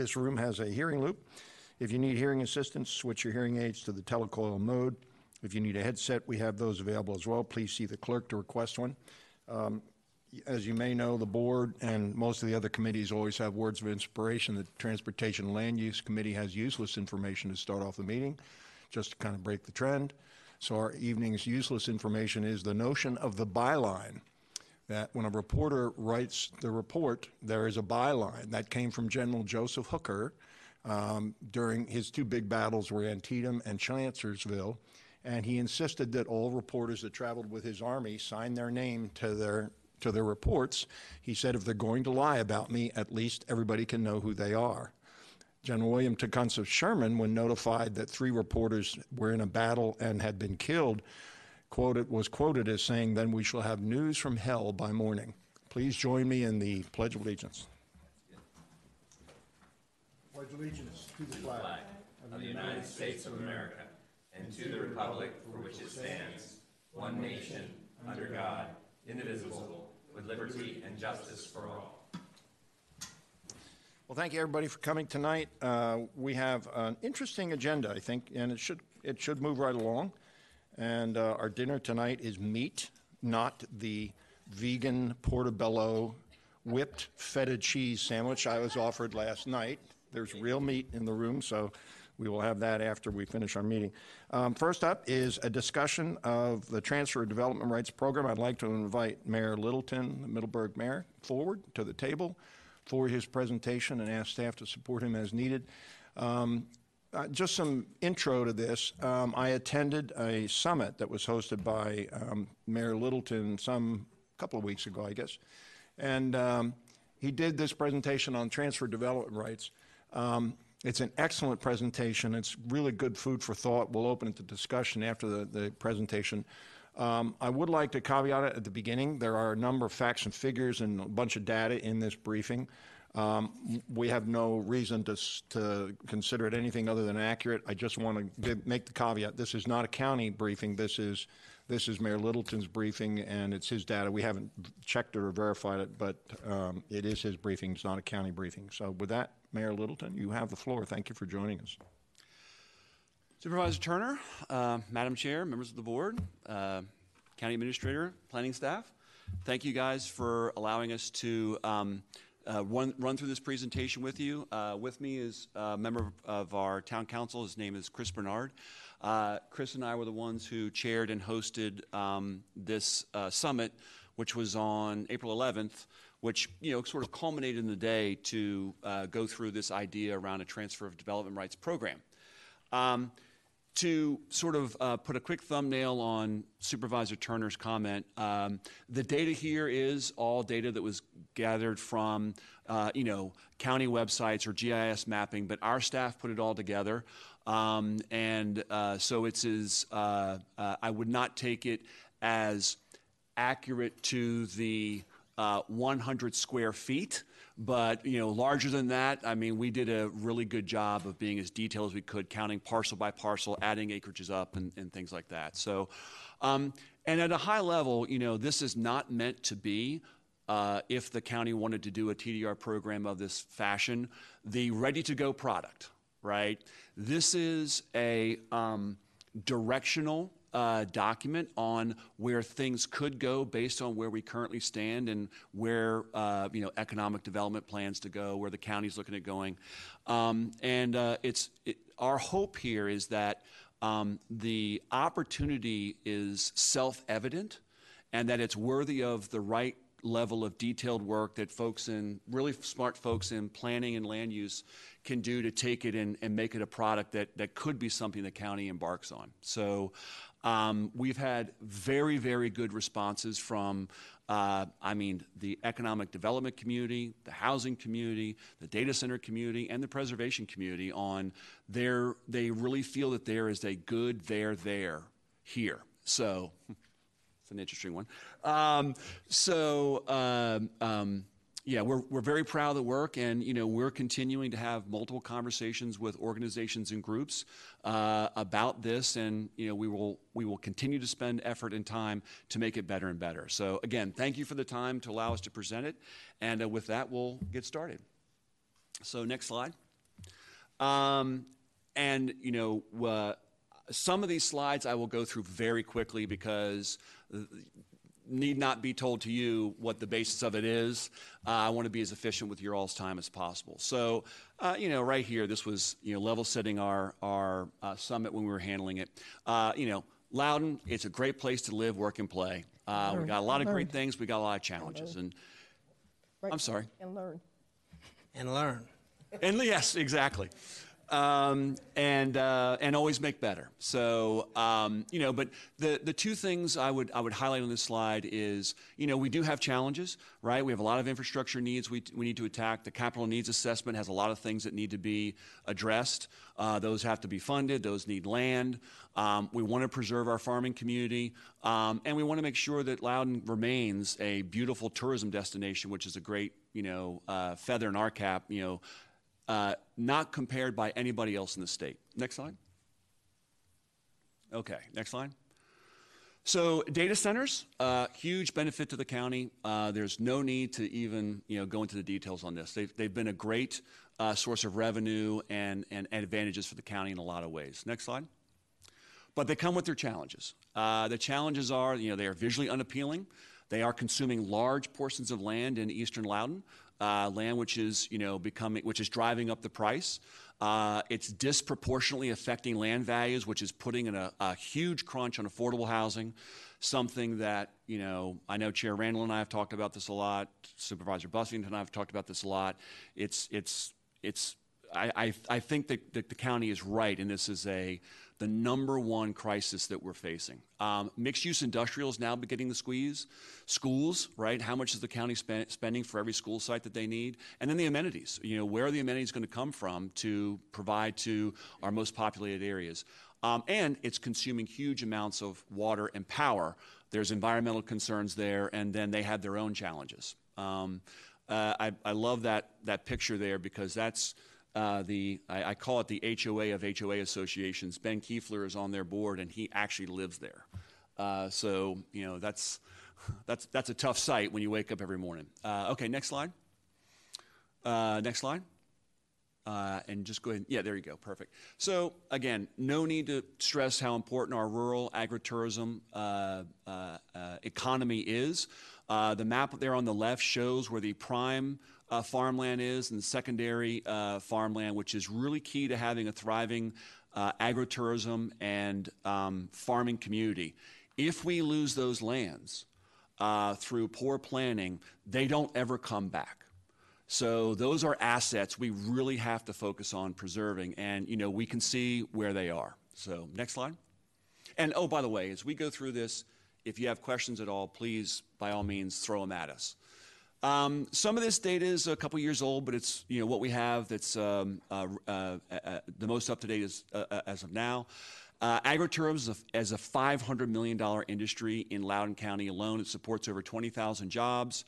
This room has a hearing loop. If you need hearing assistance, switch your hearing aids to the telecoil mode. If you need a headset, we have those available as well. Please see the clerk to request one. Um, as you may know, the board and most of the other committees always have words of inspiration. The Transportation and Land Use Committee has useless information to start off the meeting, just to kind of break the trend. So our evening's useless information is the notion of the byline. That when a reporter writes the report, there is a byline. That came from General Joseph Hooker um, during his two big battles were Antietam and Chancellorsville. And he insisted that all reporters that traveled with his army sign their name to their to their reports. He said, if they're going to lie about me, at least everybody can know who they are. General William Tecumseh Sherman, when notified that three reporters were in a battle and had been killed, quoted, was quoted as saying, Then we shall have news from hell by morning. Please join me in the Pledge of Allegiance. Pledge allegiance to the flag of the United States of America and to the republic for which it stands, one nation, under God, indivisible, with liberty and justice for all. Well, thank you everybody for coming tonight. Uh, we have an interesting agenda, I think, and it should it should move right along. And uh, our dinner tonight is meat, not the vegan portobello whipped feta cheese sandwich I was offered last night. There's real meat in the room, so we will have that after we finish our meeting. Um, first up is a discussion of the Transfer of Development Rights Program. I'd like to invite Mayor Littleton, the Middleburg Mayor, forward to the table for his presentation and ask staff to support him as needed. Um, uh, just some intro to this. Um, I attended a summit that was hosted by um, Mayor Littleton some couple of weeks ago, I guess, and um, he did this presentation on transfer development rights. Um, it's an excellent presentation. It's really good food for thought. We'll open it to discussion after the, the presentation. Um, I would like to caveat it at the beginning. There are a number of facts and figures and a bunch of data in this briefing. Um, we have no reason to, to consider it anything other than accurate. I just want to give, make the caveat: this is not a county briefing. This is this is Mayor Littleton's briefing, and it's his data. We haven't checked it or verified it, but um, it is his briefing. It's not a county briefing. So, with that, Mayor Littleton, you have the floor. Thank you for joining us. Supervisor Turner, uh, Madam Chair, members of the board, uh, County Administrator, planning staff, thank you guys for allowing us to um, uh, run, run through this presentation with you. Uh, with me is a member of our town council. His name is Chris Bernard. Uh, Chris and I were the ones who chaired and hosted um, this uh, summit, which was on April 11th which you know sort of culminated in the day to uh, go through this idea around a transfer of development rights program. Um, to sort of uh, put a quick thumbnail on Supervisor Turner's comment, um, the data here is all data that was gathered from, uh, you know, county websites or GIS mapping, but our staff put it all together. Um, and uh, so it's as, uh, uh, I would not take it as accurate to the uh, 100 square feet. But you know, larger than that, I mean, we did a really good job of being as detailed as we could, counting parcel by parcel, adding acreages up, and, and things like that. So, um, and at a high level, you know, this is not meant to be. Uh, if the county wanted to do a TDR program of this fashion, the ready-to-go product, right? This is a um, directional uh, document on where things could go based on where we currently stand and where uh, you know economic development plans to go, where the county's looking at going, um, and uh, it's it, our hope here is that um, the opportunity is self-evident, and that it's worthy of the right level of detailed work that folks in really smart folks in planning and land use can do to take it and, and make it a product that, that could be something the county embarks on. So um, we've had very, very good responses from, uh, I mean, the economic development community, the housing community, the data center community, and the preservation community on their, they really feel that there is a good there, there, here. So, it's an interesting one. Um, so, um, um yeah, we're, we're very proud of the work, and you know we're continuing to have multiple conversations with organizations and groups uh, about this, and you know we will we will continue to spend effort and time to make it better and better. So again, thank you for the time to allow us to present it, and uh, with that, we'll get started. So next slide. Um, and, you know, uh, some of these slides I will go through very quickly because uh, need not be told to you what the basis of it is. Uh, I want to be as efficient with your all's time as possible. So, uh, you know, right here, this was, you know, level setting our, our uh, summit when we were handling it. Uh, you know, Loudoun, it's a great place to live, work, and play. Uh, we got a lot of great things. We got a lot of challenges. And Right. I'm sorry. And learn. and learn. And yes, exactly. Um, and uh, and always make better. So um, you know, but the the two things I would I would highlight on this slide is you know we do have challenges, right? We have a lot of infrastructure needs we we need to attack. The capital needs assessment has a lot of things that need to be addressed. Uh, those have to be funded. Those need land. Um, we want to preserve our farming community, um, and we want to make sure that Loudoun remains a beautiful tourism destination, which is a great you know uh, feather in our cap. You know uh, not compared by anybody else in the state. Next slide. Okay, next slide. So data centers, uh, huge benefit to the county. Uh, there's no need to even you know go into the details on this. They've, they've been a great uh, source of revenue and, and advantages for the county in a lot of ways. Next slide. But they come with their challenges. Uh, the challenges are, you know, they are visually unappealing. They are consuming large portions of land in eastern Loudoun, uh, land which is, you know, becoming, which is driving up the price. Uh, it's disproportionately affecting land values, which is putting in a, a huge crunch on affordable housing. Something that, you know, I know Chair Randall and I have talked about this a lot. Supervisor Buffington and I have talked about this a lot. It's, it's, it's I, I, I think that, that the county is right, and this is a the number one crisis that we're facing. Um, mixed use industrial is now beginning to squeeze. Schools, right? How much is the county spend, spending for every school site that they need? And then the amenities. You know, where are the amenities going to come from to provide to our most populated areas? Um, and it's consuming huge amounts of water and power. There's environmental concerns there, and then they have their own challenges. Um, uh, I, I love that that picture there because that's uh, the I, I, call it the HOA of HOA associations. Ben Kiefler is on their board, and he actually lives there. Uh, so you know that's that's that's a tough sight when you wake up every morning. Uh, okay, next slide. Uh, next slide. Uh, and just go ahead. Yeah, there you go. Perfect. So again, no need to stress how important our rural agritourism uh, economy is. The map there on the left shows where the prime uh, farmland is and secondary farmland, which is really key to having a thriving agritourism and um, farming community. If we lose those lands through poor planning, they don't ever come back. So those are assets we really have to focus on preserving, and you know we can see where they are. So next slide. And oh, by the way, as we go through this, if you have questions at all, please by all means throw them at us. Um, some of this data is a couple years old, but it's you know what we have that's um, uh, uh, uh, the most up to date uh, uh, as of now. Uh, agritourism as a, a $500 million industry in Loudoun County alone. It supports over 20,000 jobs.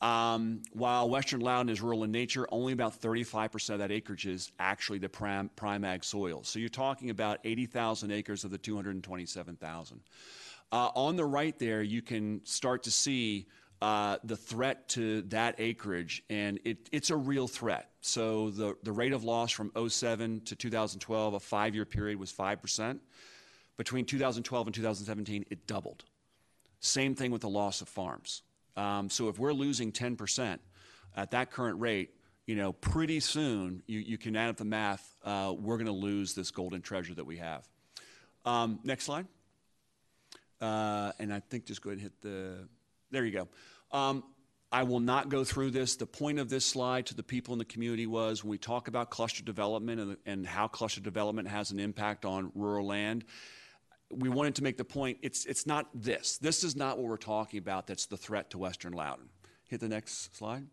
Um, while Western Loudoun is rural in nature, only about 35% of that acreage is actually the prime, prime ag soil. So you're talking about 80,000 acres of the 227,000. Uh, on the right there, you can start to see uh, the threat to that acreage, and it, it's a real threat. So the, the rate of loss from 07 to 2012, a five year period, was 5%. Between 2012 and 2017, it doubled. Same thing with the loss of farms. Um, so if we're losing 10% at that current rate, you know, pretty soon you, you can add up the math. Uh, we're going to lose this golden treasure that we have. Um, next slide. Uh, and I think just go ahead and hit the. There you go. Um, I will not go through this. The point of this slide to the people in the community was when we talk about cluster development and, and how cluster development has an impact on rural land we wanted to make the point it's, it's not this. This is not what we're talking about that's the threat to Western Loudoun. Hit the next slide.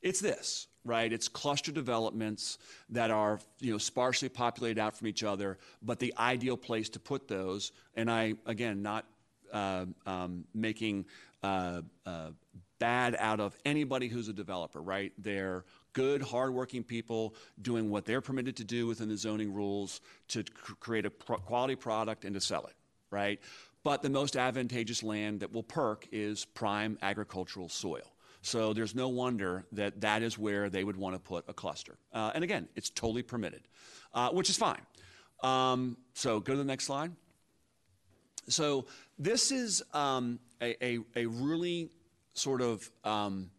It's this, right? It's cluster developments that are, you know, sparsely populated out from each other, but the ideal place to put those, and I, again, not uh, um, making uh, uh, bad out of anybody who's a developer, right? They're good, hardworking people doing what they're permitted to do within the zoning rules to cr- create a pro- quality product and to sell it, right? But the most advantageous land that will perk is prime agricultural soil. So there's no wonder that that is where they would want to put a cluster. Uh, and again, it's totally permitted, uh, which is fine. Um, so go to the next slide. So this is um, a, a, a really sort of um,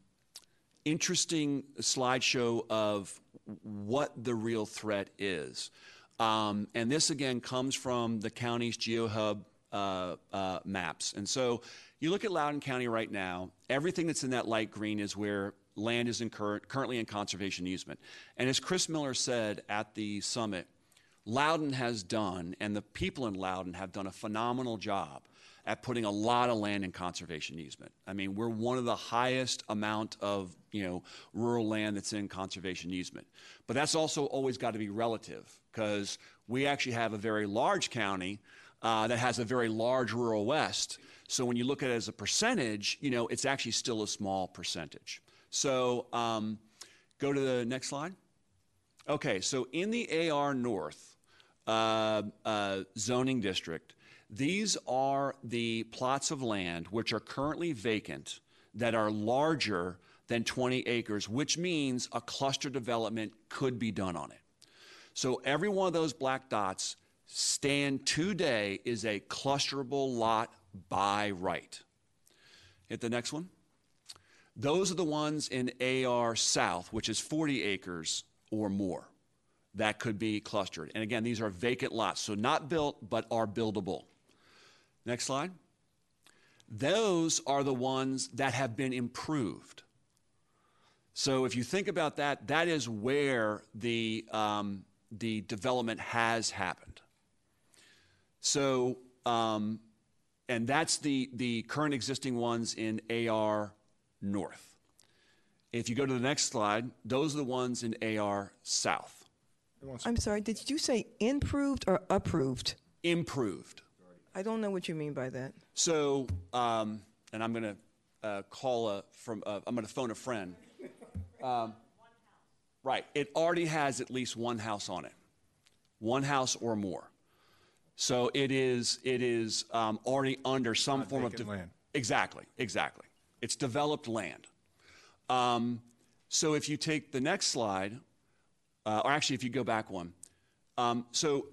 interesting slideshow of what the real threat is. Um, and this again comes from the county's GeoHub uh, uh, maps. And so you look at Loudoun County right now, everything that's in that light green is where land is in cur- currently in conservation easement. And as Chris Miller said at the summit, Loudoun has done, and the people in Loudoun have done a phenomenal job at putting a lot of land in conservation easement. I mean, we're one of the highest amount of, you know, rural land that's in conservation easement. But that's also always got to be relative because we actually have a very large county uh, that has a very large rural west. So when you look at it as a percentage, you know, it's actually still a small percentage. So um, go to the next slide. Okay, so in the AR North uh, uh, zoning district, these are the plots of land which are currently vacant that are larger than 20 acres, which means a cluster development could be done on it. So every one of those black dots stand today is a clusterable lot by right. Hit the next one. Those are the ones in AR South, which is 40 acres or more that could be clustered. And again, these are vacant lots, so not built, but are buildable. Next slide. Those are the ones that have been improved. So if you think about that, that is where the, um, the development has happened. So, um, and that's the, the current existing ones in AR North. If you go to the next slide, those are the ones in AR South. I'm sorry, did you say improved or approved? Improved. I don't know what you mean by that. So, um, and I'm going to uh, call a from. Uh, I'm going to phone a friend. Um, right. It already has at least one house on it, one house or more. So it is. It is um, already under some Not form of vacant land. Exactly. Exactly. It's developed land. Um, so if you take the next slide, uh, or actually, if you go back one. Um, so,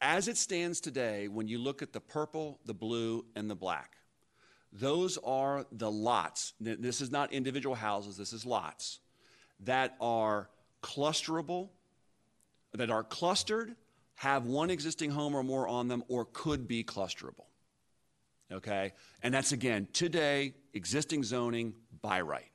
as it stands today, when you look at the purple, the blue, and the black, those are the lots. This is not individual houses, this is lots that are clusterable, that are clustered, have one existing home or more on them, or could be clusterable. Okay? And that's again, today, existing zoning by right.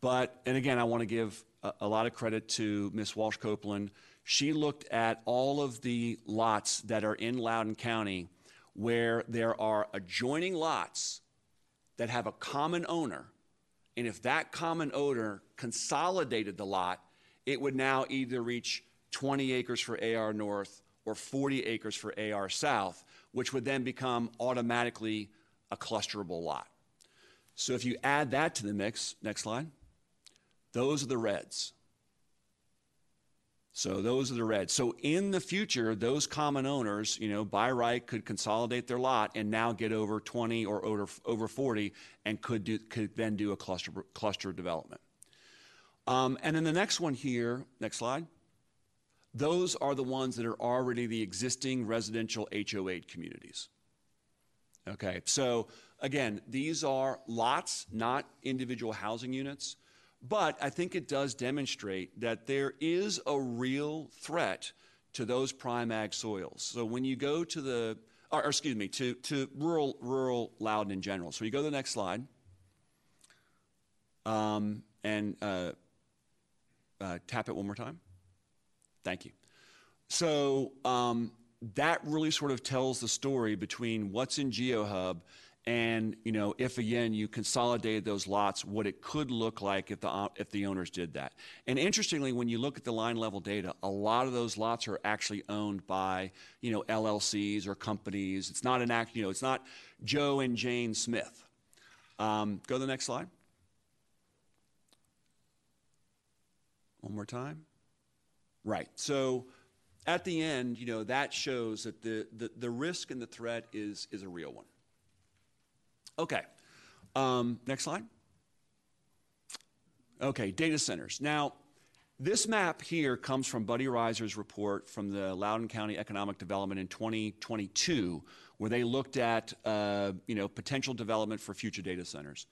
But, and again, I want to give a, a lot of credit to Ms. Walsh Copeland. She looked at all of the lots that are in Loudoun County where there are adjoining lots that have a common owner. And if that common owner consolidated the lot, it would now either reach 20 acres for AR North or 40 acres for AR South, which would then become automatically a clusterable lot. So if you add that to the mix, next slide, those are the reds. So those are the reds. So in the future, those common owners, you know, by right could consolidate their lot and now get over 20 or over, over 40 and could do, could then do a cluster cluster development. Um, and then the next one here, next slide. Those are the ones that are already the existing residential HOA communities. Okay, so again, these are lots, not individual housing units. But I think it does demonstrate that there is a real threat to those prime ag soils. So when you go to the, or, excuse me, to, to rural, rural Loudoun in general. So you go to the next slide. Um, and uh, uh, tap it one more time. Thank you. So um, that really sort of tells the story between what's in GeoHub and you know if again you consolidated those lots, what it could look like if the if the owners did that. And interestingly, when you look at the line level data, a lot of those lots are actually owned by you know LLCs or companies. It's not an act, you know, it's not Joe and Jane Smith. Um, go to the next slide. One more time. Right. So at the end, you know, that shows that the, the, the risk and the threat is, is a real one. Okay. Um, next slide. Okay, data centers. Now, this map here comes from Buddy Rizer's report from the Loudoun County Economic Development in 2022, where they looked at uh, you know potential development for future data centers.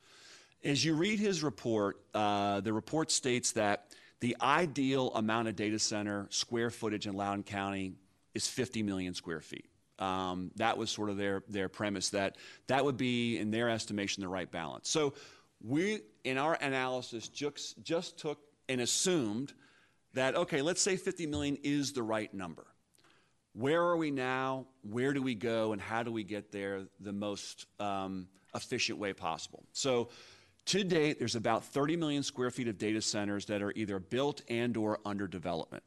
As you read his report, uh, the report states that the ideal amount of data center square footage in Loudoun County is 50 million square feet. Um, that was sort of their their premise that that would be, in their estimation, the right balance. So we, in our analysis, just just took and assumed that okay, let's say 50 million is the right number. Where are we now? Where do we go? And how do we get there the most um, efficient way possible? So. To date, there's about 30 million square feet of data centers that are either built and or under development.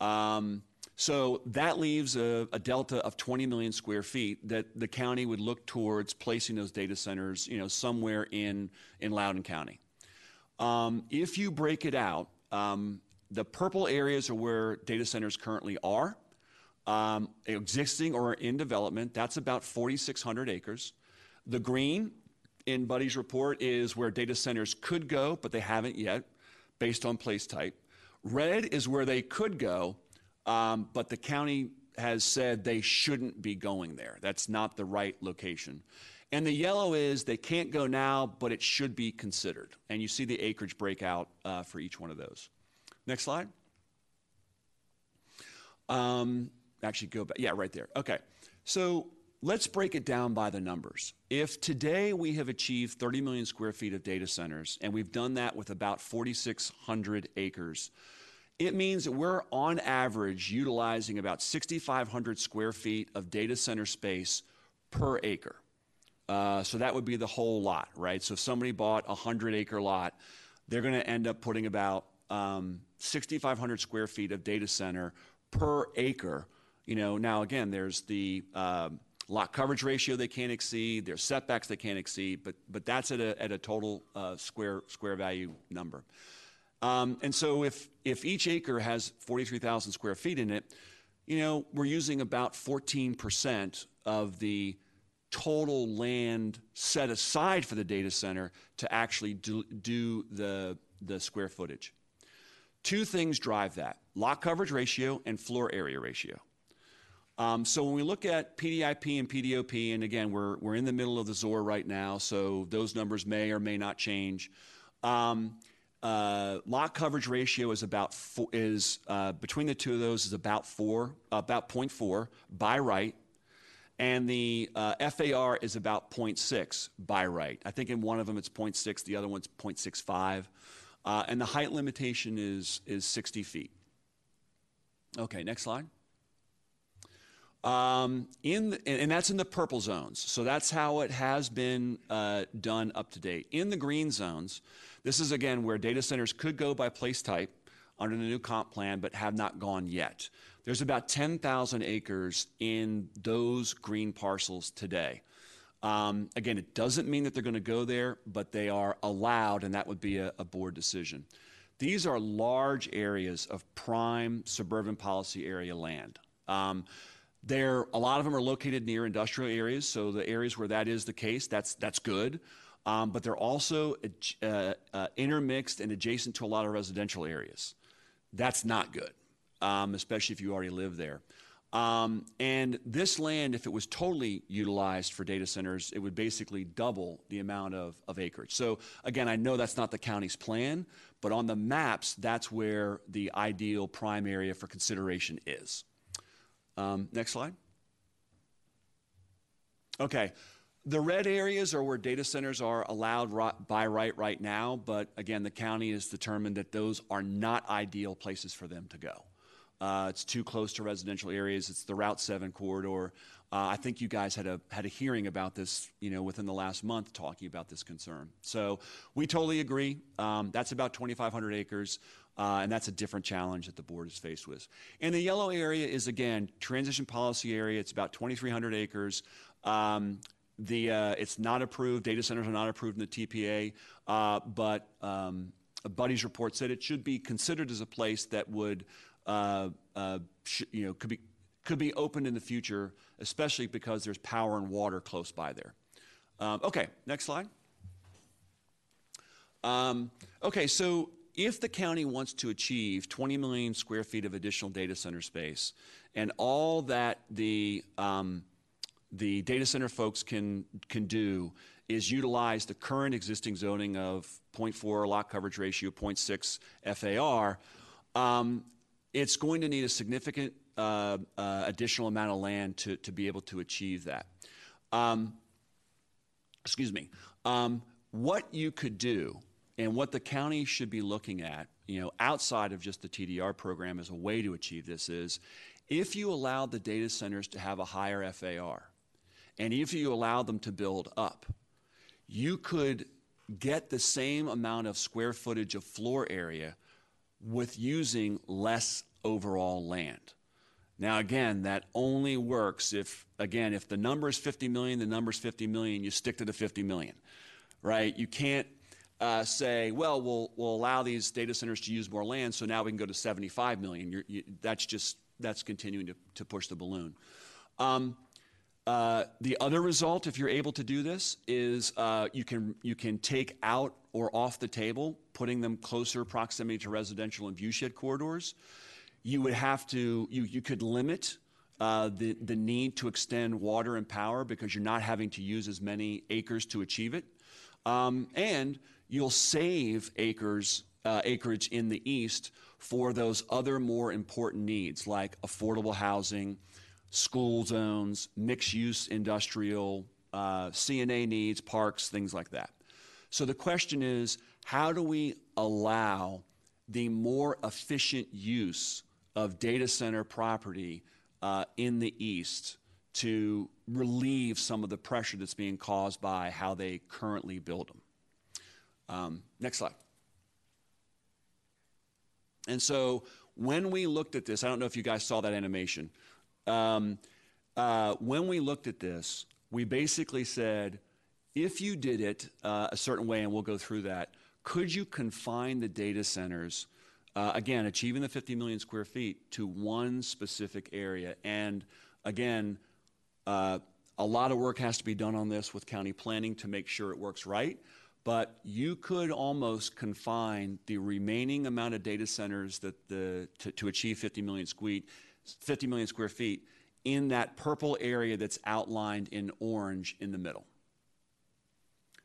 Um, so that leaves a, a, delta of 20 million square feet that the county would look towards placing those data centers, you know, somewhere in, in Loudoun County. Um, if you break it out, um, the purple areas are where data centers currently are, um, existing or in development. That's about 4,600 acres. The green in Buddy's report is where data centers could go, but they haven't yet, based on place type. Red is where they could go, um, but the county has said they shouldn't be going there. That's not the right location. And the yellow is they can't go now, but it should be considered. And you see the acreage breakout uh, for each one of those. Next slide. Um, actually, go back. Yeah, right there. Okay. So let's break it down by the numbers. If today we have achieved 30 million square feet of data centers, and we've done that with about 4,600 acres, it means that we're on average utilizing about 6,500 square feet of data center space per acre. Uh, so that would be the whole lot, right? So if somebody bought a 100 acre lot, they're going to end up putting about um, 6,500 square feet of data center per acre. You know, now again, there's the um, lot coverage ratio they can't exceed, there's setbacks they can't exceed, but but that's at a at a total uh, square square value number. Um, and so if, if each acre has 43,000 square feet in it, you know, we're using about 14% of the total land set aside for the data center to actually do, do the, the square footage. Two things drive that lot coverage ratio and floor area ratio. Um, so when we look at PDIP and PDOP, and again, we're, we're in the middle of the ZOR right now, so those numbers may or may not change. Um, uh, lot coverage ratio is about four, is uh, between the two of those is about four, about 0.4 by right, and the uh, FAR is about 0.6 by right. I think in one of them it's 0.6, the other one's 0.65, uh, and the height limitation is is 60 feet. Okay, next slide. Um, in the, and that's in the purple zones. So that's how it has been uh, done up to date. In the green zones, this is again where data centers could go by place type under the new comp plan, but have not gone yet. There's about 10,000 acres in those green parcels today. Um, again, it doesn't mean that they're going to go there, but they are allowed, and that would be a, a board decision. These are large areas of prime suburban policy area land. Um, there, a lot of them are located near industrial areas, so the areas where that is the case, that's that's good. Um, but they're also uh, uh, intermixed and adjacent to a lot of residential areas. That's not good, um, especially if you already live there. Um, and this land, if it was totally utilized for data centers, it would basically double the amount of, of acreage. So, again, I know that's not the county's plan, but on the maps, that's where the ideal prime area for consideration is. Um, next slide. Okay. The red areas are where data centers are allowed by right right now, but again, the county has determined that those are not ideal places for them to go. Uh, it's too close to residential areas. It's the Route 7 corridor. Uh, I think you guys had a had a hearing about this, you know, within the last month, talking about this concern. So we totally agree. Um, that's about 2,500 acres. Uh, and that's a different challenge that the board is faced with. And the yellow area is, again, transition policy area. It's about 2,300 acres. Um, the, uh, it's not approved. Data centers are not approved in the TPA, uh, but um, Buddy's report said it should be considered as a place that would, uh, uh, sh- you know, could be could be opened in the future, especially because there's power and water close by there. Um, okay, next slide. Um, okay, so if the county wants to achieve 20 million square feet of additional data center space, and all that the um, the data center folks can can do is utilize the current existing zoning of 0.4 lot coverage ratio, 0.6 FAR. Um, it's going to need a significant uh, uh, additional amount of land to, to be able to achieve that. Um, excuse me. Um, what you could do and what the county should be looking at, you know, outside of just the TDR program as a way to achieve this is if you allow the data centers to have a higher FAR and if you allow them to build up, you could get the same amount of square footage of floor area with using less overall land. Now, again, that only works if, again, if the number is 50 million, the number is 50 million, you stick to the 50 million, right? You can't uh, say, well, well, we'll allow these data centers to use more land, so now we can go to 75 million. You, that's just, that's continuing to, to push the balloon. Um, uh, the other result, if you're able to do this, is uh, you can you can take out or off the table, putting them closer proximity to residential and viewshed corridors. You would have to you you could limit uh, the the need to extend water and power because you're not having to use as many acres to achieve it, um, and you'll save acres uh, acreage in the east for those other more important needs like affordable housing school zones, mixed use industrial, uh, CNA needs, parks, things like that. So the question is how do we allow the more efficient use of data center property uh, in the East to relieve some of the pressure that's being caused by how they currently build them? Um, next slide. And so when we looked at this, I don't know if you guys saw that animation. Um, uh, when we looked at this, we basically said, if you did it uh, a certain way, and we'll go through that, could you confine the data centers, uh, again, achieving the 50 million square feet, to one specific area? And again, uh, a lot of work has to be done on this with county planning to make sure it works right. But you could almost confine the remaining amount of data centers that the, to, to achieve 50 million square 50 million square feet in that purple area that's outlined in orange in the middle.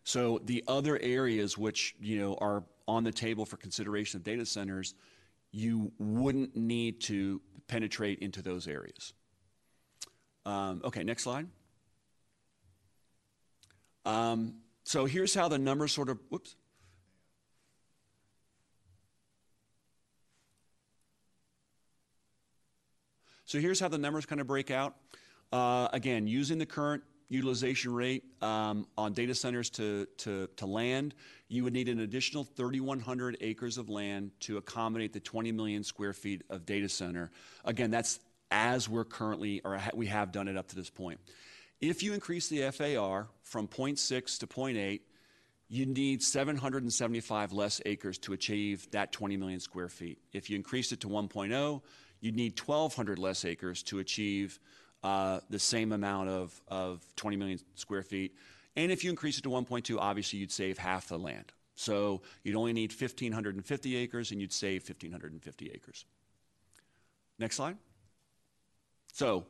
So the other areas which you know are on the table for consideration of data centers, you wouldn't need to penetrate into those areas. Um, okay, next slide. Um, so here's how the numbers sort of, whoops. So here's how the numbers kind of break out. Uh, again, using the current utilization rate um, on data centers to, land, you would need an additional 3,100 acres of land to accommodate the 20 million square feet of data center. Again, that's as we're currently, or we have done it up to this point. If you increase the FAR from 0.6 to 0.8, you need 775 less acres to achieve that 20 million square feet. If you increase it to 1.0, you'd need 1,200 less acres to achieve uh, the same amount of, of 20 million square feet. And if you increase it to 1.2, obviously you'd save half the land. So you'd only need 1,550 acres and you'd save 1,550 acres. Next slide. So,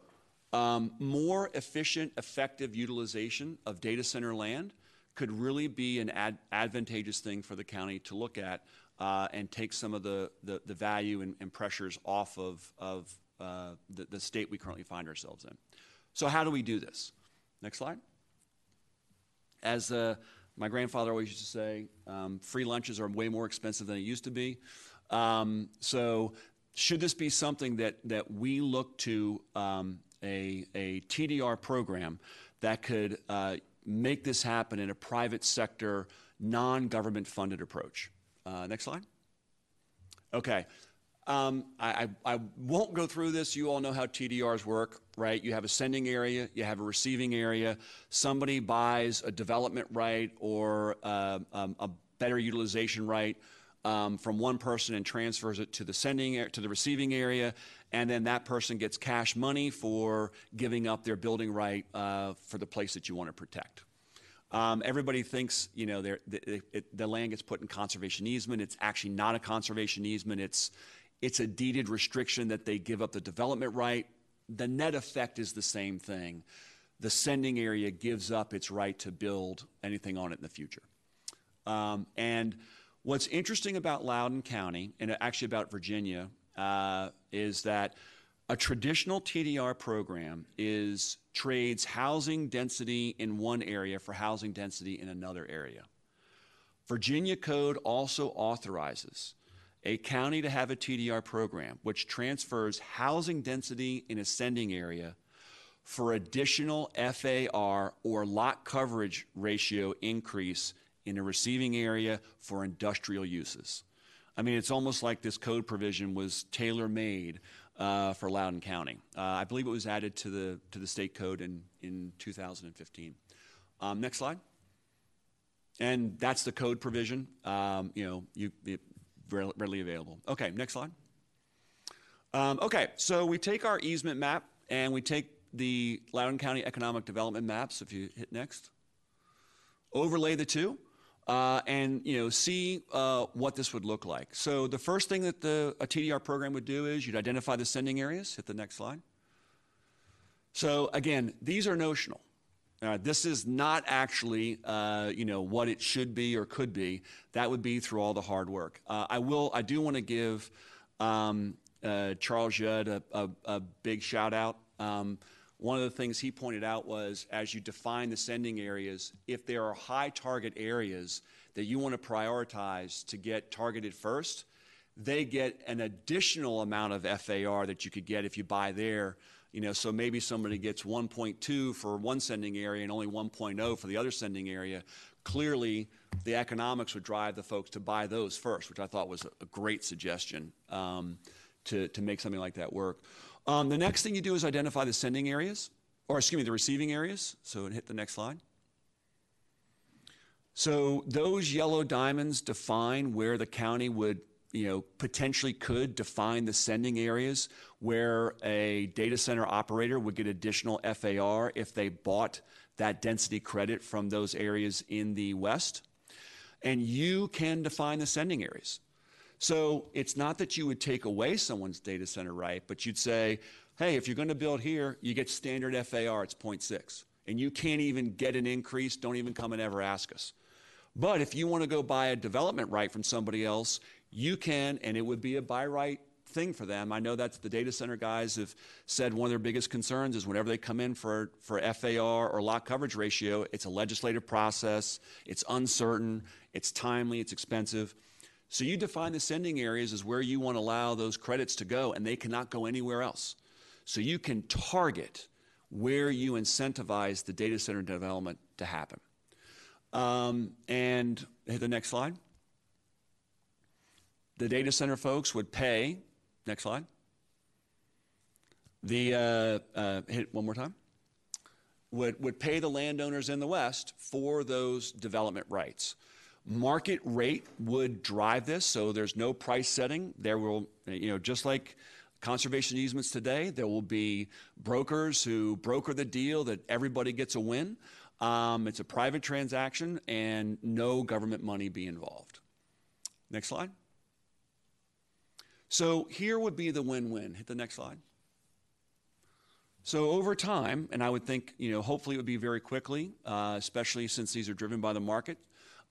um, more efficient, effective utilization of data center land could really be an ad- advantageous thing for the county to look at and take some of the, value and, pressures off of, of uh, the, state we currently find ourselves in. So, how do we do this? Next slide. As uh, my grandfather always used to say, um, free lunches are way more expensive than it used to be. Um, so, should this be something that, that we look to um, a, a TDR program that could uh, make this happen in a private sector, non government funded approach? Uh, next slide. Okay. Um, I, won't go through this. You all know how TDRs work, right? You have a sending area, you have a receiving area. Somebody buys a development right or uh, um, a better utilization right um, from one person and transfers it to the sending to the receiving area, and then that person gets cash money for giving up their building right uh, for the place that you want to protect. Um, everybody thinks, you know, the, it, the land gets put in conservation easement. It's actually not a conservation easement. It's, it's a deeded restriction that they give up the development right. The net effect is the same thing. The sending area gives up its right to build anything on it in the future. Um, and what's interesting about Loudoun County, and actually about Virginia, uh, is that a traditional TDR program is trades housing density in one area for housing density in another area. Virginia code also authorizes a county to have a TDR program which transfers housing density in a sending area for additional FAR or lot coverage ratio increase in a receiving area for industrial uses. I mean, it's almost like this code provision was tailor-made uh, for Loudoun County. Uh, I believe it was added to the to the state code in in 2015. Um, next slide. And that's the code provision. Um, you know, you it, readily available. Okay, next slide. Um, okay, so we take our easement map and we take the Loudoun County Economic Development maps. If you hit next, overlay the two, uh, and you know see uh, what this would look like. So the first thing that the a TDR program would do is you'd identify the sending areas. Hit the next slide. So again, these are notional. Uh, this is not actually, uh, you know, what it should be or could be. That would be through all the hard work. Uh, I will. I do want to give um, uh, Charles Judd a, a, a, big shout out. Um, one of the things he pointed out was as you define the sending areas, if there are high target areas that you want to prioritize to get targeted first, they get an additional amount of FAR that you could get if you buy there. You know, so maybe somebody gets 1.2 for one sending area and only 1.0 for the other sending area. Clearly, the economics would drive the folks to buy those first, which I thought was a great suggestion um, to, to make something like that work. Um, the next thing you do is identify the sending areas, or excuse me, the receiving areas. So hit the next slide. So those yellow diamonds define where the county would, you know, potentially could define the sending areas where a data center operator would get additional FAR if they bought that density credit from those areas in the west. And you can define the sending areas. So it's not that you would take away someone's data center right, but you'd say, hey, if you're going to build here, you get standard FAR, it's 0.6. And you can't even get an increase, don't even come and ever ask us. But if you want to go buy a development right from somebody else, you can, and it would be a buy right thing for them. I know that's the data center guys have said one of their biggest concerns is whenever they come in for, for FAR or lot coverage ratio, it's a legislative process, it's uncertain, it's timely, it's expensive. So you define the sending areas as where you want to allow those credits to go, and they cannot go anywhere else. So you can target where you incentivize the data center development to happen. Um, and hit the next slide. The data center folks would pay, next slide. The, uh, uh, hit one more time. Would, would pay the landowners in the West for those development rights. Market rate would drive this, so there's no price setting. There will, you know, just like conservation easements today, there will be brokers who broker the deal that everybody gets a win. Um, it's a private transaction and no government money be involved. Next slide. So here would be the win-win. Hit the next slide. So over time, and I would think, you know, hopefully it would be very quickly, uh, especially since these are driven by the market.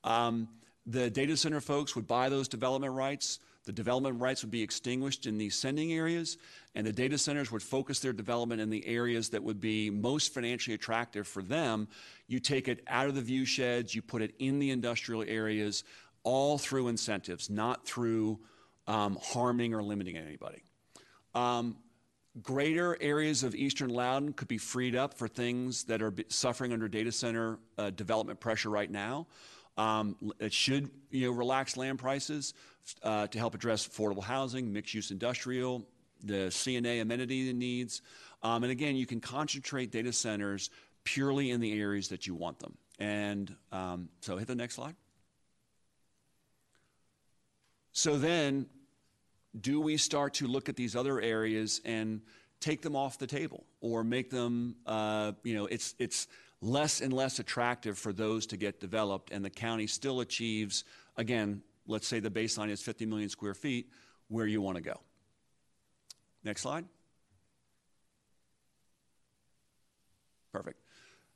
Um, the data center folks would buy those development rights. The development rights would be extinguished in these sending areas, and the data centers would focus their development in the areas that would be most financially attractive for them. You take it out of the view sheds, you put it in the industrial areas, all through incentives, not through um, harming or limiting anybody. Um, greater areas of eastern Loudoun could be freed up for things that are suffering under data center uh, development pressure right now. Um, it should you know, relax land prices uh, to help address affordable housing, mixed use industrial, the CNA amenity needs. Um, and again, you can concentrate data centers purely in the areas that you want them. And um, so hit the next slide. So then, do we start to look at these other areas and take them off the table or make them, uh, you know, it's, it's less and less attractive for those to get developed, and the county still achieves, again, let's say the baseline is 50 million square feet, where you want to go. Next slide. Perfect.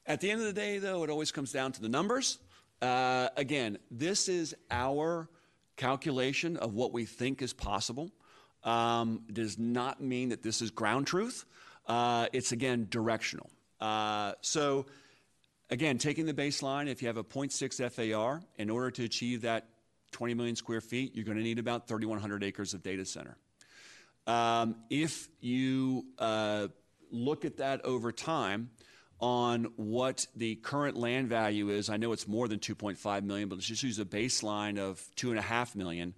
At the end of the day, though, it always comes down to the numbers. Uh, again, this is our calculation of what we think is possible. Um, does not mean that this is ground truth. Uh, it's again directional. Uh, so, again, taking the baseline, if you have a 0.6 FAR, in order to achieve that 20 million square feet, you're going to need about 3,100 acres of data center. Um, if you uh, look at that over time on what the current land value is, I know it's more than 2.5 million, but let's just use a baseline of two and a half million.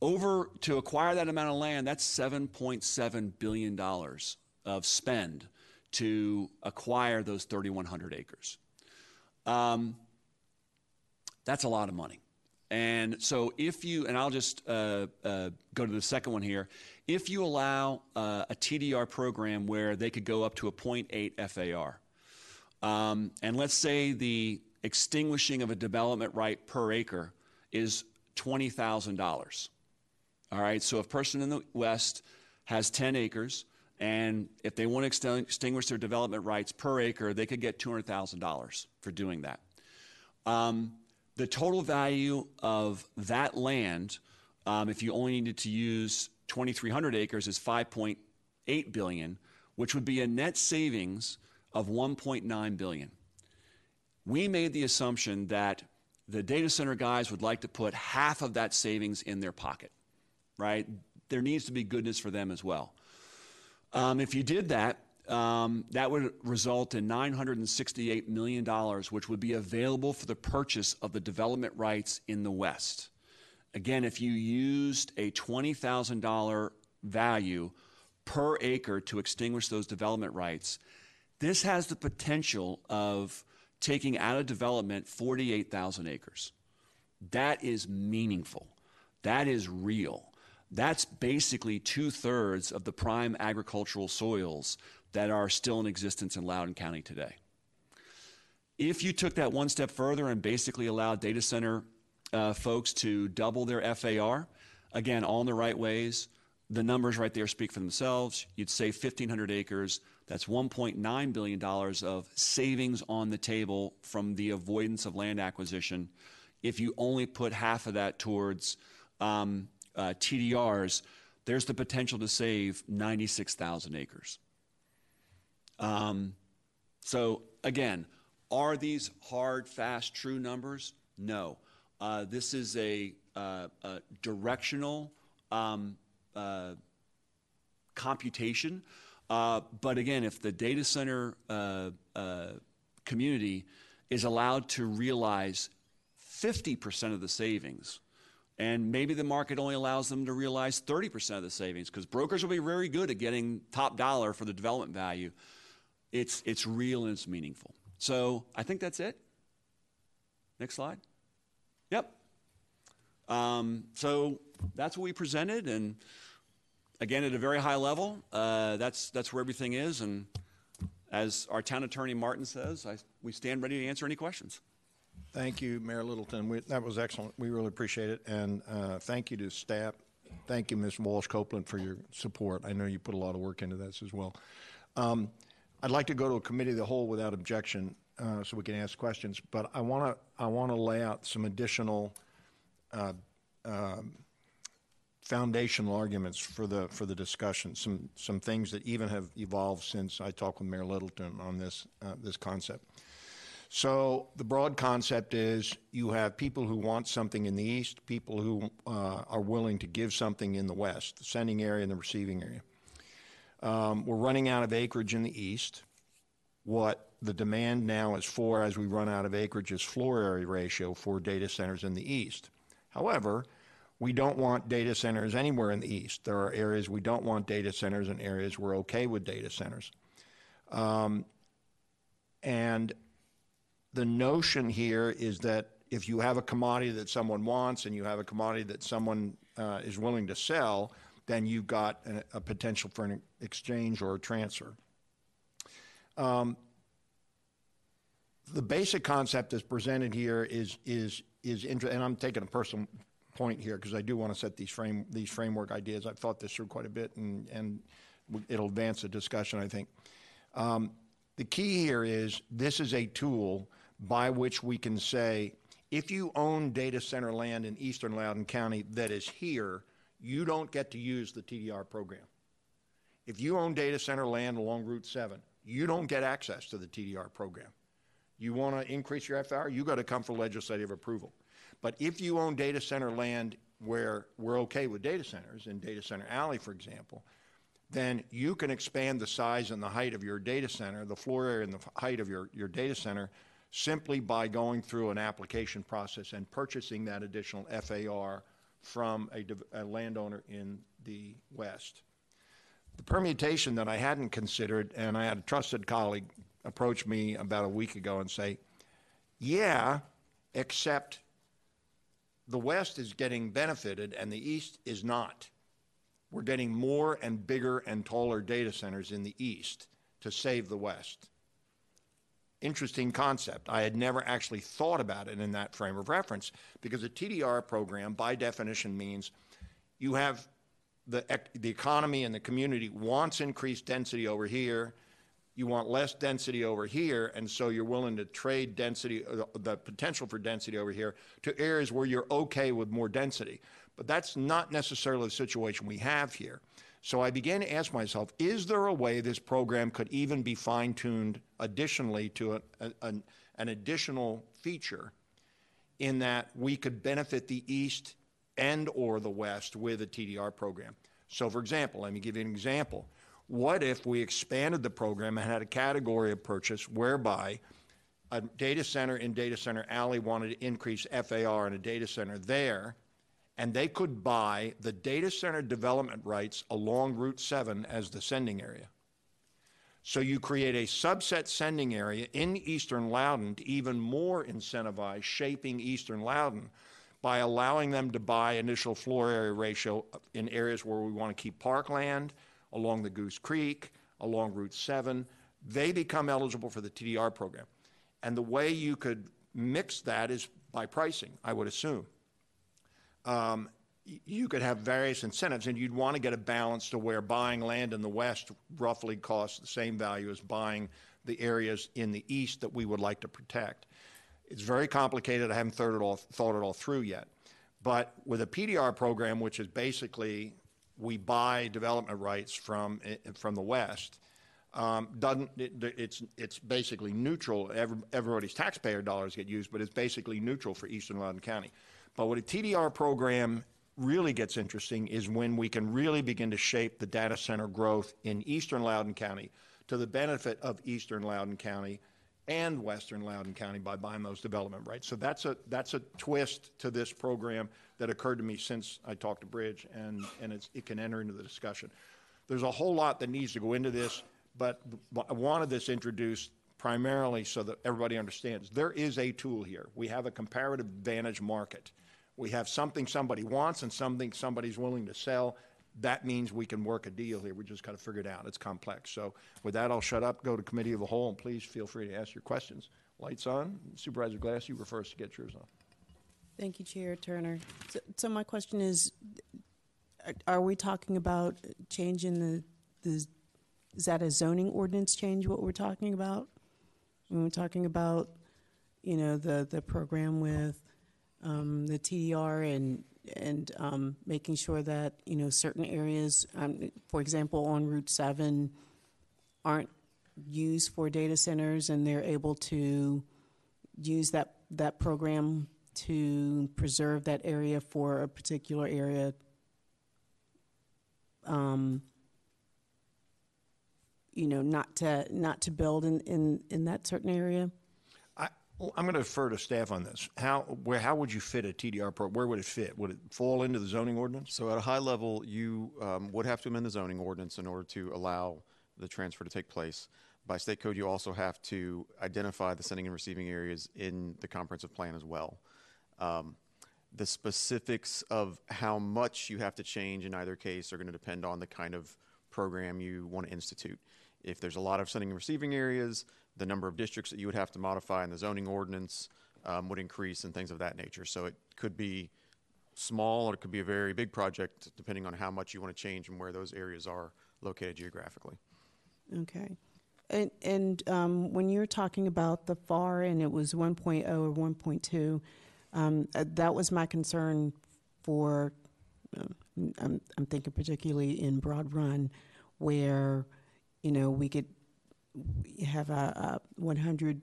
Over to acquire that amount of land, that's 7.7 billion dollars of spend to acquire those 3,100 acres. Um, that's a lot of money. And so, if you, and I'll just uh, uh, go to the second one here, if you allow uh, a TDR program where they could go up to a 0.8 FAR, um, and let's say the extinguishing of a development right per acre is $20,000. All right, so if a person in the West has 10 acres, and if they want to extinguish their development rights per acre, they could get $200,000 for doing that. Um, the total value of that land, um, if you only needed to use 2,300 acres, is 5.8 billion, which would be a net savings of 1.9 billion. We made the assumption that the data center guys would like to put half of that savings in their pocket, right? There needs to be goodness for them as well. Um, if you did that, um, that would result in $968 million, which would be available for the purchase of the development rights in the West. Again, if you used a $20,000 value per acre to extinguish those development rights, this has the potential of taking out of development 48,000 acres. That is meaningful. That is real. That's basically two thirds of the prime agricultural soils that are still in existence in Loudoun County today. If you took that one step further and basically allowed data center uh, folks to double their FAR, again, all in the right ways, the numbers right there speak for themselves. You'd save 1,500 acres. That's $1.9 billion of savings on the table from the avoidance of land acquisition. If you only put half of that towards um, uh, TDRs, there's the potential to save 96,000 acres. Um, so again, are these hard, fast, true numbers? No. Uh, this is a, uh, a directional um, uh, computation. Uh, but again, if the data center uh, uh, community is allowed to realize 50% of the savings, and maybe the market only allows them to realize 30% of the savings, because brokers will be very good at getting top dollar for the development value it's, it's real and it's meaningful. So I think that's it. Next slide. Yep. Um, so that's what we presented, and again, at a very high level, uh, that's that's where everything is. And as our town attorney Martin says, I, we stand ready to answer any questions. Thank you, Mayor Littleton. We, that was excellent. We really appreciate it. And uh, thank you to staff. Thank you, Ms. Walsh Copeland, for your support. I know you put a lot of work into this as well. Um, I'd like to go to a committee of the whole without objection, uh, so we can ask questions, but I want to, I want to lay out some additional uh, um, foundational arguments for the, for the discussion, some, some things that even have evolved since I talked with Mayor Littleton on this, uh, this concept. So the broad concept is you have people who want something in the east, people who uh, are willing to give something in the west, the sending area and the receiving area. Um, we're running out of acreage in the east. What the demand now is for, as we run out of acreage, is floor area ratio for data centers in the east. However, we don't want data centers anywhere in the east. There are areas we don't want data centers and areas we're okay with data centers. Um, and the notion here is that if you have a commodity that someone wants and you have a commodity that someone uh, is willing to sell, then you've got a, a potential for an exchange or a transfer. Um, the basic concept that's presented here is, is, is, inter- and I'm taking a personal point here because I do want to set these frame, these framework ideas. I've thought this through quite a bit and, and it'll advance the discussion, I think. Um, the key here is this is a tool by which we can say, if you own data center land in eastern Loudoun County that is here, you don't get to use the TDR program. If you own data center land along Route 7, you don't get access to the TDR program. You want to increase your FR, you got to come for legislative approval. But if you own data center land where we're okay with data centers, in Data Center Alley, for example, then you can expand the size and the height of your data center, the floor area and the height of your, your data center, simply by going through an application process and purchasing that additional FAR from a, a landowner in the west. The permutation that I hadn't considered, and I had a trusted colleague approach me about a week ago and say, yeah, except the West is getting benefited and the East is not. We're getting more and bigger and taller data centers in the East to save the West. Interesting concept. I had never actually thought about it in that frame of reference because a TDR program, by definition, means you have the, the economy and the community wants increased density over here. You want less density over here, and so you're willing to trade density, uh, the potential for density over here, to areas where you're okay with more density. But that's not necessarily the situation we have here. So I began to ask myself, is there a way this program could even be fine tuned additionally to a, a, an, an additional feature in that we could benefit the East and or the West with a TDR program. So for example, let me give you an example. What if we expanded the program and had a category of purchase whereby a data center in Data Center Alley wanted to increase FAR in a data center there, and they could buy the data center development rights along Route 7 as the sending area. So you create a subset sending area in eastern Loudoun to even more incentivize shaping eastern Loudoun by allowing them to buy initial floor area ratio in areas where we want to keep parkland, along the Goose Creek, along Route 7. They become eligible for the TDR program. And the way you could mix that is by pricing, I would assume um, you could have various incentives, and you'd want to get a balance to where buying land in the west roughly costs the same value as buying the areas in the east that we would like to protect. It's very complicated. I haven't thought it all, thought it all through yet. But with a PDR program, which is basically we buy development rights from, eh, from the west, um, doesn't it, it's it's basically neutral. Every, everybody's taxpayer dollars get used, but it's basically neutral for Eastern Loudoun County. But what a TDR program really gets interesting is when we can really begin to shape the data center growth in Eastern Loudoun County to the benefit of Eastern Loudoun County and Western Loudoun County by buying those development rights. So that's a that's a twist to this program that occurred to me since I talked to Bridge, and and it can enter into the discussion. There's a whole lot that needs to go into this, but I wanted this introduced primarily so that everybody understands there is a tool here. We have a comparative advantage market. We have something somebody wants and something somebody's willing to sell. That means we can work a deal here. We just got to figure it out. It's complex. So with that, I'll shut up, go to committee of the whole, and please feel free to ask your questions. Lights on. Supervisor Glass, you were first to get yours on. Thank you, Chair Turner. So, so my question is, are- we talking about changing the, the, is that a zoning ordinance change, what we're talking about? When we're talking about, you know, the, the program with um, the TDR and, and um, making sure that, you know, certain areas, um, for example, on Route 7, aren't used for data centers and they're able to use that, that program to preserve that area for a particular area. Um, you know, not to, not to build in, in, in that certain area. I'm going to defer to staff on this. How, where, how would you fit a TDR pro? Where would it fit? Would it fall into the zoning ordinance? So at a high level, you um, would have to amend the zoning ordinance in order to allow the transfer to take place. By state code, you also have to identify the sending and receiving areas in the comprehensive plan as well. Um, the specifics of how much you have to change in either case are going to depend on the kind of program you want to institute. If there's a lot of sending and receiving areas, the number of districts that you would have to modify in the zoning ordinance um, would increase and things of that nature. So it could be small or it could be a very big project depending on how much you want to change and where those areas are located geographically. Okay. And, and um, when you were talking about the FAR and it was 1.0 or 1.2, um, uh, that was my concern for, um, I'm, I'm thinking particularly in Broad Run, where, you know, we could we have a, a 100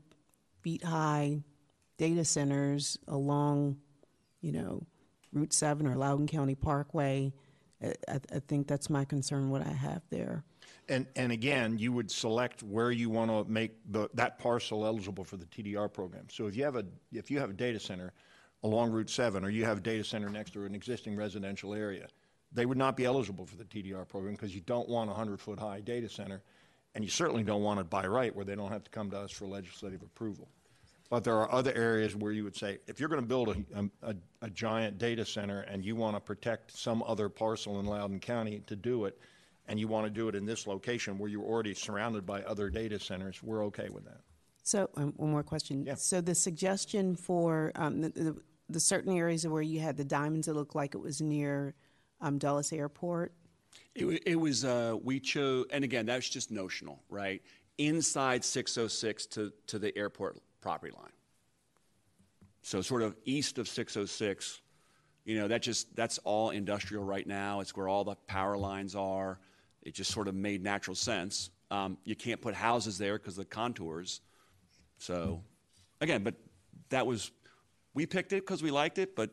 feet high data centers along, you know, Route 7 or Loudoun County Parkway. I, I think that's my concern, what I have there. And, and again, you would select where you want to make the, that parcel eligible for the TDR program. So if you have a, if you have a data center along Route 7, or you have a data center next to an existing residential area, they would not be eligible for the TDR program because you don't want a 100-foot high data center, and you certainly don't want it by right where they don't have to come to us for legislative approval. But there are other areas where you would say, if you're going to build a, a, a giant data center and you want to protect some other parcel in Loudoun County to do it, and you want to do it in this location where you're already surrounded by other data centers, we're okay with that. So, um, one more question. Yeah. So the suggestion for um, the, the, the certain areas where you had the diamonds, it looked like it was near um, Dulles Airport. It, was, uh, we chose, and again, that's just notional, right? Inside 606 to, to the airport property line. So sort of east of 606, you know, that just, that's all industrial right now. It's where all the power lines are. It just sort of made natural sense. Um, you can't put houses there because of the contours. So, again, but that was, we picked it because we liked it, but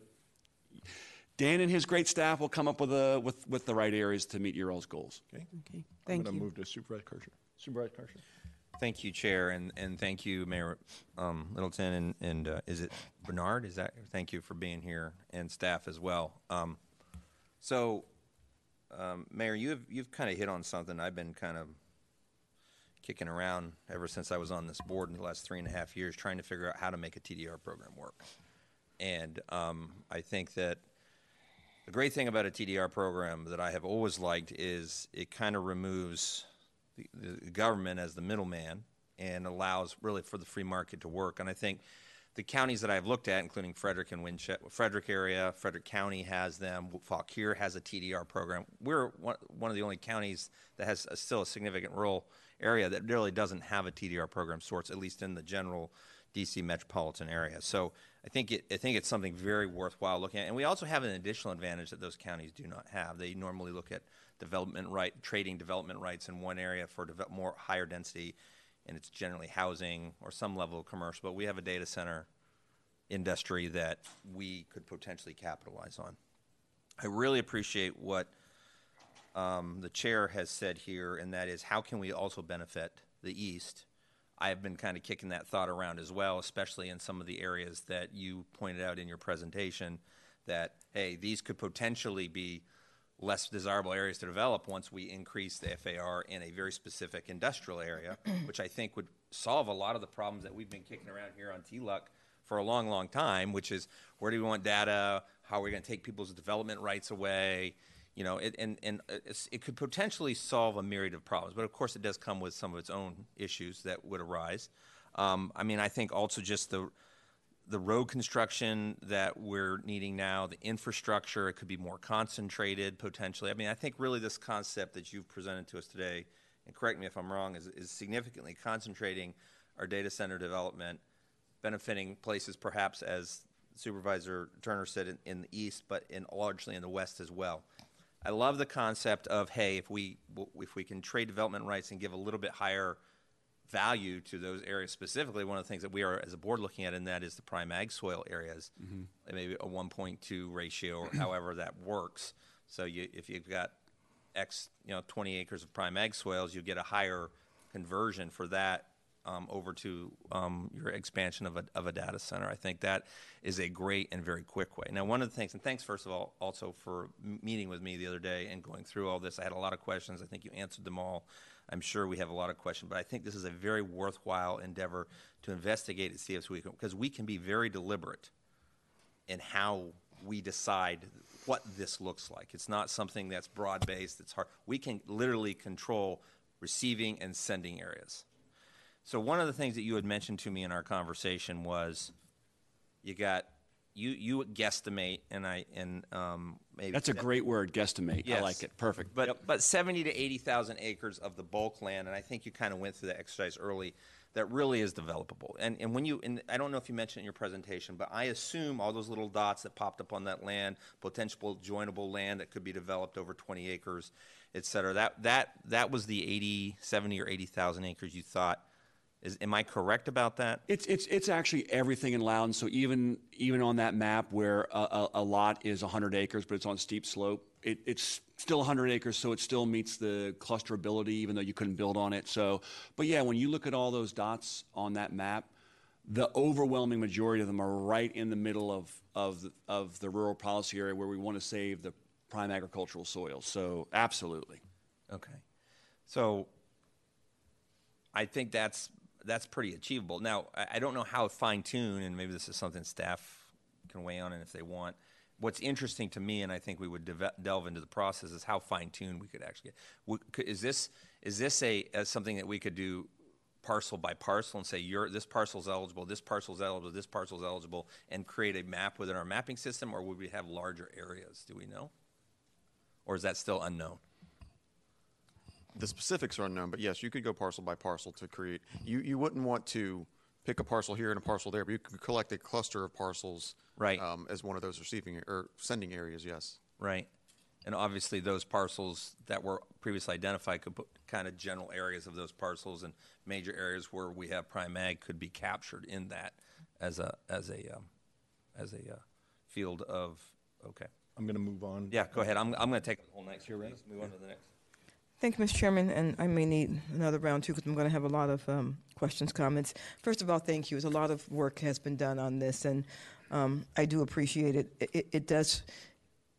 Dan and his great staff will come up with, a, with, with the right areas to meet your all's goals. Okay? Okay, Thank I'm thank going you. to move to Supervisor Kershner. Supervisor Kershner. Thank you, Chair, and, and thank you, Mayor um, Littleton, and, and uh, is it Bernard? Is that, thank you for being here, and staff as well. Um, So, um, Mayor, you have, you've kind of hit on something I've been kind of kicking around ever since I was on this board in the last three and a half years, trying to figure out how to make a TDR program work. And um, I think that the great thing about a TDR program that I have always liked is it kind of removes the, the government as the middleman and allows really for the free market to work. And I think the counties that I've looked at, including Frederick and Winchester, Frederick area, Frederick County has them. Fauquier has a TDR program. We're one, of the only counties that has a, still a significant rural area that really doesn't have a TDR program sorts, at least in the general DC metropolitan area. So I think it, I think it's something very worthwhile looking at. And we also have an additional advantage that those counties do not have. They normally look at development right, trading development rights in one area for more higher density, and it's generally housing or some level of commercial. But we have a data center industry that we could potentially capitalize on. I really appreciate what um, the chair has said here, and that is how can we also benefit the East? I have been kind of kicking that thought around as well, especially in some of the areas that you pointed out in your presentation. That hey, these could potentially be less desirable areas to develop once we increase the FAR in a very specific industrial area, which I think would solve a lot of the problems that we've been kicking around here on TLUC for a long, long time, which is where do we want data? How are we going to take people's development rights away? You know, it, and, and it could potentially solve a myriad of problems, but of course it does come with some of its own issues that would arise. Um, I mean, I think also just the, the road construction that we're needing now, the infrastructure, it could be more concentrated potentially. I mean, I think really this concept that you've presented to us today, and correct me if I'm wrong, is, is significantly concentrating our data center development, benefiting places perhaps as Supervisor Turner said in, in the east, but in largely in the west as well. I love the concept of hey, if we if we can trade development rights and give a little bit higher value to those areas specifically. One of the things that we are as a board looking at in that is the prime ag soil areas, mm-hmm. maybe a 1.2 ratio or however that works. So you, if you've got X, you know, 20 acres of prime ag soils, you get a higher conversion for that um, over to um, your expansion of a, of a data center. I think that is a great and very quick way. Now, one of the things, and thanks first of all also for meeting with me the other day and going through all this. I had a lot of questions. I think you answered them all. I'm sure we have a lot of questions, but I think this is a very worthwhile endeavor to investigate and see if we can, because we can be very deliberate in how we decide what this looks like. It's not something that's broad based. It's hard. We can literally control receiving and sending areas. So one of the things that you had mentioned to me in our conversation was you got you you guesstimate and I and um, maybe That's a great word, guesstimate. I like it. Perfect. But Yep. but seventy to eighty thousand acres of the bulk land, and I think you kind of went through the exercise early. That really is developable. And and when you and I don't know if you mentioned it in your presentation, but I assume all those little dots that popped up on that land, potential joinable land that could be developed over twenty acres, et cetera. That that that was the 80, 70 or eighty thousand acres you thought. Is am I correct about that? It's it's it's actually everything in Loudoun. So even even on that map where a, a, a lot is 100 acres, but it's on steep slope, it, it's still 100 acres, so it still meets the clusterability, even though you couldn't build on it. So, but yeah, when you look at all those dots on that map, the overwhelming majority of them are right in the middle of of the, of the rural policy area where we want to save the prime agricultural soil. So absolutely. Okay. So I think that's that's pretty achievable. Now, I, don't know how fine tune, and maybe this is something staff can weigh on, and if they want. What's interesting to me, and I think we would delve into the process, is how fine tuned we could actually get. Would- could- Is this is this a, a something that we could do parcel by parcel and say you're this eligible, this parcel's eligible, this parcel's eligible, and create a map within our mapping system, or would we have larger areas? Do we know, or is that still unknown? The specifics are unknown, but yes, you could go parcel by parcel to create. You you wouldn't want to pick a parcel here and a parcel there, but you could collect a cluster of parcels, Right. um, as one of those receiving or sending areas. Yes. Right. And obviously, those parcels that were previously identified could put kind of general areas of those parcels and major areas where we have prime ag could be captured in that as a as a um, as a uh, field of okay. I'm going to move on. Yeah, go ahead. I'm I'm going to take the whole next. Here, please. Move on to the next. Thank you, Mr. Chairman, and I may need another round too because I'm going to have a lot of um, questions, comments. First of all, thank you. A lot of work has been done on this, and um, I do appreciate it. It, it, it does,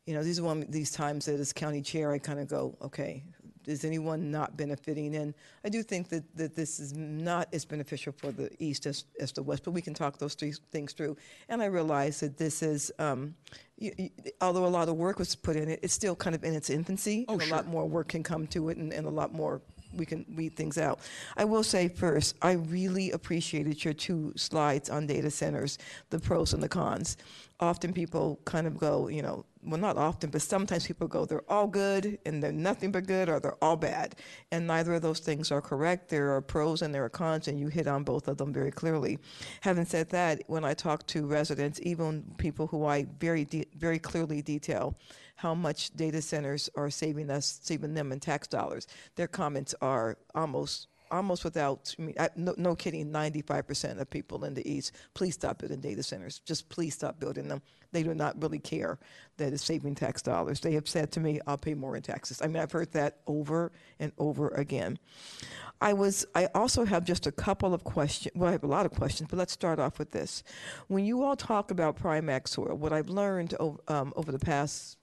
you know, these are one these times that as county chair, I kind of go, okay, is anyone not benefiting? And I do think that, that this is not as beneficial for the east as, as the west, but we can talk those three things through. And I realize that this is, um, you, you, although a lot of work was put in it, it's still kind of in its infancy. Oh, and a lot more work can come to it, and, and a lot more we can weed things out. I will say first, I really appreciated your two slides on data centers, the pros and the cons. Often people kind of go, you know, well, not often, but sometimes people go, they're all good and they're nothing but good, or they're all bad. And neither of those things are correct. There are pros and there are cons, and you hit on both of them very clearly. Having said that, when I talk to residents, even people who I very, very clearly detail, how much data centers are saving us, saving them in tax dollars. Their comments are almost, almost without, I, no, no kidding, 95% of people in the East, please stop building data centers. Just please stop building them. They do not really care that it's saving tax dollars. They have said to me, I'll pay more in taxes. I mean, I've heard that over and over again. I was. I also have just a couple of questions. Well, I have a lot of questions, but let's start off with this. When you all talk about prime ag soil, what I've learned over, um, over the past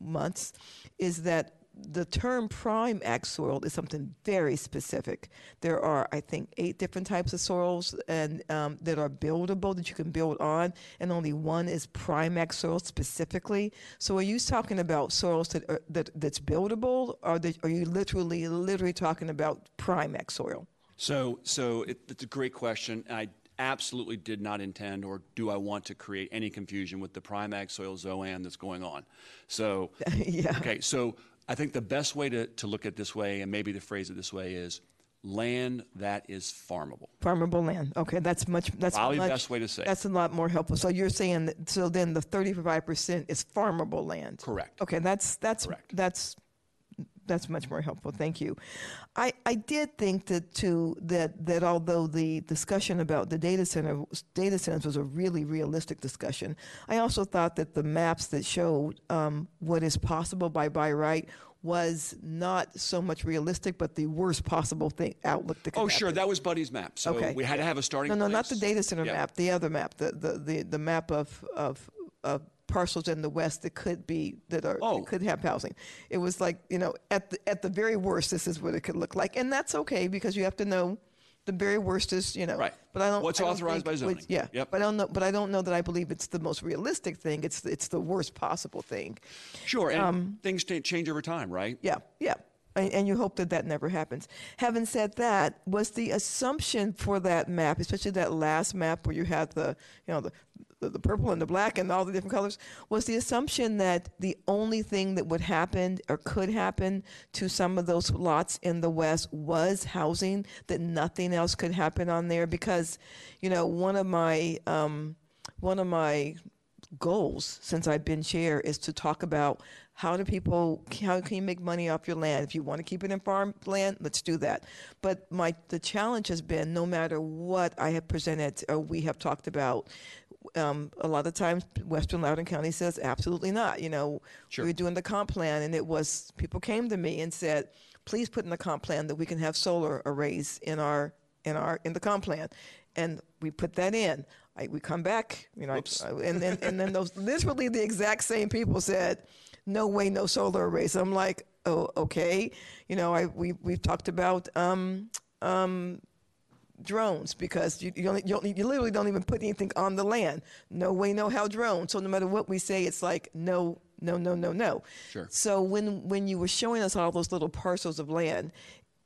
months is that the term prime ag soil is something very specific. There are, I think, eight different types of soils and um, that are buildable that you can build on, and only one is prime ag soil specifically. So, are you talking about soils that are, that that's buildable, or that, are you literally literally talking about prime ag soil? So, so it, it's a great question. I absolutely did not intend, or do I want to create any confusion with the prime ag soil zone that's going on. So, yeah. okay, so I think the best way to, to look at it this way, and maybe to phrase it this way, is land that is farmable. Farmable land. Okay, that's much. That's Probably the much, best way to say it. That's a lot more helpful. So you're saying that. So then the 35 percent is farmable land. Correct. Okay, that's that's Correct. that's that's much more helpful. Thank you. I, I did think that too that that although the discussion about the data center data centers was a really realistic discussion, I also thought that the maps that showed um, what is possible by by right was not so much realistic, but the worst possible thing outlook that could Oh, sure, that was Buddy's map. So Okay. we had to have a starting point. No, no, place. not the data center Yeah. map. The other map, the the the, the map of of of parcels in the west that could be that are Oh. that could have housing. It was like you know at the at the very worst, this is what it could look like, and that's okay because you have to know. The very worst is, you know, Right. But I don't. What's I don't authorized by zoning. was- Yeah. Yep. But I don't know. But I don't know that I believe it's the most realistic thing. It's it's the worst possible thing. Sure, and things change over time, right? Um, Yeah. Yeah. and, and you hope that that never happens. Having said that, was the assumption for that map, especially that last map where you had the, you know, the, the, the purple and the black and all the different colors, was the assumption that the only thing that would happen or could happen to some of those lots in the west was housing, that nothing else could happen on there? Because, you know, one of my, um, one of my goals since I've been chair is to talk about how do people how can you make money off your land if you want to keep it in farmland let's do that but my the challenge has been no matter what I have presented or we have talked about um, a lot of times Western Loudoun County says absolutely not you know Sure. we were doing the comp plan and it was people came to me and said please put in the comp plan that we can have solar arrays in our in our in the comp plan and we put that in I, we come back you know I- and then and then those literally the exact same people said, "No way, no solar arrays." I'm like, "Oh, okay." You know, I we we've talked about um, um, drones because you you, only, you, only, you literally don't even put anything on the land. No way, no how drones. So no matter what we say, it's like no, no, no, no, no. Sure. So when when you were showing us all those little parcels of land.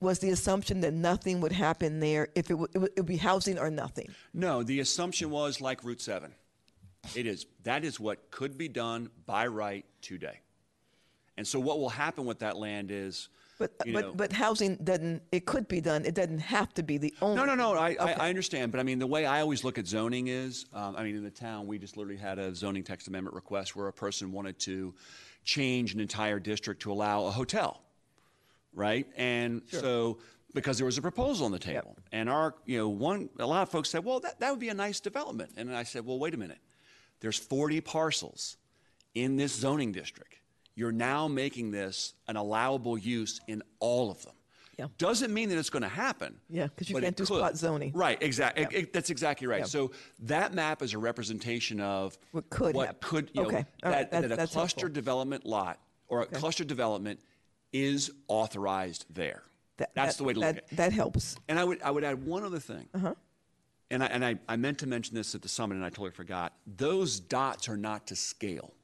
Was the assumption that nothing would happen there if it would, it would, it would be housing or nothing? No, the assumption was like Route 7. It is. That is what could be done by right today. And so what will happen with that land is, But you but know- but housing doesn't. It could be done. It doesn't have to be the only. No, no, no. I, I, Okay. I understand, but I mean the way I always look at zoning is, um, I mean in the town we just literally had a zoning text amendment request where a person wanted to change an entire district to allow a hotel, right? And so because there was a proposal on the table, and our you know one a lot of folks said, well that that would be a nice development, and I said, well wait a minute, there's 40 parcels in this zoning district. You're now making this an allowable use in all of them. Yeah. Doesn't mean that it's going to happen. Yeah, because you can't do could. spot zoning. Right, exactly. Yeah. that's exactly right. Yeah. So that map is a representation of What could what happen. could you Okay, all right, that, that- that a cluster helpful. development lot or a cluster development is authorized there. That- that's that- the way to that, look at it. That helps. And I would I would add one other thing. Uh-huh. And I and I, I meant to mention this at the summit and I totally forgot. Those dots are not to scale.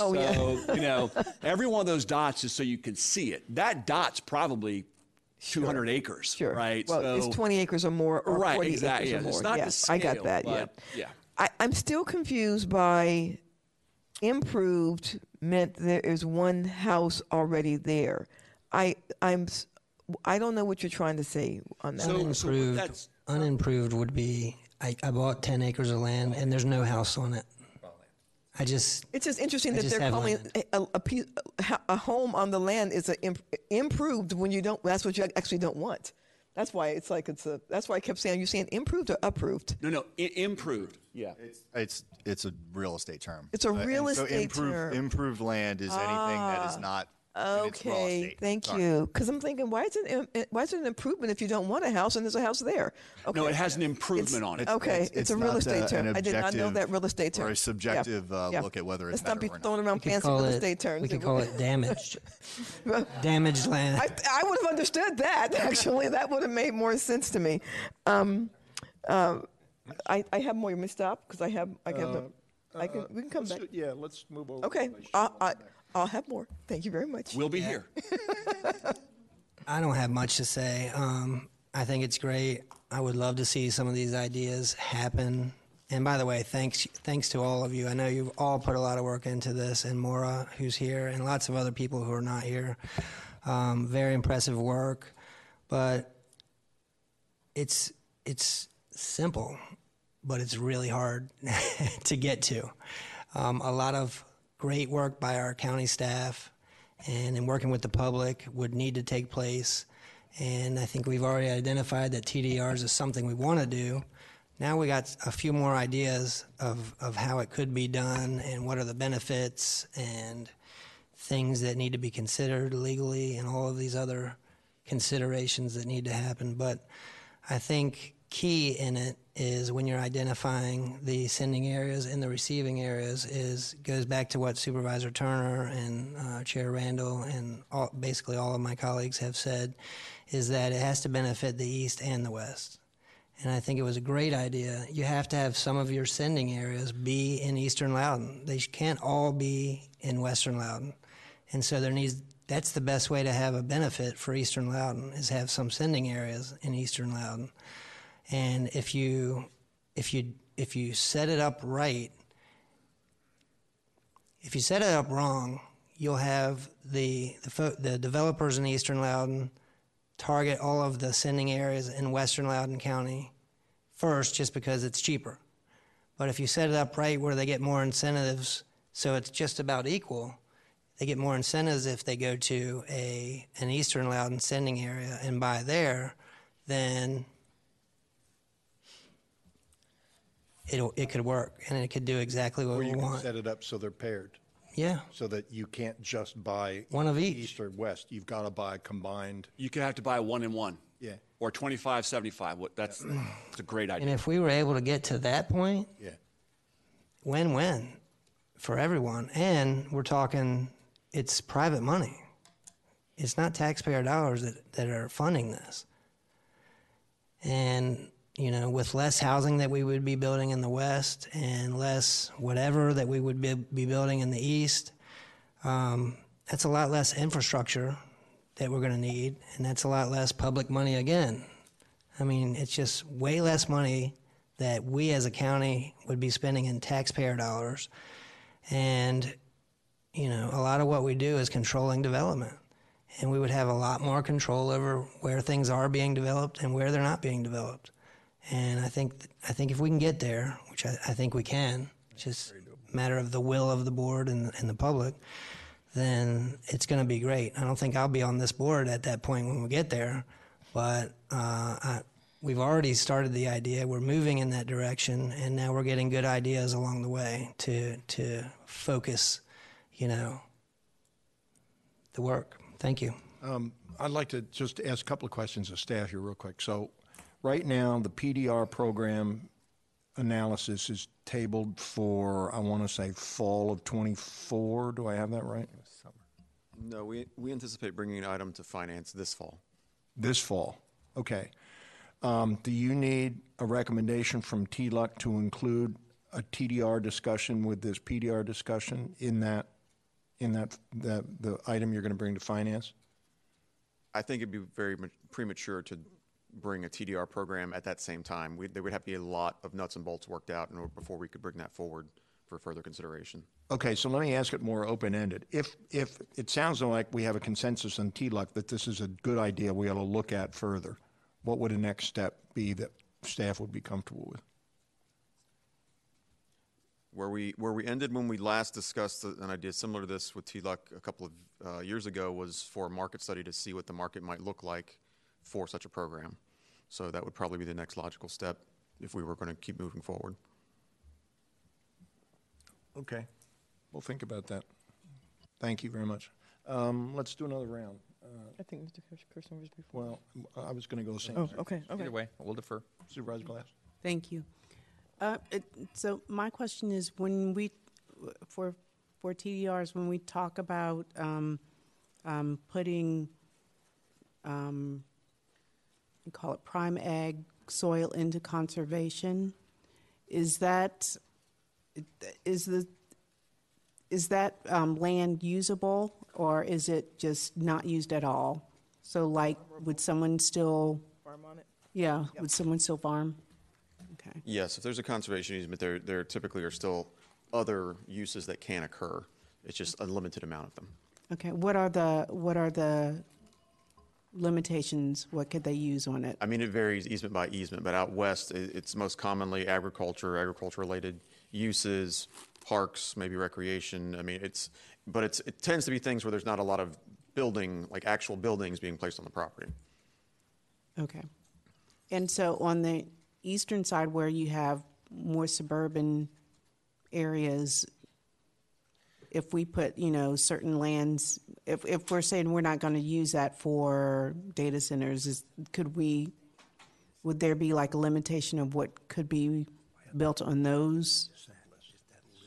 Oh, so, yeah. you know, every one of those dots is so you can see it. That dot's probably 200 acres, Sure. right? Well, so, it's 20 acres or more, or Right, 40 exactly, acres or more. It's not to yes, I got that. yeah. but, yeah. I, I'm still confused by improved meant there is one house already there. I I'm s- I don't know what you're trying to say on that. So- Unimproved, that's- unimproved would be, I, I bought 10 acres of land and there's no house on it. I just, It's just interesting I that just they're calling a, a, piece, a, a home on the land is a imp, improved when you don't. That's what you actually don't want. That's why it's like it's a. That's why I kept saying you're saying improved or approved. No, no, I- improved. Yeah. It's it's it's a real estate term. It's a Uh, and real so estate improved, term. Improved land is anything that is not. And it's raw Okay, thank Sorry. you. Because I'm thinking, why is it why is it an improvement if you don't want a house and there's a house there? Okay. No, it has an improvement It's- on it. Okay, it's, a real estate uh, term. I did not know that real estate term. Or a subjective uh, yeah. look at whether it's Let's not be better or throwing not. around fancy call real it, estate terms. we could call it damaged, damaged land. I, I would have understood that. Actually, that would have made more sense to me. Um, um, I, I have more. You may stop because I have. I have. the- I can. We can come Uh, back. Yeah, let's move over. Okay. I, I, I'll have more. Thank you very much. We'll be here. I don't have much to say. Um, I think it's great. I would love to see some of these ideas happen. And by the way, thanks thanks to all of you. I know you've all put a lot of work into this, and Mora, who's here, and lots of other people who are not here. Um, very impressive work, but it's it's simple, but it's really hard to get to. Um, a lot of great work by our county staff and in working with the public would need to take place. And I think we've already identified that TDRs is something we want to do. Now we got a few more ideas of, of how it could be done and what are the benefits and things that need to be considered legally and all of these other considerations that need to happen. But I think key in it is when you're identifying the sending areas and the receiving areas is goes back to what Supervisor Turner and uh, Chair Randall and all, basically all of my colleagues have said is that it has to benefit the east and the west. And I think it was a great idea. You have to have some of your sending areas be in eastern Loudoun. They can't all be in western Loudoun. And so there needs that's the best way to have a benefit for Eastern Loudoun is have some sending areas in Eastern Loudoun. And if you if you if you set it up right, if you set it up wrong, you'll have the the, fo- the developers in Eastern Loudoun target all of the sending areas in Western Loudoun County first, just because it's cheaper. But if you set it up right where they get more incentives, so it's just about equal, they get more incentives if they go to a an Eastern Loudoun sending area and buy there, then it'll it could work and it could do exactly what Or we you can want. set it up so they're paired, Yeah, so that you can't just buy One of each. east or west. You've got to buy combined. You could have to buy one and one. Yeah. Or 25, 75. What, that's, that's a great idea. and idea. if we were able to get to that point, Yeah. win-win for everyone. And we're talking, it's private money. It's not taxpayer dollars that, that are funding this. And, you know, with less housing that we would be building in the West and less whatever that we would be, be building in the East, um, that's a lot less infrastructure that we're going to need. And that's a lot less public money again. I mean, it's just way less money that we as a county would be spending in taxpayer dollars. And, you know, a lot of what we do is controlling development. And we would have a lot more control over where things are being developed and where they're not being developed. And I think, I think if we can get there, which I, I think we can, just a matter of the will of the board and, and the public, then it's going to be great. I don't think I'll be on this board at that point when we get there, but uh, I, we've already started the idea. We're moving in that direction, and now we're getting good ideas along the way to to focus, you know, the work. Thank you. I'd like to just ask a couple of questions of staff here real quick. So right now, the PDR program analysis is tabled for, I want to say, fall of '24. Do I have that right? Summer. No, we, we anticipate bringing an item to finance this fall. This fall. Okay. Um, Do you need a recommendation from TLUC to include a TDR discussion with this PDR discussion in that, in that, that, the item you're going to bring to finance? I think it'd be very ma- premature to bring a TDR program at that same time. We, there would have to be a lot of nuts and bolts worked out in order, before we could bring that forward for further consideration. Okay, so let me ask it more open-ended. If, if, it sounds like we have a consensus on TLUC that this is a good idea we ought to look at further, what would the next step be that staff would be comfortable with? Where we, where we ended when we last discussed an idea similar to this with TLUC a couple of uh, years ago was for a market study to see what the market might look like for such a program. So that would probably be the next logical step if we were going to keep moving forward. Okay, we'll think about that. Thank you very much. Um, Let's do another round. Uh, I think Mr. Kershner was before. Well, I was going to go the same. Oh, okay, okay. Either way, we'll defer. Supervisor Glass? Thank you. Uh, it, so my question is, when we, for, for TDRs, when we talk about, um, um, putting, um, we call it prime ag soil into conservation, is that, is the, is that, um, land usable or is it just not used at all? So like, would someone still, Farm on it? yeah, would someone still farm? Okay. Yes, if there's a conservation easement, there, there typically are still other uses that can occur. It's just a limited amount of them. Okay, what are the, what are the limitations? What could they use on it? I mean, it varies easement by easement, but out west, it's most commonly agriculture, agriculture-related uses, parks, maybe recreation. I mean, it's, but it's, it tends to be things where there's not a lot of building, like actual buildings being placed on the property. Okay. And so on the eastern side where you have more suburban areas, if we put, you know, certain lands, if, if we're saying we're not going to use that for data centers, is, could we, would there be like a limitation of what could be built on those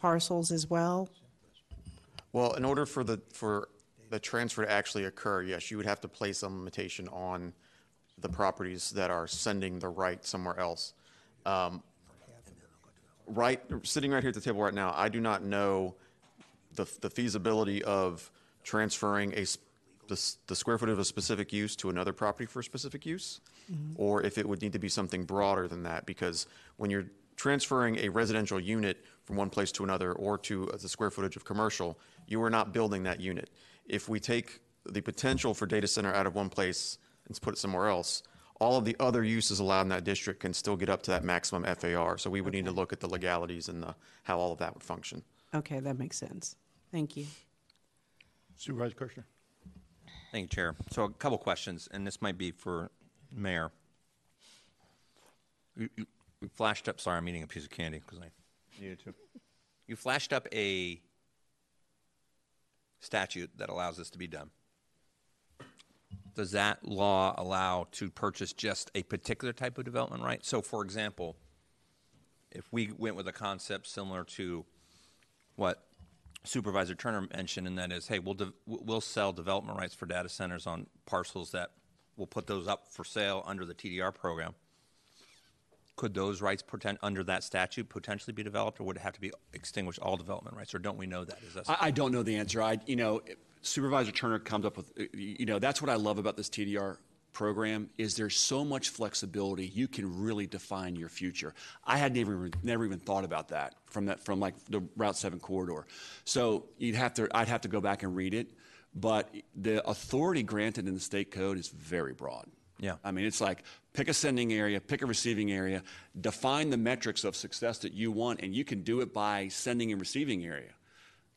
parcels as well? Well, in order for the, for the transfer to actually occur, yes, you would have to place some limitation on the properties that are sending the right somewhere else. Um, Right, sitting right here at the table right now, I do not know the, the feasibility of transferring a, the, the square footage of a specific use to another property for a specific use, mm-hmm. or if it would need to be something broader than that, because when you're transferring a residential unit from one place to another or to the square footage of commercial, you are not building that unit. If we take the potential for data center out of one place and put it somewhere else, all of the other uses allowed in that district can still get up to that maximum FAR. So we would need to look at the legalities and the, how all of that would function. Okay, that makes sense. Thank you. Supervisor Kershner. Thank you, Chair. So a couple questions, and this might be for Mayor. You, you, you flashed up, sorry, I'm eating a piece of candy because I needed to. You flashed up a statute that allows this to be done. Does that law allow to purchase just a particular type of development right? So, for example, if we went with a concept similar to what Supervisor Turner mentioned, and that is, hey, we'll, de- we'll sell development rights for data centers on parcels that we'll put those up for sale under the TDR program. Could those rights poten- under that statute potentially be developed, or would it have to be extinguished all development rights, or don't we know that? Is that I, I don't know the answer. I, you know, Supervisor Turner comes up with, you know, that's what I love about this TDR program is there's so much flexibility. You can really define your future. I had never, never even thought about that from that, from like the Route 7 corridor. So you'd have to, I'd have to go back and read it. But the authority granted in the state code is very broad. Yeah. I mean, it's like pick a sending area, pick a receiving area, define the metrics of success that you want, and you can do it by sending and receiving area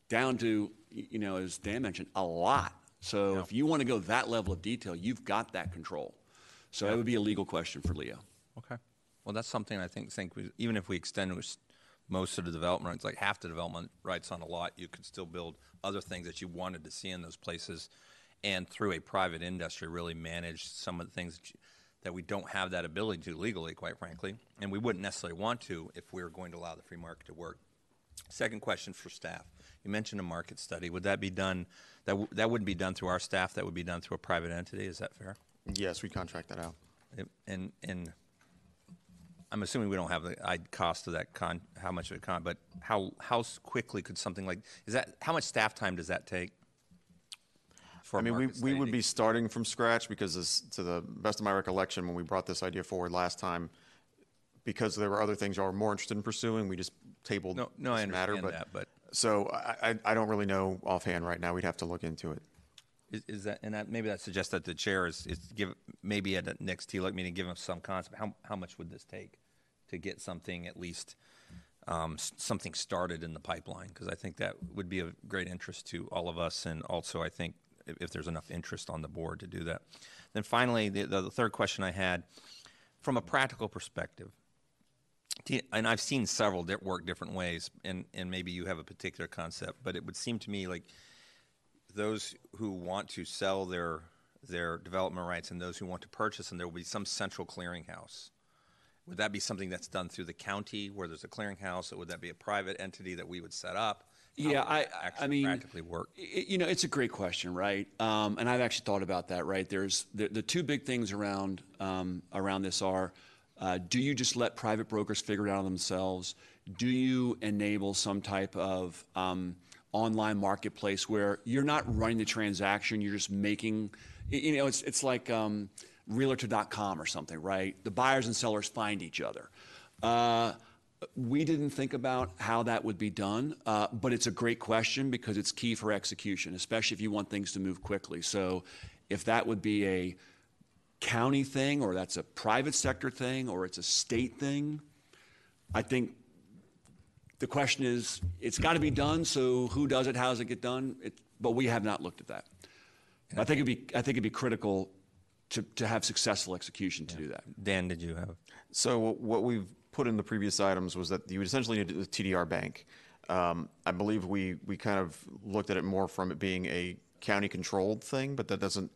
down to, you know, as Dan mentioned, a lot. So if you want to go that level of detail, you've got that control. So that would be a legal question for Leo. Okay. Well, that's something I think, think we, even if we extend most of the development rights, like half the development rights on a lot, you could still build other things that you wanted to see in those places, and through a private industry, really manage some of the things that, you, that we don't have that ability to legally, quite frankly, and we wouldn't necessarily want to if we were going to allow the free market to work. Second question for staff. You mentioned a market study. Would that be done? That w- that wouldn't be done through our staff. That would be done through a private entity. Is that fair? Yes, we contract that out. It- And, and I'm assuming we don't have the I- cost of that con, how much of a con, but how, how s- quickly could something like, is that, how much staff time does that take? for I mean, we, we would be starting from scratch because this, to the best of my recollection, when we brought this idea forward last time, because there were other things y'all were more interested in pursuing, we just tabled No, no, I this matter. understand that, but So I, I, don't really know offhand right now. We'd have to look into it. is, is that, and that, maybe that suggests that the chair is, is give, maybe at the next TLUC meeting, give them some concept, how, how much would this take to get something at least, um, something started in the pipeline? Because I think that would be of great interest to all of us, and also I think if, if there's enough interest on the board to do that. Then finally, the, the third question I had, from a practical perspective, and I've seen several that work different ways, and, and maybe you have a particular concept, but it would seem to me like those who want to sell their their development rights and those who want to purchase and there will be some central clearinghouse. Would that be something that's done through the county, where there's a clearinghouse, or would that be a private entity that we would set up? How Yeah, I, I actually mean, practically work. i- you know, it's a great question, right? Um, and I've actually thought about that, right? There's the, the two big things around um, around this are: uh, do you just let private brokers figure it out themselves? Do you enable some type of um, online marketplace where you're not running the transaction, you're just making, you know, it's it's like um, Realtor.com or something, right? The buyers and sellers find each other. Uh, we didn't think about how that would be done, uh, but it's a great question because it's key for execution, especially if you want things to move quickly. So, if that would be a county thing, or that's a private sector thing, or it's a state thing, I think the question is it's got to be done. So, who does it? How does it get done? It, but we have not looked at that. I think it'd be I think it'd be critical to, to have successful execution to do that. Dan, did you have? So what we've put in the previous items was that you would essentially need a TDR bank. Um, I believe we, we kind of looked at it more from it being a county-controlled thing, but that doesn't,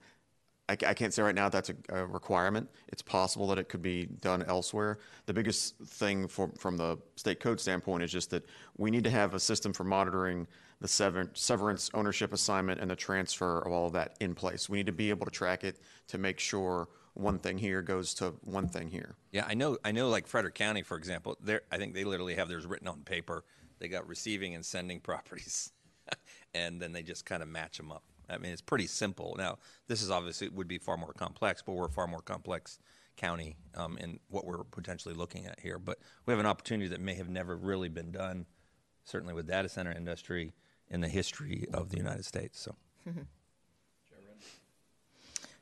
I, I can't say right now that's a, a requirement. It's possible that it could be done elsewhere. The biggest thing for, from the state code standpoint is just that we need to have a system for monitoring the sever- severance, ownership assignment, and the transfer of all of that in place. We need to be able to track it to make sure one thing here goes to one thing here. Yeah, I know. I know. Like Frederick County, for example, they I think they literally have theirs written on paper. They got receiving and sending properties, and then they just kind of match them up. I mean, it's pretty simple. Now, this is obviously would be far more complex, but we're a far more complex county um, in what we're potentially looking at here. But we have an opportunity that may have never really been done, certainly with data center industry in the history of the United States. So.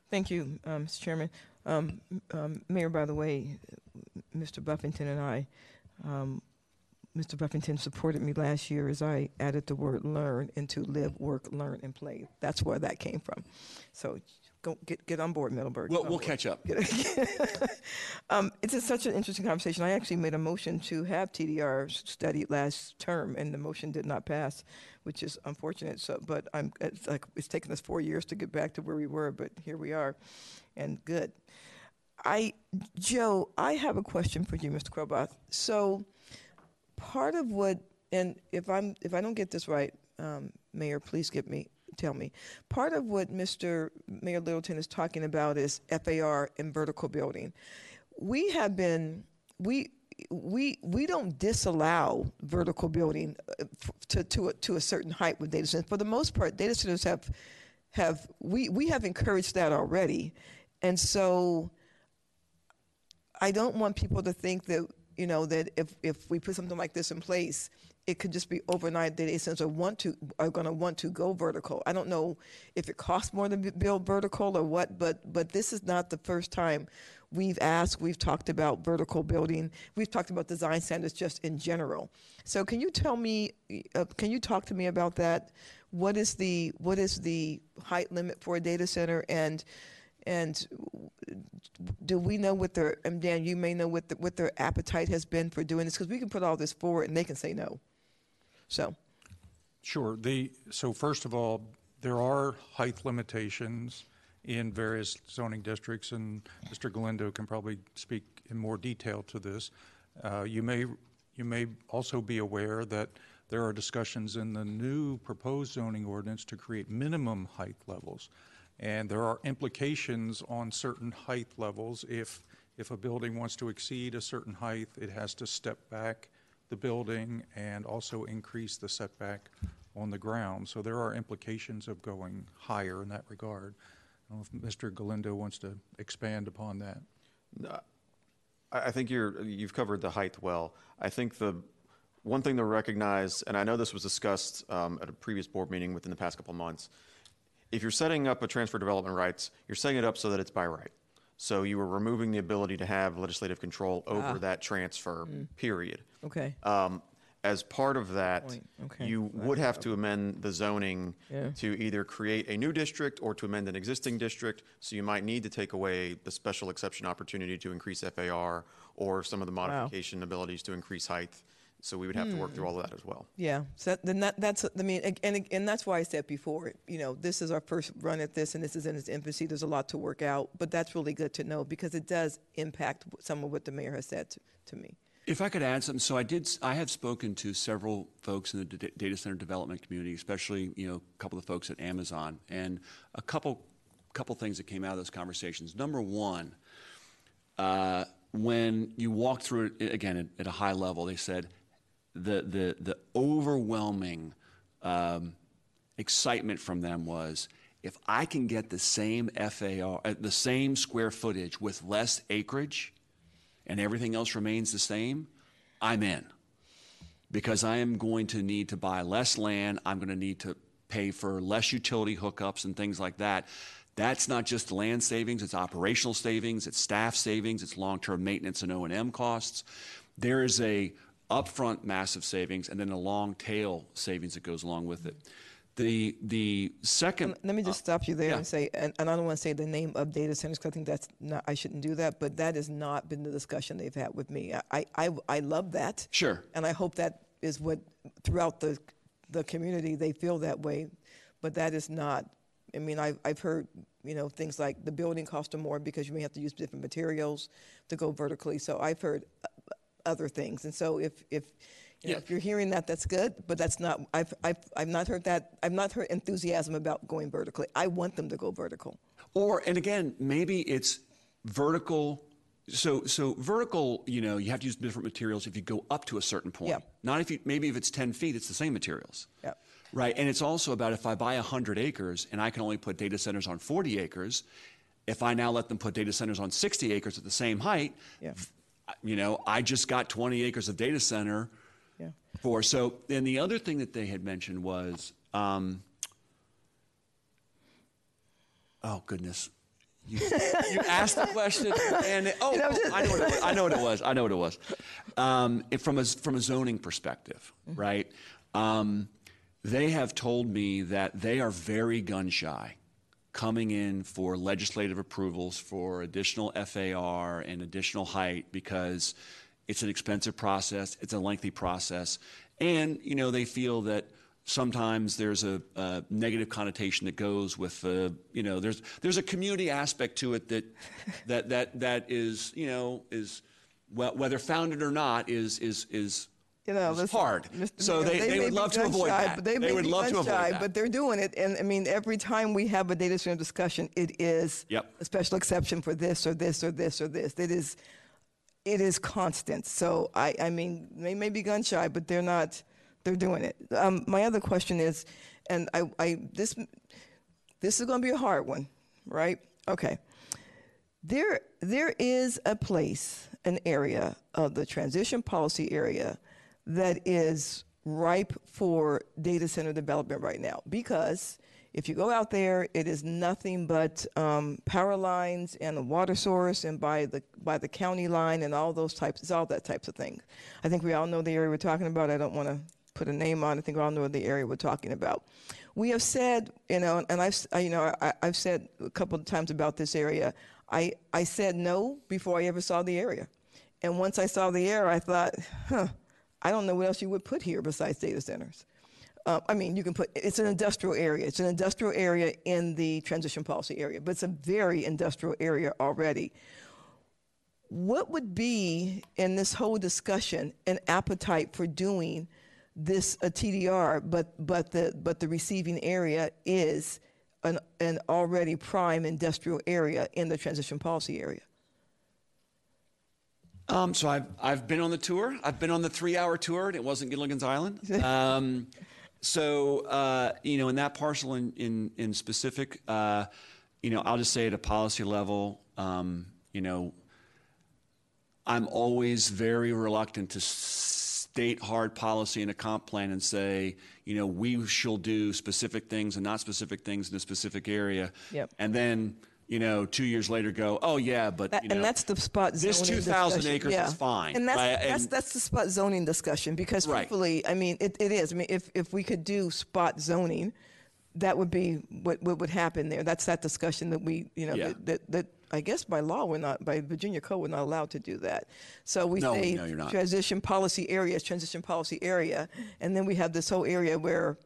Thank you, um, Mr. Chairman. Um, Mayor, by the way, Mr. Buffington and I, um, Mr. Buffington supported me last year as I added the word learn into live, work, learn, and play. That's where that came from. So go get, get on board, Middleburg. We'll, we'll board. catch up. um, it's just such an interesting conversation. I actually made a motion to have TDR studied last term, and the motion did not pass, which is unfortunate. So, but I'm it's like it's taken us four years to get back to where we were, but here we are, and good. I, Joe, I have a question for you, Mr. Kroboth. So, part of what, and if I'm if I don't get this right, um, Mayor, please get me tell me. Part of what Mr. Mayor Littleton is talking about is FAR and vertical building. We have been we we we don't disallow vertical building uh, to to a, to a certain height with data centers. For the most part, data centers have have we we have encouraged that already, and so I don't want people to think that you know that if if we put something like this in place, it could just be overnight that essentially want to are going to want to go vertical. I don't know if it costs more to build vertical or what, but but this is not the first time we've asked. We've talked about vertical building. We've talked about design standards just in general. So can you tell me? Uh, can you talk to me about that? What is the what is the height limit for a data center and and do we know what their and Dan, you may know what the, what their appetite has been for doing this because we can put all this forward and they can say no. So, Sure. The, so first of all, there are height limitations in various zoning districts, and Mr. Galindo can probably speak in more detail to this. Uh, You may, you may also be aware that there are discussions in the new proposed zoning ordinance to create minimum height levels. And there are implications on certain height levels. If, if a building wants to exceed a certain height, it has to step back the building and also increase the setback on the ground. So there are implications of going higher in that regard. I don't know if Mr. Galindo wants to expand upon that. I, I think you're, you've covered the height well. I think the one thing to recognize, and I know this was discussed um, at a previous board meeting within the past couple months, if you're setting up a transfer development rights, you're setting it up so that it's by right. So you are removing the ability to have legislative control over that transfer, period. okay. Um, as part of that, Okay. you would have to amend the zoning Yeah. to either create a new district or to amend an existing district. So you might need to take away the special exception opportunity to increase FAR or some of the modification abilities to increase height. So we would have to work Hmm. through all of that as well. Yeah, so then that, that's, I mean, and, and that's why I said before, you know, this is our first run at this and this is in its infancy. There's a lot to work out, but that's really good to know because it does impact some of what the mayor has said to, to me. If I could add something, so I did. I have spoken to several folks in the d- data center development community, especially you know a couple of folks at Amazon, and a couple couple things that came out of those conversations. Number one, uh, when you walk through it again at, at a high level, they said the the the overwhelming um, excitement from them was if I can get the same FAR, uh, the same square footage with less acreage, and everything else remains the same, I'm in. Because I am going to need to buy less land, I'm going to need to pay for less utility hookups and things like that. That's not just land savings, it's operational savings, it's staff savings, it's long-term maintenance and O&M costs. There is a upfront massive savings and then a long tail savings that goes along with it. The the second Let me just stop you there yeah. and say, and, and I don't want to say the name of data centers because I think that's not, I shouldn't do that, but that has not been the discussion they've had with me. I, I, I love that. Sure. And I hope that is what throughout the, the community they feel that way, but that is not. I mean, I've, I've heard you know things like the building costs more because you may have to use different materials to go vertically. So I've heard uh, other things, and so if if you know, if you're hearing that, that's good, but that's not. I've, I've I've not heard that. I've not heard enthusiasm about going vertically. I want them to go vertical. Or, and again, maybe it's vertical. So, so vertical, you know, you have to use different materials if you go up to a certain point. Yeah. Not if you, maybe if it's 10 feet, it's the same materials. Yeah. Right, and it's also about if I buy 100 acres and I can only put data centers on 40 acres, if I now let them put data centers on 60 acres at the same height, Yeah. You know, I just got 20 acres of data center Yeah. for, so, and the other thing that they had mentioned was, um, oh goodness. You, you asked the question and, it- oh, oh, I know what it was, I know what it was, I know what it was. Um, it- from a, from a zoning perspective, right? Um, they have told me that they are very gun shy coming in for legislative approvals for additional FAR and additional height because it's an expensive process, it's a lengthy process, and you know they feel that sometimes there's a, a negative connotation that goes with the you know there's there's a community aspect to it that that that that is you know is whether founded or not is is is You know, listen, hard. Mr. So they, they, may would love to avoid shy, that. But they, may would love to avoid shy, that. But they're doing it, and I mean, every time we have a data center discussion, it is Yep. a special exception for this or this or this or this. It is, it is constant. So I, I mean, they may be gun shy, but they're not. They're doing it. Um, my other question is, and I, I this, this is going to be a hard one, right? Okay. There, there is a place, an area of the transition policy area that is ripe for data center development right now because if you go out there, it is nothing but um, power lines and a water source, and by the by the county line and all those types. It's all that types of things. I think we all know the area we're talking about. I don't want to put a name on. I think we all know the area we're talking about. We have said, you know, and I've, I, you know, I, I've said a couple of times about this area. I, I said no before I ever saw the area. And once I saw the area, I thought, huh, I don't know what else you would put here besides data centers. Uh, I mean, you can put, it's an industrial area. It's an industrial area in the transition policy area, but it's a very industrial area already. What would be in this whole discussion an appetite for doing this a TDR, but but the but the receiving area is an an already prime industrial area in the transition policy area? Um, so I've I've been on the tour. I've been on the three-hour tour, and it wasn't Gilligan's Island. Um, so uh, you know, in that parcel in in, in specific, uh, you know, I'll just say at a policy level, um, you know, I'm always very reluctant to state hard policy in a comp plan and say, you know, we shall do specific things and not specific things in a specific area. Yep. And then, you know, two years later go, oh yeah, but That- you know, and that's the spot this 2,000 discussion. acres yeah. is fine, And that's, right? that's, And- that's the spot zoning discussion because Right. truthfully, I mean, it, it is. I mean, if, if we could do spot zoning, that would be what, what would happen there. That's that discussion that we, you know, Yeah. that, that, that I guess by law, we're not, by Virginia code, we're not allowed to do that. So we No, say no, transition policy area is transition policy area. And then we have this whole area where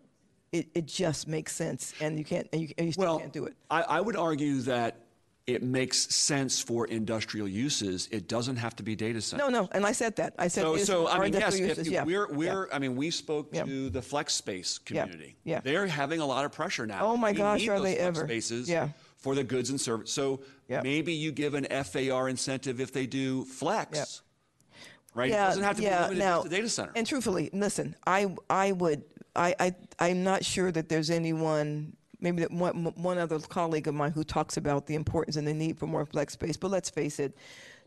it, it just makes sense and you can't, and you, and you still well, can't do it. I, I would argue that it makes sense for industrial uses. It doesn't have to be data center. No, no, and I said that. I said So, so I mean, yes, if uses, you- yeah, we're, we're, I mean, we spoke Yeah. to the flex space community. yeah. They're having a lot of pressure now. Oh my We gosh, are they flex ever. Spaces Yeah. for the goods and service. So Yeah. maybe you give an FAR incentive if they do flex. Right? Yeah, it doesn't have to yeah, be limited now, to the data center. And truthfully, listen, I I would I I I'm not sure that there's anyone maybe that one one other colleague of mine who talks about the importance and the need for more flex space. But let's face it,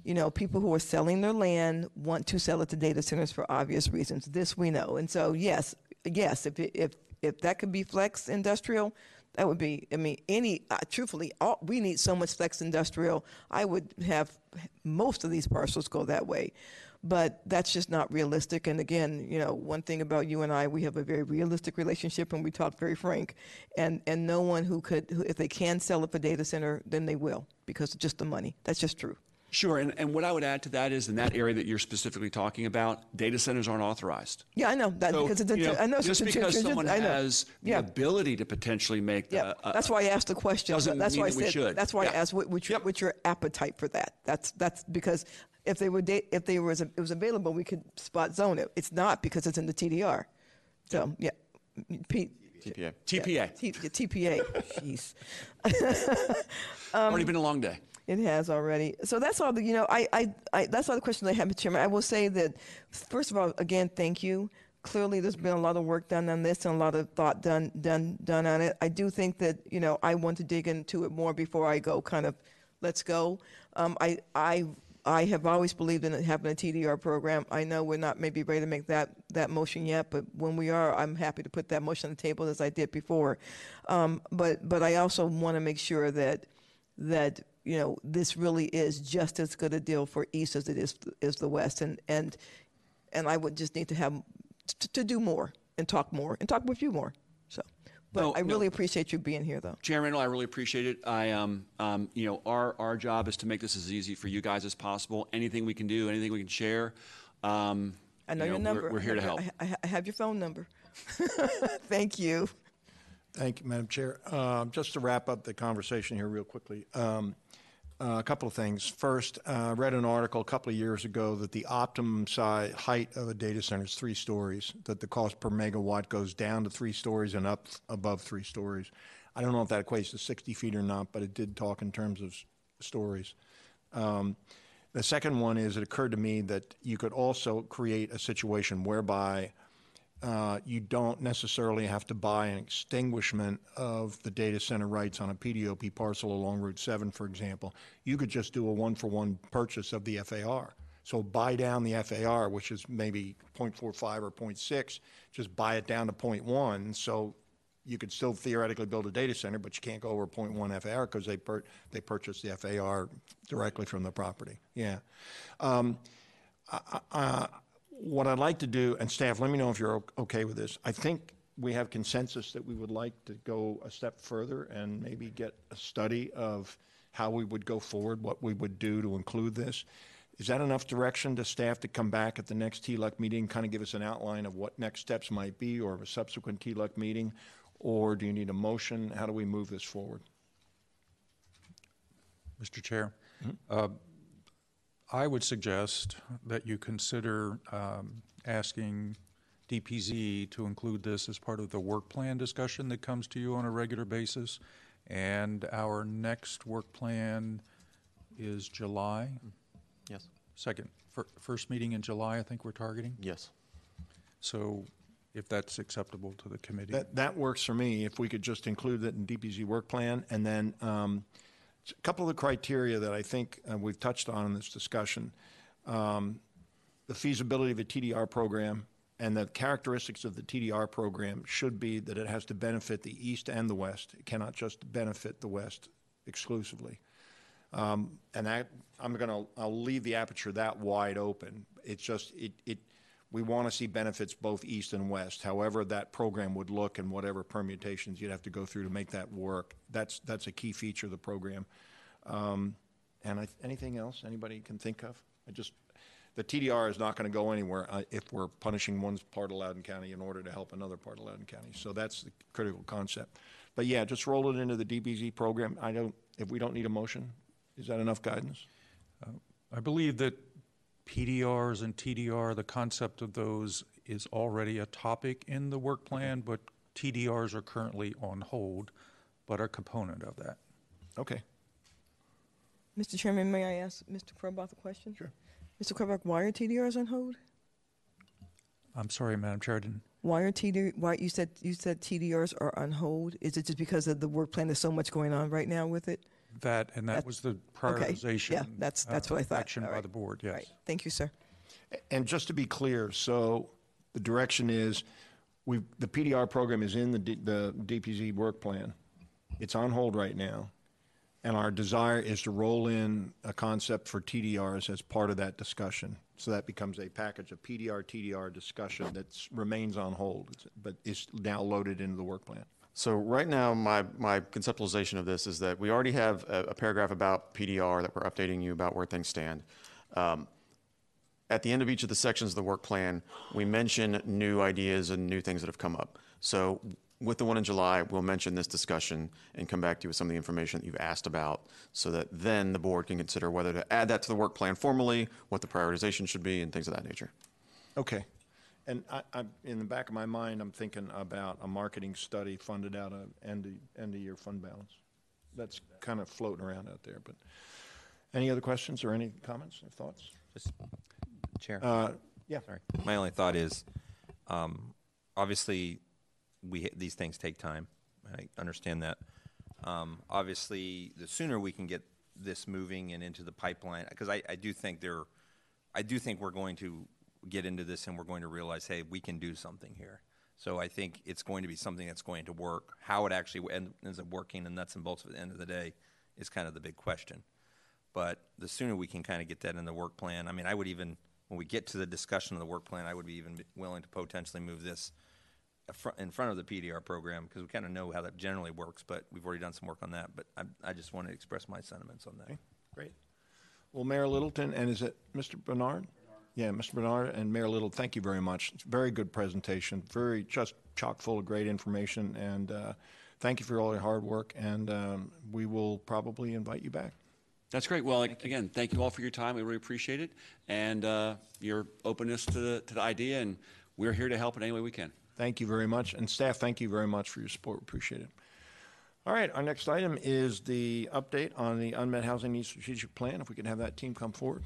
you know, people who are selling their land want to sell it to data centers for obvious reasons. This we know, and so yes, yes, if if if that could be flex industrial. That would be, I mean, any, uh, truthfully, all, we need so much flex industrial. I would have most of these parcels go that way but that's just not realistic. And again, you know, one thing about you and I, we have a very realistic relationship, and we talk very frank. And and no one who could, who, if they can sell it for data center, then they will because of just the money. That's just true. Sure. And, and what I would add to that is in that area that you're specifically talking about, data centers aren't authorized. Yeah, I know that So, because it's a, you know, I know just a- because it's a- someone I know. has the Yeah. ability to potentially make Yeah, the, uh, that's why I asked the question. doesn't that's mean why I that we said. should. That's why Yeah. I asked what, what's, your, Yep. what's your appetite for that. That's that's because if they were da- if they was it was available, we could spot zone it. It's not because it's in the TDR. So yeah, Pete. TPA. TPA. T- TPA. Jeez. already been a long day. It has already. So that's all the, you know, I, I, I, that's all the questions I have, Mr. Chairman. I will say that, first of all, again, thank you clearly there's been a lot of work done on this and a lot of thought done done done on it. I do think that you know I want to dig into it more before I go kind of let's go. Um, I I I have always believed in having a TDR program. I know we're not maybe ready to make that that motion yet, but when we are, I'm happy to put that motion on the table as I did before. Um, but but I also want to make sure that that you know this really is just as good a deal for East as it is is the West, and and and I would just need to have to, to do more and talk more and talk with you more. So, but No, I no. really appreciate you being here, though. Chairman, I really appreciate it. I, um, um, you know, our, our job is to make this as easy for you guys as possible. Anything we can do, anything we can share. Um, I know you your we're- number. We're, here to help. I, I, I have your phone number. Thank you. Thank you, Madam Chair. Uh, Just to wrap up the conversation here real quickly, um, uh, a couple of things. First, uh, I read an article a couple of years ago that the optimum size, height of a data center is three stories, that the cost per megawatt goes down to three stories and up above three stories. I don't know if that equates to 60 feet or not, but it did talk in terms of stories. Um, The second one is, it occurred to me that you could also create a situation whereby uh, you don't necessarily have to buy an extinguishment of the data center rights on a PDOP parcel along Route 7, for example. You could just do a one-for-one purchase of the FAR. So buy down the FAR, which is maybe .45 or .6, just buy it down to .1, so you could still theoretically build a data center, but you can't go over .1 FAR because they they purchased the FAR directly from the property. Yeah. Um, uh, What I'd like to do, and staff, let me know if you're okay with this. I think we have consensus that we would like to go a step further and maybe get a study of how we would go forward, what we would do to include this. Is that enough direction to staff to come back at the next TLUC meeting, kind of give us an outline of what next steps might be, or a subsequent TLUC meeting? Or do you need a motion? How do we move this forward? Mr. Chair, uh, I would suggest that you consider um, asking DPZ to include this as part of the work plan discussion that comes to you on a regular basis. And our next work plan is July Yes. 2nd. Fir- First meeting in July, I think we're targeting. Yes. So if that's acceptable to the committee. That, that works for me, if we could just include that in DPZ work plan. And then um, a couple of the criteria that I think uh, we've touched on in this discussion. Um, The feasibility of a TDR program and the characteristics of the TDR program should be that it has to benefit the East and the West. It cannot just benefit the West exclusively. Um, And that, I'm going to, I'll leave the aperture that wide open. It's just, it, it, we want to see benefits both east and west. However that program would look and whatever permutations you'd have to go through to make that work. That's, that's a key feature of the program. Um, And I, anything else anybody can think of? I just, the TDR is not going to go anywhere uh, if we're punishing one part of Loudoun County in order to help another part of Loudoun County. So that's the critical concept. But yeah, just roll it into the DPZ program. I don't, if we don't need a motion, is that enough guidance? I believe that PDRs and TDR, the concept of those is already a topic in the work plan, but TDRs are currently on hold, but are a component of that. Okay. Mr. Chairman, may I ask Mr. Kroboth a question? Sure. Mr. Kroboth, why are TDRs on hold? I'm sorry, Madam Chair, I didn't. Why are TD, why, you said, you said TDRs are on hold? Is it just because of the work plan, there's so much going on right now with it? That, and that That- was the Okay, prioritization. yeah, that's- that's uh, what I thought. Action All by right. the board, yes. Right, thank you, sir. And just to be clear, so the direction is, we, the PDR program is in the, D- the DPZ work plan. It's on hold right now. And our desire is to roll in a concept for TDRs as part of that discussion. So that becomes a package of PDR, TDR discussion that remains on hold, but is now loaded into the work plan. So right now, my, my conceptualization of this is that we already have a, a paragraph about PDR that we're updating you about where things stand. Um, at the end of each of the sections of the work plan, we mention new ideas and new things that have come up. So with the one in July, we'll mention this discussion and come back to you with some of the information that you've asked about so that then the board can consider whether to add that to the work plan formally, what the prioritization should be, and things of that nature. Okay. And I, I, in the back of my mind, I'm thinking about a marketing study funded out of end of, end of year fund balance. That's kind of floating around out there, but any other questions or any comments or thoughts? Just, Chair. Uh, yeah. Sorry. My only thought is, Um, obviously, we these things take time. I understand that. Um, obviously, the sooner we can get this moving and into the pipeline, because I, I do think there, I do think we're going to get into this and we're going to realize, hey, we can do something here. So I think it's going to be something that's going to work. How it actually ends up working and nuts and bolts at the end of the day is kind of the big question. But the sooner we can kind of get that in the work plan, I mean, I would even, when we get to the discussion of the work plan, I would be even willing to potentially move this in front of the PDR program because we kind of know how that generally works, but we've already done some work on that. But I, I just want to express my sentiments on that. Great. Well, Mayor Littleton, and is it Mr. Bernard? Yeah, Mr. Bernard and Mayor Little, thank you very much. It's a very good presentation, very just chock full of great information, and uh, thank you for all your hard work, and um, we will probably invite you back. That's great. Well, again, thank you all for your time. We really appreciate it and uh, your openness to the, to the idea, and we're here to help in any way we can. Thank you very much. And staff, thank you very much for your support. Appreciate it. All right, our next item is the update on the unmet housing needs strategic plan. If we could have that team come forward.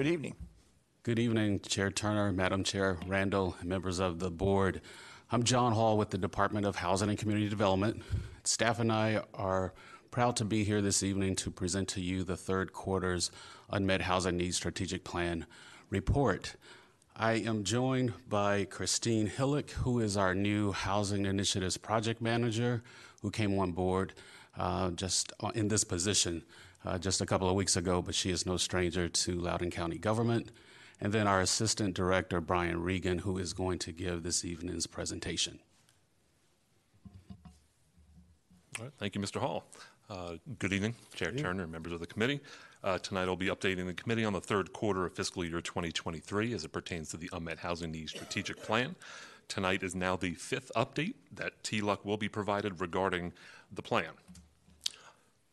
Good evening. Good evening, Chair Turner, Madam Chair Randall, members of the board. I'm John Hall with the Department of Housing and Community Development. Staff and I are proud to be here this evening to present to you the third quarter's Unmet Housing Needs Strategic Plan report. I am joined by Christine Hillick, who is our new Housing Initiatives Project Manager, who came on board uh, just in this position uh, just a couple of weeks ago, but she is no stranger to Loudoun County government. And then our Assistant Director, Brian Regan, who is going to give this evening's presentation. All right, thank you, Mr. Hall. Uh, good evening, Chair Turner members of the committee. Uh, tonight I'll be updating the committee on the third quarter of fiscal year 2023 as it pertains to the Unmet Housing Needs Strategic Plan. Tonight is now the fifth update that TLUC will be provided regarding the plan.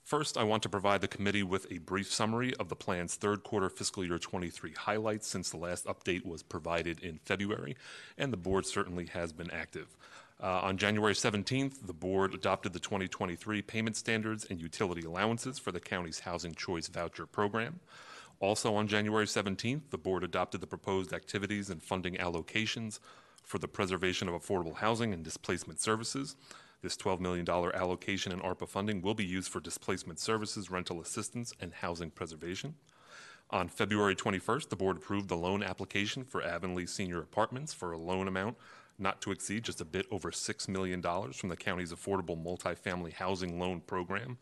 First, I want to provide the committee with a brief summary of the plan's third quarter fiscal year 23 highlights since the last update was provided in February, and the board certainly has been active. Uh, on January 17th, the board adopted the 2023 payment standards and utility allowances for the county's Housing Choice Voucher Program. Also on January 17th, the board adopted the proposed activities and funding allocations for the preservation of affordable housing and displacement services. This $12 million allocation in ARPA funding will be used for displacement services, rental assistance, and housing preservation. On February 21st, the board approved the loan application for Avonlea Senior Apartments for a loan amount not to exceed just a bit over $6 million from the county's Affordable Multifamily Housing Loan Program.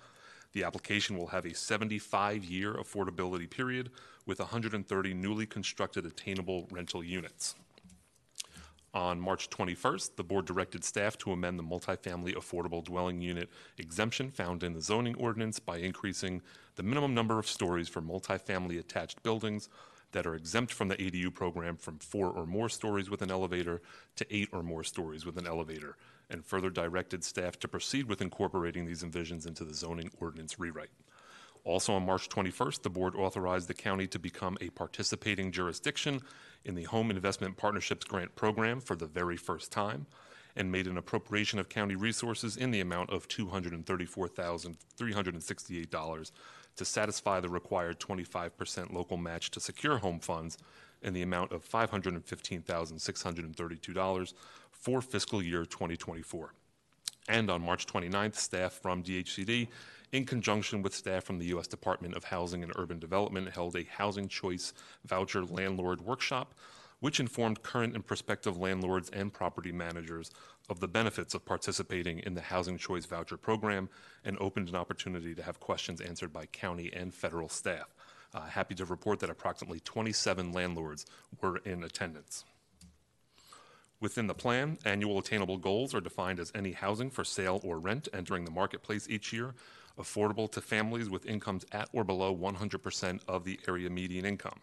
The application will have a 75 year affordability period with 130 newly constructed attainable rental units. On March 21st, the board directed staff to amend the multifamily affordable dwelling unit exemption found in the zoning ordinance by increasing the minimum number of stories for multifamily attached buildings that are exempt from the ADU program from four or more stories with an elevator to eight or more stories with an elevator, and further directed staff to proceed with incorporating these envisions into the zoning ordinance rewrite. Also on March 21st, the board authorized the county to become a participating jurisdiction in the Home Investment Partnerships Grant Program for the very first time and made an appropriation of county resources in the amount of $234,368 to satisfy the required 25% local match to secure home funds in the amount of $515,632 for fiscal year 2024. And on March 29th, staff from DHCD in conjunction with staff from the U.S. Department of Housing and Urban Development, held a housing choice voucher landlord workshop, which informed current and prospective landlords and property managers of the benefits of participating in the Housing Choice Voucher Program and opened an opportunity to have questions answered by county and federal staff. Uh, happy to report that approximately 27 landlords were in attendance. Within the plan, annual attainable goals are defined as any housing for sale or rent entering the marketplace each year affordable to families with incomes at or below 100% of the area median income.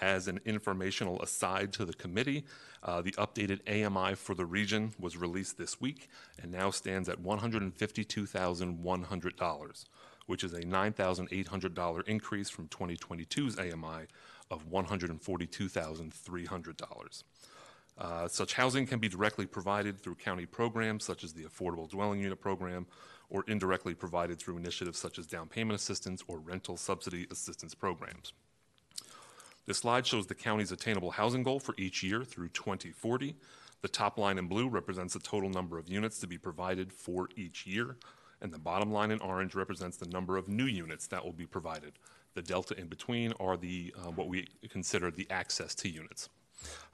As an informational aside to the committee, uh, the updated AMI for the region was released this week and now stands at $152,100, which is a $9,800 increase from 2022's AMI of $142,300. Uh, Such housing can be directly provided through county programs such as the Affordable Dwelling Unit Program, or indirectly provided through initiatives such as down payment assistance or rental subsidy assistance programs. This slide shows the county's attainable housing goal for each year through 2040. The top line in blue represents the total number of units to be provided for each year, and the bottom line in orange represents the number of new units that will be provided. The delta in between are the, uh, what we consider the access to units.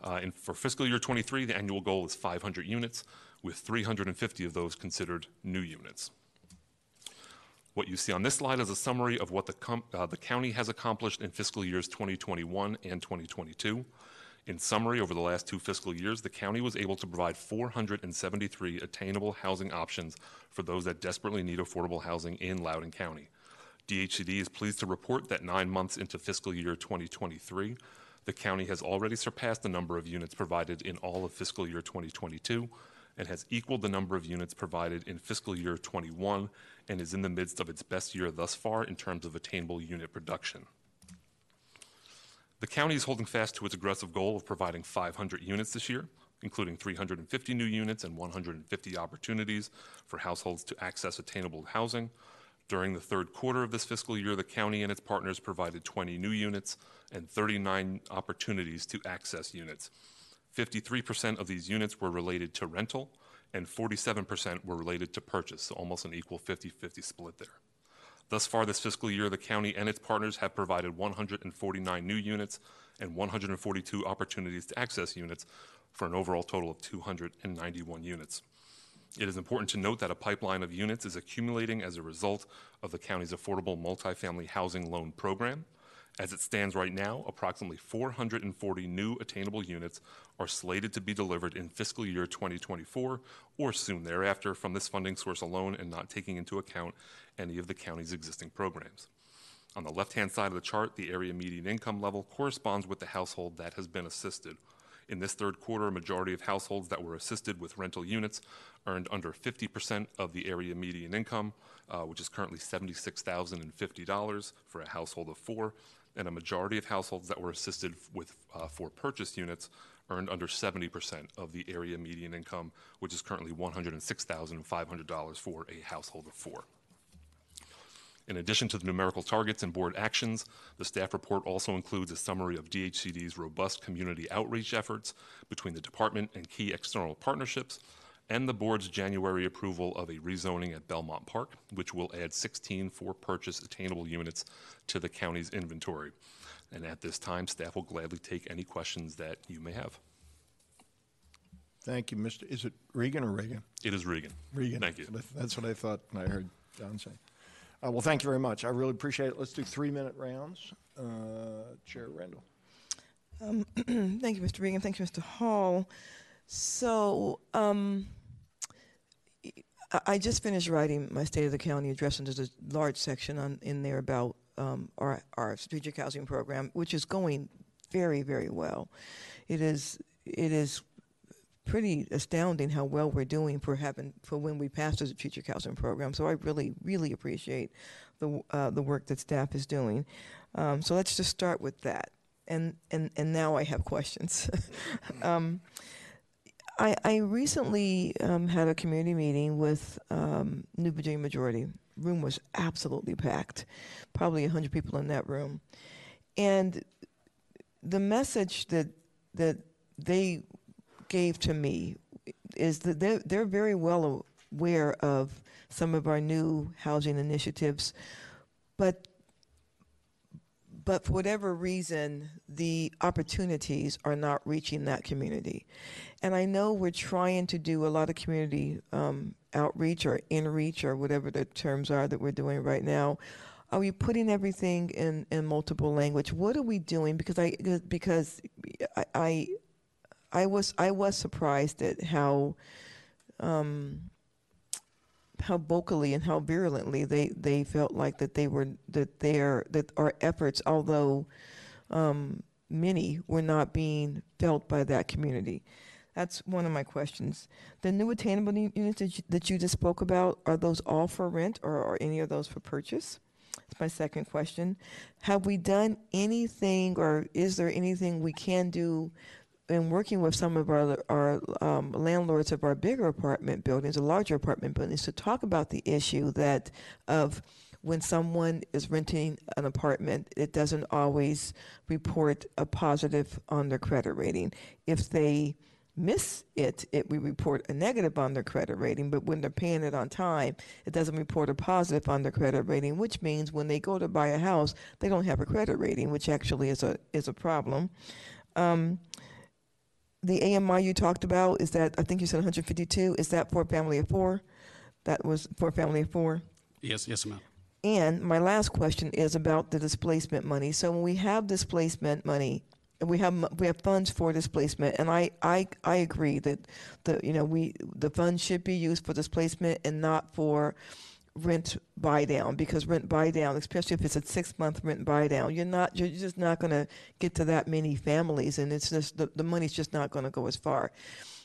Uh, and for fiscal year 23, the annual goal is 500 units, with 350 of those considered new units. What you see on this slide is a summary of what the, uh, the county has accomplished in fiscal years 2021 and 2022. In summary, over the last two fiscal years, the county was able to provide 473 attainable housing options for those that desperately need affordable housing in Loudoun County. DHCD is pleased to report that nine months into fiscal year 2023, the county has already surpassed the number of units provided in all of fiscal year 2022 and has equaled the number of units provided in fiscal year 21 and is in the midst of its best year thus far in terms of attainable unit production. The county is holding fast to its aggressive goal of providing 500 units this year, including 350 new units and 150 opportunities for households to access attainable housing. During the third quarter of this fiscal year, the county and its partners provided 20 new units and 39 opportunities to access units. 53% of these units were related to rental, and 47% were related to purchase, so almost an equal 50 50 split there. Thus far this fiscal year, the county and its partners have provided 149 new units and 142 opportunities to access units for an overall total of 291 units. It is important to note that a pipeline of units is accumulating as a result of the county's affordable multifamily housing loan program. As it stands right now, approximately 440 new attainable units are slated to be delivered in fiscal year 2024 or soon thereafter from this funding source alone and not taking into account any of the county's existing programs. On the left-hand side of the chart, the area median income level corresponds with the household that has been assisted. In this third quarter, a majority of households that were assisted with rental units earned under 50% of the area median income, uh, which is currently $76,050 for a household of four, and a majority of households that were assisted with uh, for purchase units earned under 70% of the area median income, which is currently $106,500 for a household of four. In addition to the numerical targets and board actions, the staff report also includes a summary of DHCD's robust community outreach efforts between the department and key external partnerships, and the board's January approval of a rezoning at Belmont Park, which will add 16 for purchase attainable units to the county's inventory. And at this time, staff will gladly take any questions that you may have. Thank you, Mr. Is it Regan or Reagan? It is Regan. Regan. Thank you. That's what I thought when I heard John say. Uh, well, thank you very much. I really appreciate it. Let's do three-minute rounds. Uh, Chair Randall. Thank you, Mr. Regan. Thank you, Mr. Hall. So, um, I- I just finished writing my State of the County address, and there's a large section on, in there about um, our, our strategic housing program, which is going very, very well. It is, it is pretty astounding how well we're doing for having for when we passed the strategic housing program. So I really, really appreciate the uh, the work that staff is doing. Um, so let's just start with that. And and and now I have questions. um, I, I recently um, had a community meeting with um, New Virginia Majority. Room was absolutely packed, probably 100 people in that room. And the message that that they gave to me is that they're, they're very well aware of some of our new housing initiatives, but but for whatever reason, the opportunities are not reaching that community. And I know we're trying to do a lot of community um, outreach or in-reach or whatever the terms are that we're doing right now. Are we putting everything in, in multiple language? What are we doing? Because I because I, I I was I was surprised at how um, how vocally and how virulently they, they felt like that they were that their that our efforts, although um, many were not being felt by that community. That's one of my questions. The new attainable units that you, that you just spoke about, are those all for rent or are any of those for purchase? That's my second question. Have we done anything or is there anything we can do in working with some of our, our um, landlords of our bigger apartment buildings, or larger apartment buildings, to talk about the issue that of when someone is renting an apartment, it doesn't always report a positive on their credit rating. If they miss it, it we report a negative on their credit rating. But when they're paying it on time, it doesn't report a positive on their credit rating, which means when they go to buy a house, they don't have a credit rating, which actually is a is a problem. Um, the AMI you talked about is that I think you said 152. Is that for a family of four? That was for a family of four. Yes, yes, ma'am. And my last question is about the displacement money. So when we have displacement money, we have we have funds for displacement, and I, I I agree that the you know we the funds should be used for displacement and not for rent buy down because rent buy down, especially if it's a six month rent buy down, you're not you're just not going to get to that many families, and it's just the, the money's just not going to go as far.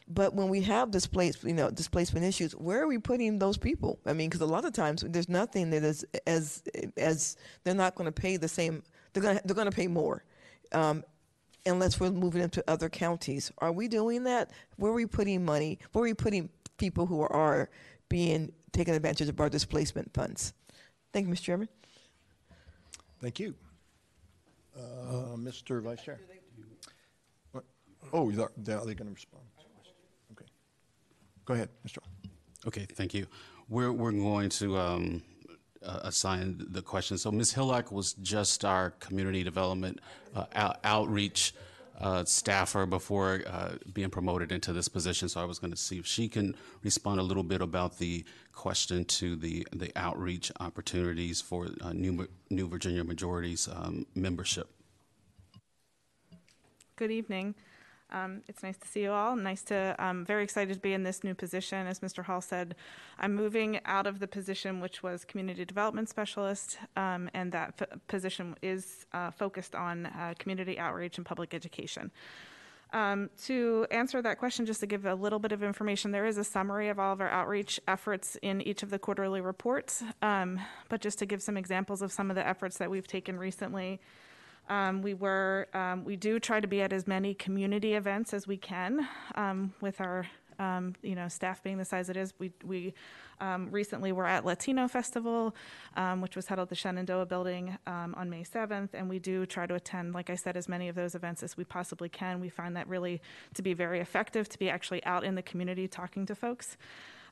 But when we have displaced, you know, displacement issues, where are we putting those people? I mean, because a lot of times there's nothing that is as as they're not going to pay the same. They're going they're going to pay more, um, unless we're moving them to other counties. Are we doing that? Where are we putting money? Where are we putting people who are being taken advantage of our displacement funds? Thank you, Mr. Chairman. Thank you. Uh, Mr. Vice Chair? What? Oh, they're, they're going to respond. Okay. Go ahead, Mr. Okay, thank you. We're, we're going to um, uh, assign the question. So Ms. Hillock was just our community development uh, out- outreach uh, staffer before uh, being promoted into this position. So I was going to see if she can respond a little bit about the question to the, the outreach opportunities for uh, New, New Virginia Majorities um, membership. Good evening. Um, it's nice to see you all. Nice to, I'm very excited to be in this new position. As Mr. Hall said, I'm moving out of the position which was Community Development Specialist, um, and that f- position is uh, focused on uh, community outreach and public education. Um, to answer that question, just to give a little bit of information, there is a summary of all of our outreach efforts in each of the quarterly reports. Um, but just to give some examples of some of the efforts that we've taken recently, um, we were, um, we do try to be at as many community events as we can um, with our, um, you know, staff being the size it is. We, we um, recently were at Latino Festival, um, which was held at the Shenandoah Building on May 7th, and we do try to attend, like I said, as many of those events as we possibly can. We find that really to be very effective to be actually out in the community talking to folks.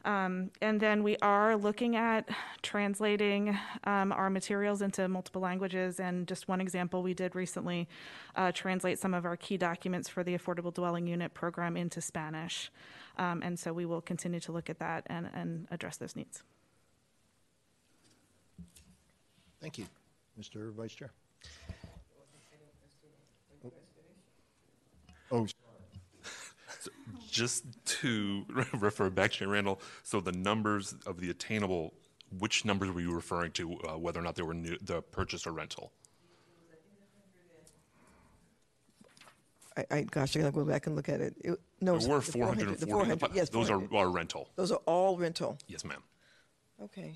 Um, and then we are looking at translating um, our materials into multiple languages. And just one example, we did recently uh, translate some of our key documents for the Affordable Dwelling Unit program into Spanish. Um, and so we will continue to look at that and, and address those needs. Thank you. Mr. Vice Chair? Oh, Just to refer back to Randall, so the numbers of the attainable, which numbers were you referring to, uh, whether or not they were new, the purchase or rental? I, I gosh, I gotta go back and look at it. it no, There were the 400 the 440. 400, yes, Those are 400. are rental. Those are all rental. Yes, ma'am. Okay.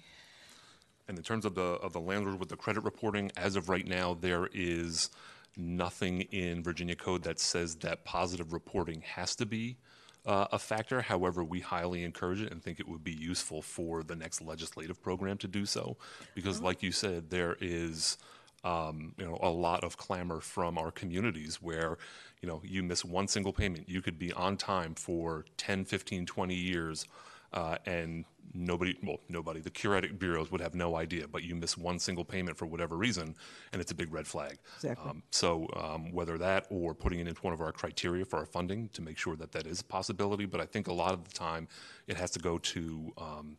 And in terms of the, of the landlord with the credit reporting, as of right now, there is nothing in Virginia code that says that positive reporting has to be uh, a factor. However, we highly encourage it and think it would be useful for the next legislative program to do so. Because like you said, there is, um, you know, a lot of clamor from our communities where, you know, you miss one single payment. You could be on time for 10, 15, 20 years uh, and nobody, well, nobody, the credit bureaus would have no idea, but you miss one single payment for whatever reason, and it's a big red flag. Exactly. Um, so um, whether that or putting it into one of our criteria for our funding to make sure that that is a possibility, but I think a lot of the time it has to go to um,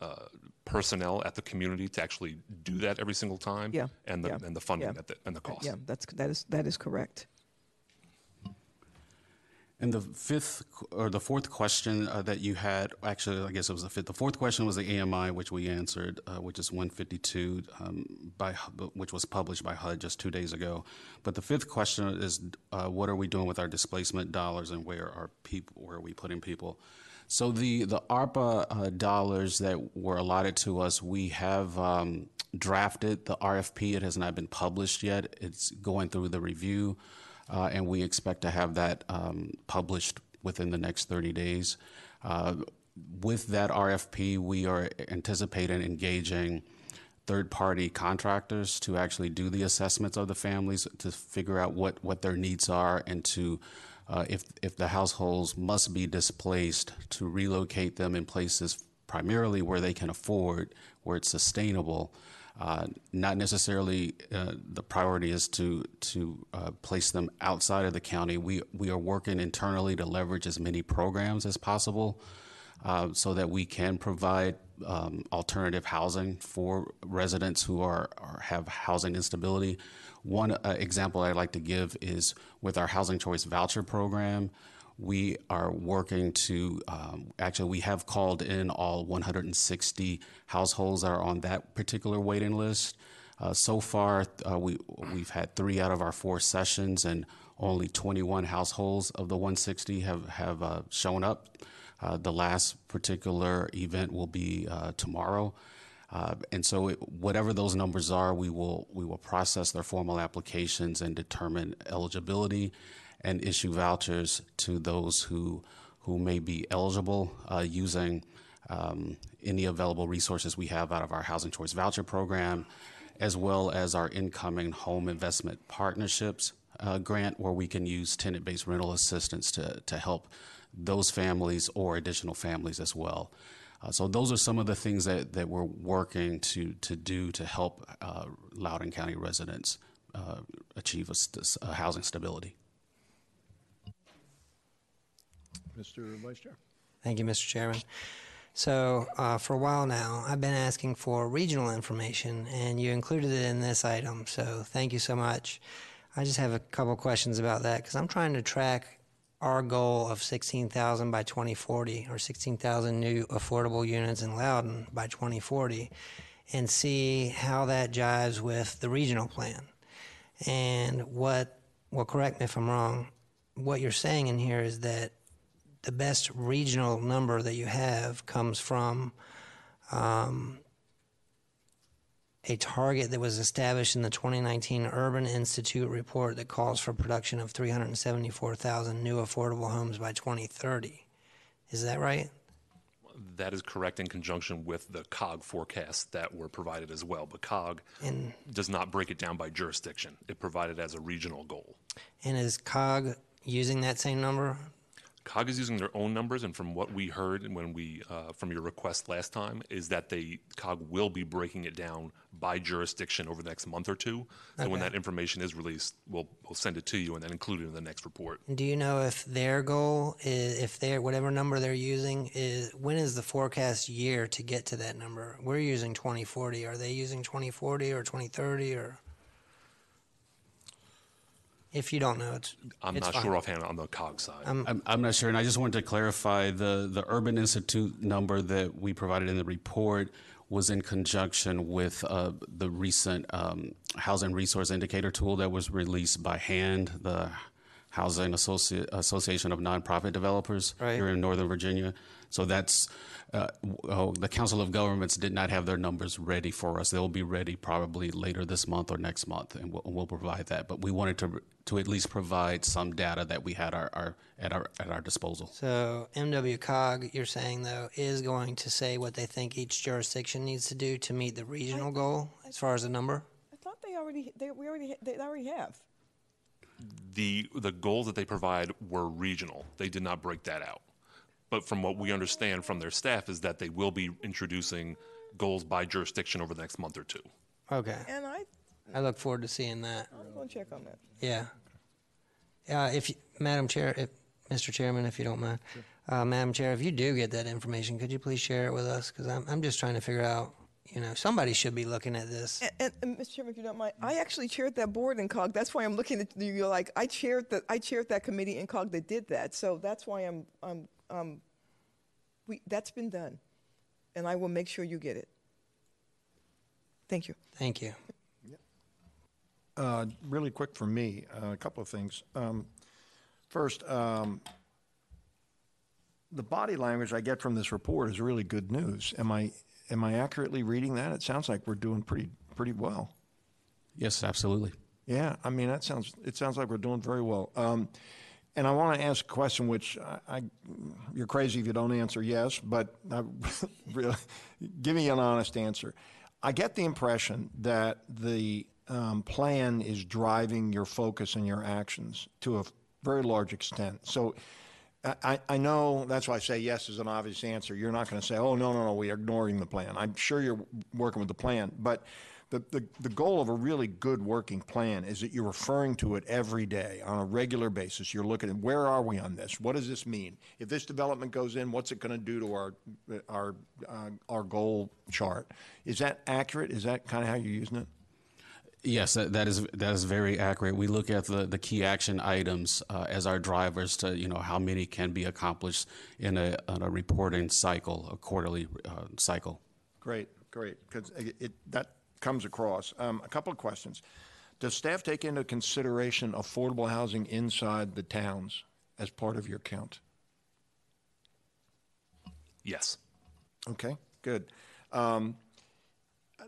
uh, personnel at the community to actually do that every single time. Yeah, And the, yeah, and the funding yeah. at the, and the cost. Yeah, that's that is that is correct. And the fifth or the fourth question uh, that you had, actually, I guess it was the fifth. The fourth question was the AMI, which we answered, uh, which is 152, um, by which was published by HUD just two days ago. But the fifth question is, uh, what are we doing with our displacement dollars, and where are people? Where are we putting people? So the the ARPA uh, dollars that were allotted to us, we have um, drafted the RFP. It has not been published yet. It's going through the review and we expect to have that um, published within the next 30 days. Uh, with that RFP, we are anticipating engaging third-party contractors to actually do the assessments of the families to figure out what, what their needs are and to uh, if if the households must be displaced to relocate them in places primarily where they can afford, where it's sustainable, uh, not necessarily uh, the priority is to to uh, place them outside of the county. We we are working internally to leverage as many programs as possible, uh, so that we can provide um, alternative housing for residents who are, are have housing instability. One uh, example I'd like to give is with our housing choice voucher program we are working to um, actually we have called in all 160 households that are on that particular waiting list. Uh, so far uh, we we've had three out of our four sessions and only 21 households of the 160 have have uh, shown up. Uh, the last particular event will be uh, tomorrow. Uh, and so, it, whatever those numbers are, we will we will process their formal applications and determine eligibility and issue vouchers to those who who may be eligible uh, using um, any available resources we have out of our Housing Choice Voucher Program, as well as our incoming Home Investment Partnerships uh, grant, where we can use tenant-based rental assistance to to help those families or additional families as well. Uh, so those are some of the things that, that we're working to to do to help uh, Loudoun County residents uh, achieve a, a housing stability. Mr. Vice Chair. Thank you, Mr. Chairman. So, uh, for a while now, I've been asking for regional information, and you included it in this item. So, thank you so much. I just have a couple questions about that because I'm trying to track our goal of 16,000 by 2040 or 16,000 new affordable units in Loudoun by 2040 and see how that jives with the regional plan. And what, well, correct me if I'm wrong, what you're saying in here is that the best regional number that you have comes from um, a target that was established in the 2019 Urban Institute report that calls for production of 374,000 new affordable homes by 2030. Is that right? That is correct in conjunction with the COG forecasts that were provided as well. But COG and, does not break it down by jurisdiction. It provided as a regional goal. And is COG using that same number COG is using their own numbers, and from what we heard when we uh, from your request last time, is that they COG will be breaking it down by jurisdiction over the next month or two. So when that information is released, we'll we'll send it to you and then include it in the next report. Do you know if their goal is if their whatever number they're using is when is the forecast year to get to that number? We're using 2040. Are they using 2040 or 2030 or? If you don't know, it's I'm it's not fine. sure offhand on the COG side. I'm, I'm not sure, and I just wanted to clarify the, the Urban Institute number that we provided in the report was in conjunction with uh, the recent um, housing resource indicator tool that was released by HAND, the Housing Associ- Association of Nonprofit Developers Right. here in Northern Virginia. So that's uh, oh, the Council of Governments did not have their numbers ready for us. They'll be ready probably later this month or next month, and we'll, we'll provide that. But we wanted to to at least provide some data that we had our, our at our at our disposal. So MWCOG, you're saying though, is going to say what they think each jurisdiction needs to do to meet the regional goal as far as the number. I thought they already, they, we already, they already have. the the goals that they provide were regional. They did not break that out. But from what we understand from their staff is that they will be introducing goals by jurisdiction over the next month or two. Okay, And I, I look forward to seeing that. I'm gonna check on that. Yeah. Uh, if you, Madam Chair, if, Mr. Chairman, if you don't mind, uh, Madam Chair, if you do get that information, could you please share it with us? Because I'm I'm just trying to figure out you know, somebody should be looking at this. And, and, and Mr. Chairman, if you don't mind, I actually chaired that board in COG. That's why I'm looking at you. You're like, I chaired that. I chaired that committee in COG that did that. So that's why I'm. Um, um, we that's been done, and I will make sure you get it. Thank you. Thank you. Uh, Really quick for me, uh, a couple of things. Um, First, um, the body language I get from this report is really good news. Am I, am I accurately reading that? It sounds like we're doing pretty, pretty well. Yes, absolutely. Yeah, I mean, that sounds, it sounds like we're doing very well. Um, and I want to ask a question which I, I, you're crazy if you don't answer yes, but I, really, give me an honest answer. I get the impression that the um, plan is driving your focus and your actions to a very large extent. So I, I know that's why I say yes is an obvious answer. You're not going to say, oh, no, no, no, we're ignoring the plan. I'm sure you're working with the plan. But the, the, the goal of a really good working plan is that you're referring to it every day on a regular basis. You're looking at where are we on this? What does this mean? If this development goes in, what's it going to do to our, our, uh, our goal chart? Is that accurate? Is that kind of how you're using it? Yes, that, that is that is very accurate. We look at the, the key action items uh, as our drivers to you know how many can be accomplished in a, in a reporting cycle, a quarterly uh, cycle. Great, great, because it, it, that comes across. Um, a couple of questions. Does staff take into consideration affordable housing inside the towns as part of your count? Yes. Okay, good. Um,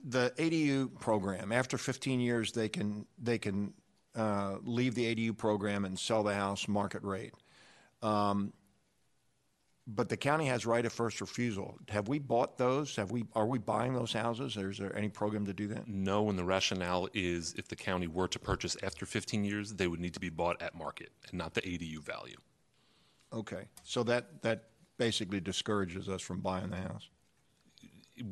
the ADU program, after 15 years, they can, they can uh, leave the ADU program and sell the house market rate. Um, but the county has right of first refusal. Have we bought those? Have we, are we buying those houses? Or is there any program to do that? No, and the rationale is if the county were to purchase after 15 years, they would need to be bought at market and not the ADU value. Okay, so that, that basically discourages us from buying the house.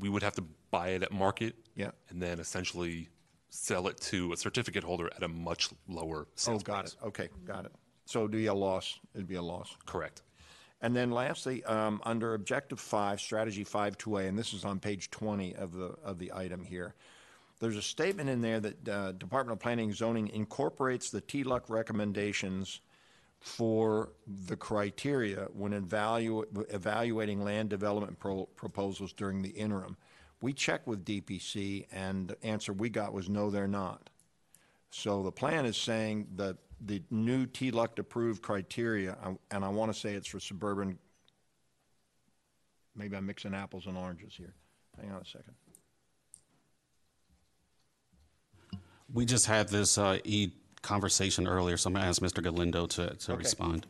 We would have to buy it at market Yeah. and then essentially sell it to a certificate holder at a much lower Oh, sales got price. it. Okay, got it. So it'd be a loss. It'd be a loss. Correct. And then lastly, um, under Objective 5, Strategy 5-2A, and this is on page 20 of the, of the item here, there's a statement in there that uh, Department of Planning and Zoning incorporates the TLUC recommendations for the criteria when evalu- evaluating land development pro- proposals during the interim. We checked with DPZ, and the answer we got was no, they're not. So the plan is saying that the new TLUC approved criteria, and I want to say it's for suburban, maybe I'm mixing apples and oranges here. Hang on a second. We just had this uh, e conversation earlier, so I'm going to ask Mr. Galindo to, to respond.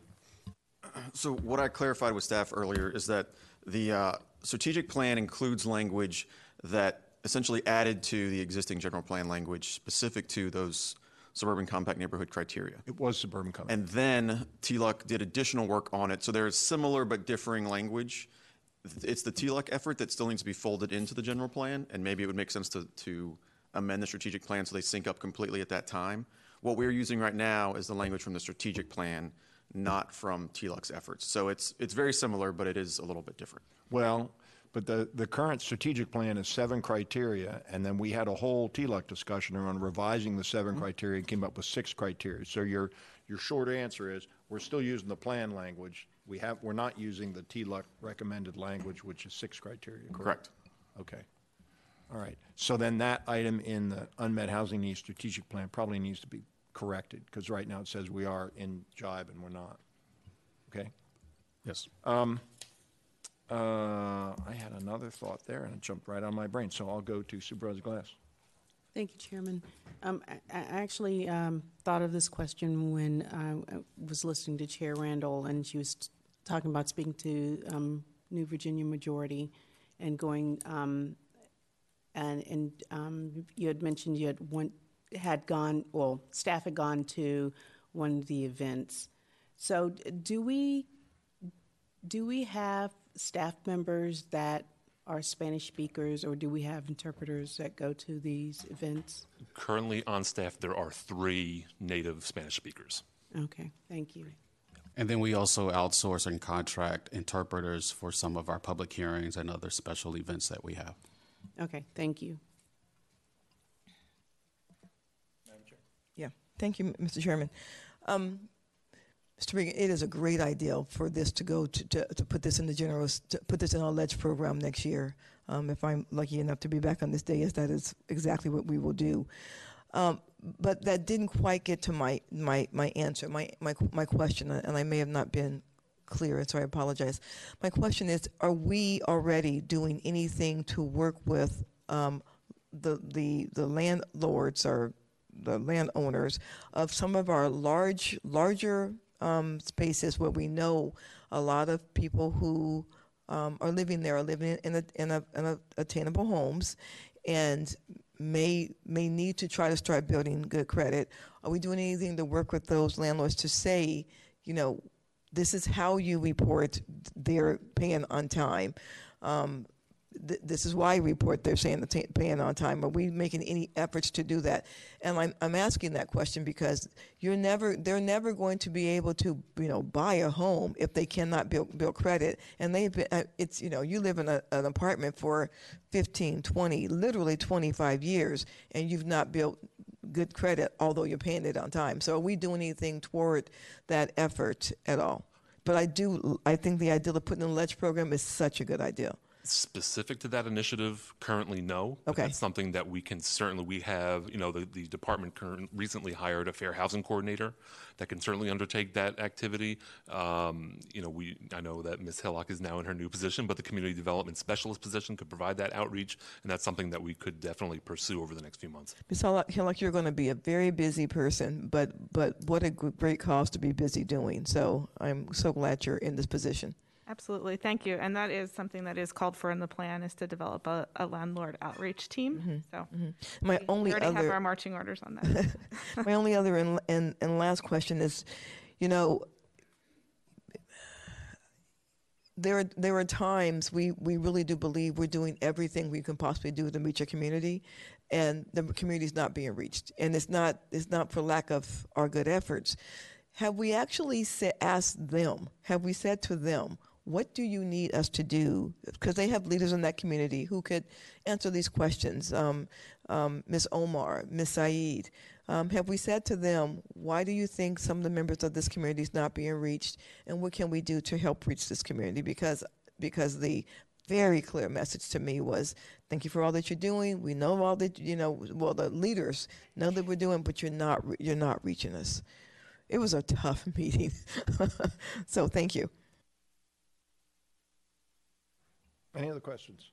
So what I clarified with staff earlier is that the uh, strategic plan includes language that essentially added to the existing general plan language specific to those suburban compact neighborhood criteria. It was suburban compact. And then TLUC did additional work on it. So there's similar but differing language. It's the TLUC effort that still needs to be folded into the general plan, and maybe it would make sense to, to amend the strategic plan so they sync up completely at that time. What we're using right now is the language from the strategic plan, not from TLUC's efforts. So it's, it's very similar, but it is a little bit different. Well, but the, the current strategic plan is seven criteria, and then we had a whole TLUC discussion around revising the 7 mm-hmm. criteria and came up with six criteria. So your, your short answer is, we're still using the plan language. We have, we're not using the TLUC recommended language, which is six criteria, correct? Correct. Okay. All right. So then that item in the unmet housing needs strategic plan probably needs to be corrected, because right now it says we are in jive and we're not. Okay? Yes. Um, Uh, I had another thought there, and it jumped right on my brain, so I'll go to Supervisor Glass. Thank you, Chairman. Um, I, I actually um, thought of this question when I was listening to Chair Randall, and she was talking about speaking to um, New Virginia Majority and going, um, and, and um, you had mentioned you had one, had gone, well, staff had gone to one of the events. So do we, do we have staff members that are Spanish speakers, or do we have interpreters that go to these events? Currently on staff, there are three native Spanish speakers. Okay, thank you. And then we also outsource and contract interpreters for some of our public hearings and other special events that we have. Okay, thank you. Yeah, thank you, Mr. Chairman. Um, It is a great idea for this to go to, to, to put this in the general, to put this in our ledge program next year. Um, if I'm lucky enough to be back on this day, yes, that is exactly what we will do. Um, but that didn't quite get to my, my, my answer, my, my, my question, and I may have not been clear, so I apologize. My question is, are we already doing anything to work with um, the, the, the landlords or the landowners of some of our large, larger um, spaces where we know a lot of people who um, are living there are living in a, in a, in a attainable homes and may may need to try to start building good credit. Are we doing anything to work with those landlords to say, you know, this is how you report they're paying on time? Um, th- this is why report they're saying they're paying on time. Are we making any efforts to do that? And I'm, I'm asking that question because you're never, they're never going to be able to, you know, buy a home if they cannot build, build credit. And they've been, uh, it's, you know, you live in a, an apartment for 15, 20, literally 25 years, and you've not built good credit, although you're paying it on time. So are we doing anything toward that effort at all? But I do, I think the idea of putting in a ledge program is such a good idea. Specific to that initiative, currently no. Okay. That's something that we can certainly, we have, you know, the, the department current, recently hired a fair housing coordinator that can certainly undertake that activity. Um, you know, we, I know that Ms. Hillock is now in her new position, but the community development specialist position could provide that outreach, and that's something that we could definitely pursue over the next few months. Ms. Hillock, you're going to be a very busy person, but but what a great cause to be busy doing. So I'm so glad you're in this position. Absolutely, thank you. And that is something that is called for in the plan, is to develop a, a landlord outreach team. Mm-hmm. So mm-hmm. My we only already have our other marching orders on that. my only other and, and and last question is, you know, there are, there are times we, we really do believe we're doing everything we can possibly do to reach a community, and the community is not being reached, and it's not it's not for lack of our good efforts. Have we actually sa- asked them? Have we said to them, what do you need us to do? Because they have leaders in that community who could answer these questions. Um, um, Omar, Miss Saeed, um, have we said to them, why do you think some of the members of this community is not being reached, and what can we do to help reach this community? Because because the very clear message to me was, thank you for all that you're doing. We know all that you know. Well, the leaders know that we're doing, but you're not you're not reaching us. It was a tough meeting. so thank you. Any other questions?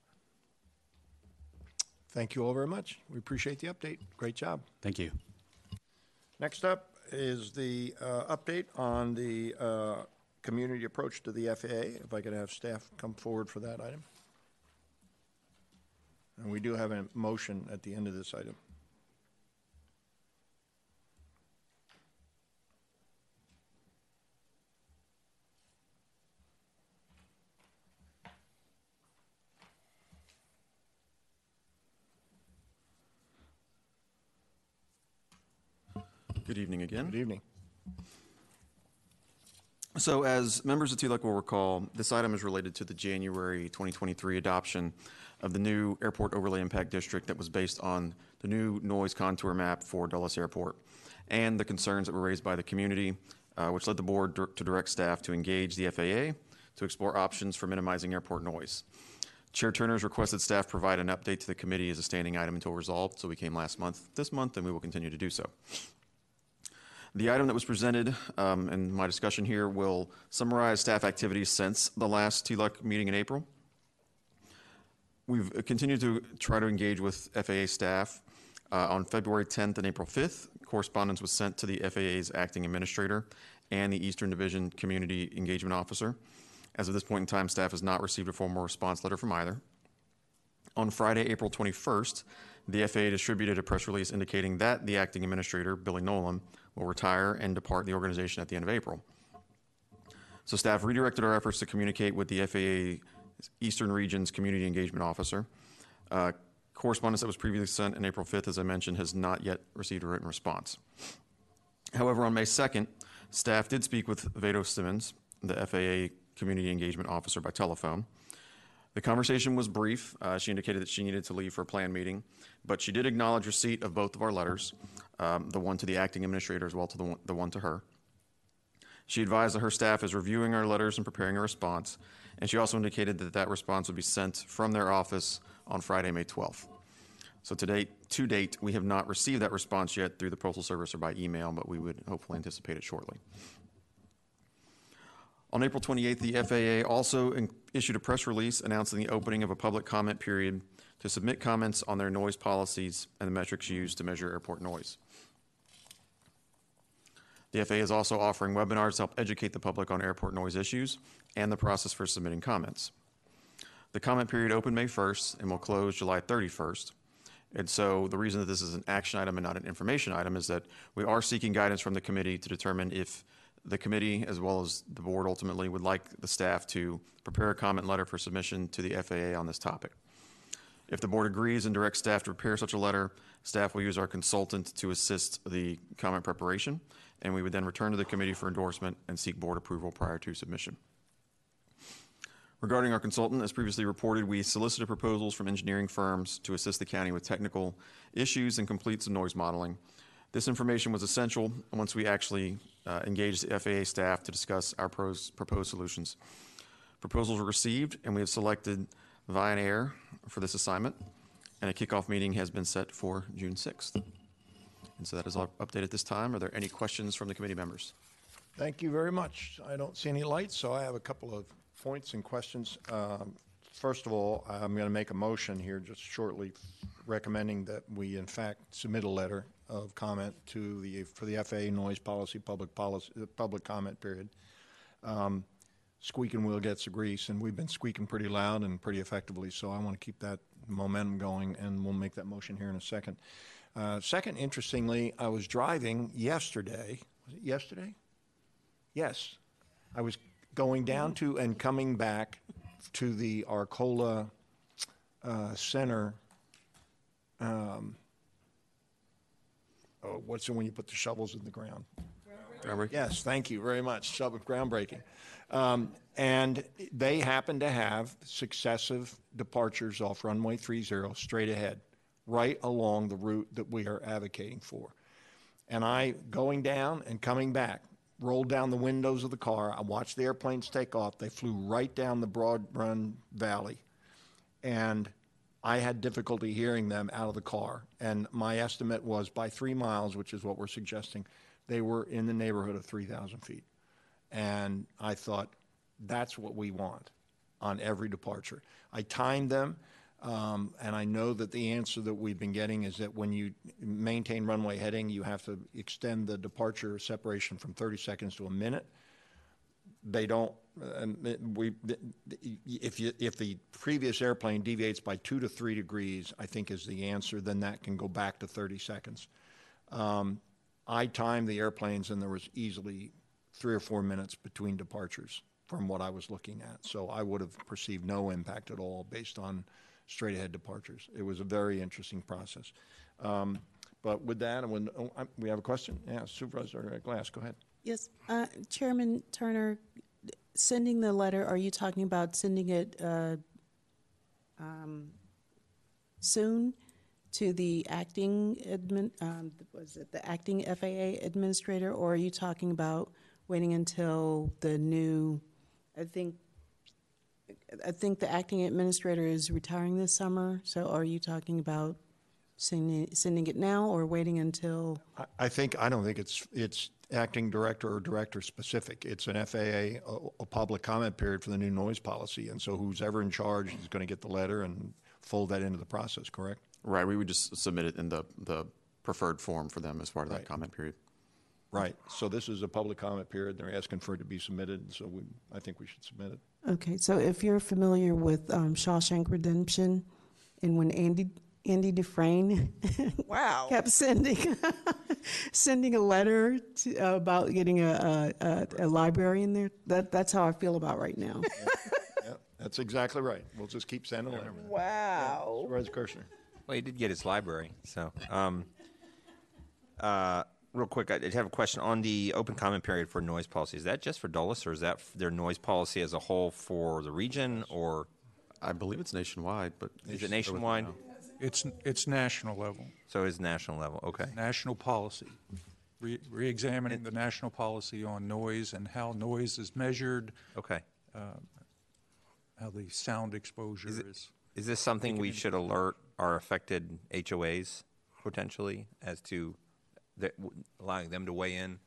Thank you all very much. We appreciate the update. Great job. Thank you. Next up is the uh, update on the uh, community approach to the FAA. If I could have staff come forward for that item. And we do have a motion at the end of this item. Good evening again. Good evening. So, as members of TLUC will recall, this item is related to the January 2023 adoption of the new Airport Overlay Impact District that was based on the new noise contour map for Dulles Airport and the concerns that were raised by the community, uh, which led the board to direct staff to engage the FAA to explore options for minimizing airport noise. Chair Turner has requested staff provide an update to the committee as a standing item until resolved, so we came last month, this month, and we will continue to do so. The item that was presented um, in my discussion here will summarize staff activities since the last TLUC meeting in April. We've continued to try to engage with FAA staff. Uh, on February 10th and April 5th, correspondence was sent to the FAA's acting administrator and the Eastern Division Community Engagement Officer. As of this point in time, staff has not received a formal response letter from either. On Friday, April 21st, the FAA distributed a press release indicating that the acting administrator, Billy Nolan, will retire and depart the organization at the end of April. So staff redirected our efforts to communicate with the FAA Eastern Region's Community Engagement Officer. Uh, correspondence that was previously sent on April 5th, as I mentioned, has not yet received a written response. However, on May 2nd, staff did speak with Vado Simmons, the FAA Community Engagement Officer, by telephone. The conversation was brief. Uh, she indicated that she needed to leave for a planned meeting, but she did acknowledge receipt of both of our letters, um, the one to the acting administrator as well to the one, the one to her. She advised that her staff is reviewing our letters and preparing a response, and she also indicated that that response would be sent from their office on Friday, May 12th. So to date, to date, we have not received that response yet through the postal service or by email, but we would hopefully anticipate it shortly. On April 28th, the FAA also in- issued a press release announcing the opening of a public comment period to submit comments on their noise policies and the metrics used to measure airport noise. The FAA is also offering webinars to help educate the public on airport noise issues and the process for submitting comments. The comment period opened May 1st and will close July 31st. And so the reason that this is an action item and not an information item is that we are seeking guidance from the committee to determine if the committee, as well as the board ultimately, would like the staff to prepare a comment letter for submission to the FAA on this topic. If the board agrees and directs staff to prepare such a letter, staff will use our consultant to assist the comment preparation, and we would then return to the committee for endorsement and seek board approval prior to submission. Regarding our consultant, as previously reported, we solicited proposals from engineering firms to assist the county with technical issues and complete some noise modeling. This information was essential once we actually uh, engaged the FAA staff to discuss our pros, proposed solutions. Proposals were received, and we have selected Vianair for this assignment, and a kickoff meeting has been set for June 6th. And so that is all updated at this time. Are there any questions from the committee members? Thank you very much. I don't see any lights, so I have a couple of points and questions. Um, First of all, I'm going to make a motion here just shortly recommending that we in fact submit a letter of comment to the, for the FAA noise policy, public policy, public comment period. Um, Squeaking wheel gets the grease, and we've been squeaking pretty loud and pretty effectively, so I want to keep that momentum going, and we'll make that motion here in a second. Uh, Second, interestingly, I was driving yesterday, was it yesterday? Yes. I was going down to and coming back to the Arcola uh, Center. Um, oh, what's it when you put the shovels in the ground? Groundbreaking? Yes, thank you very much. Shovel groundbreaking. Um, and they happen to have successive departures off runway 30 straight ahead, right along the route that we are advocating for. And I, going down and coming back, rolled down the windows of the car. I watched the airplanes take off. They flew right down the Broad Run Valley. And I had difficulty hearing them out of the car. And my estimate was by three miles, which is what we're suggesting, they were in the neighborhood of 3,000 feet. And I thought, that's what we want on every departure. I timed them. Um, and I know that the answer that we've been getting is that when you maintain runway heading, you have to extend the departure separation from 30 seconds to a minute. They don't. Um, we, if you, if the previous airplane deviates by two to three degrees, I think is the answer. Then that can go back to 30 seconds. Um, I timed the airplanes, and there was easily three or four minutes between departures from what I was looking at. So I would have perceived no impact at all based on straight ahead departures. It was a very interesting process. Um, but with that, and when, oh, I- we have a question? Yeah, Supervisor Glass, go ahead. Yes, uh, Chairman Turner, sending the letter, are you talking about sending it uh, um, soon to the acting admin, um, was it the acting FAA administrator, or are you talking about waiting until the new, I think, I think the acting administrator is retiring this summer, so are you talking about sending, sending it now or waiting until? I- I think, I don't think it's, it's acting director or director specific. It's an FAA, a, a public comment period for the new noise policy. And so who's ever in charge is going to get the letter and fold that into the process, correct? Right, we would just submit it in the, the preferred form for them as part of that comment period. Right. So this is a public comment period. They're asking for it to be submitted, so we, I think we should submit it. Okay, so if you're familiar with um, Shawshank Redemption, and when Andy Andy Dufresne Wow. kept sending sending a letter to, uh, about getting a, a, a, a library in there, that that's how I feel about right now. Yeah, that's exactly right. We'll just keep sending letters. Wow. Supervisor Kershner. Well, he did get his library. So, um, uh, real quick, I did have a question on the open comment period for noise policy. Is that just for Dulles, or is that f- their noise policy as a whole for the region? Or I believe it's nationwide, but. Is it nationwide? It's, it's national level, So it's national level, okay. national policy. Re- Reexamining the national policy on noise and how noise is measured, Okay. Uh, how the sound exposure is. Is this something we should alert our affected HOAs potentially as to the, allowing them to weigh in.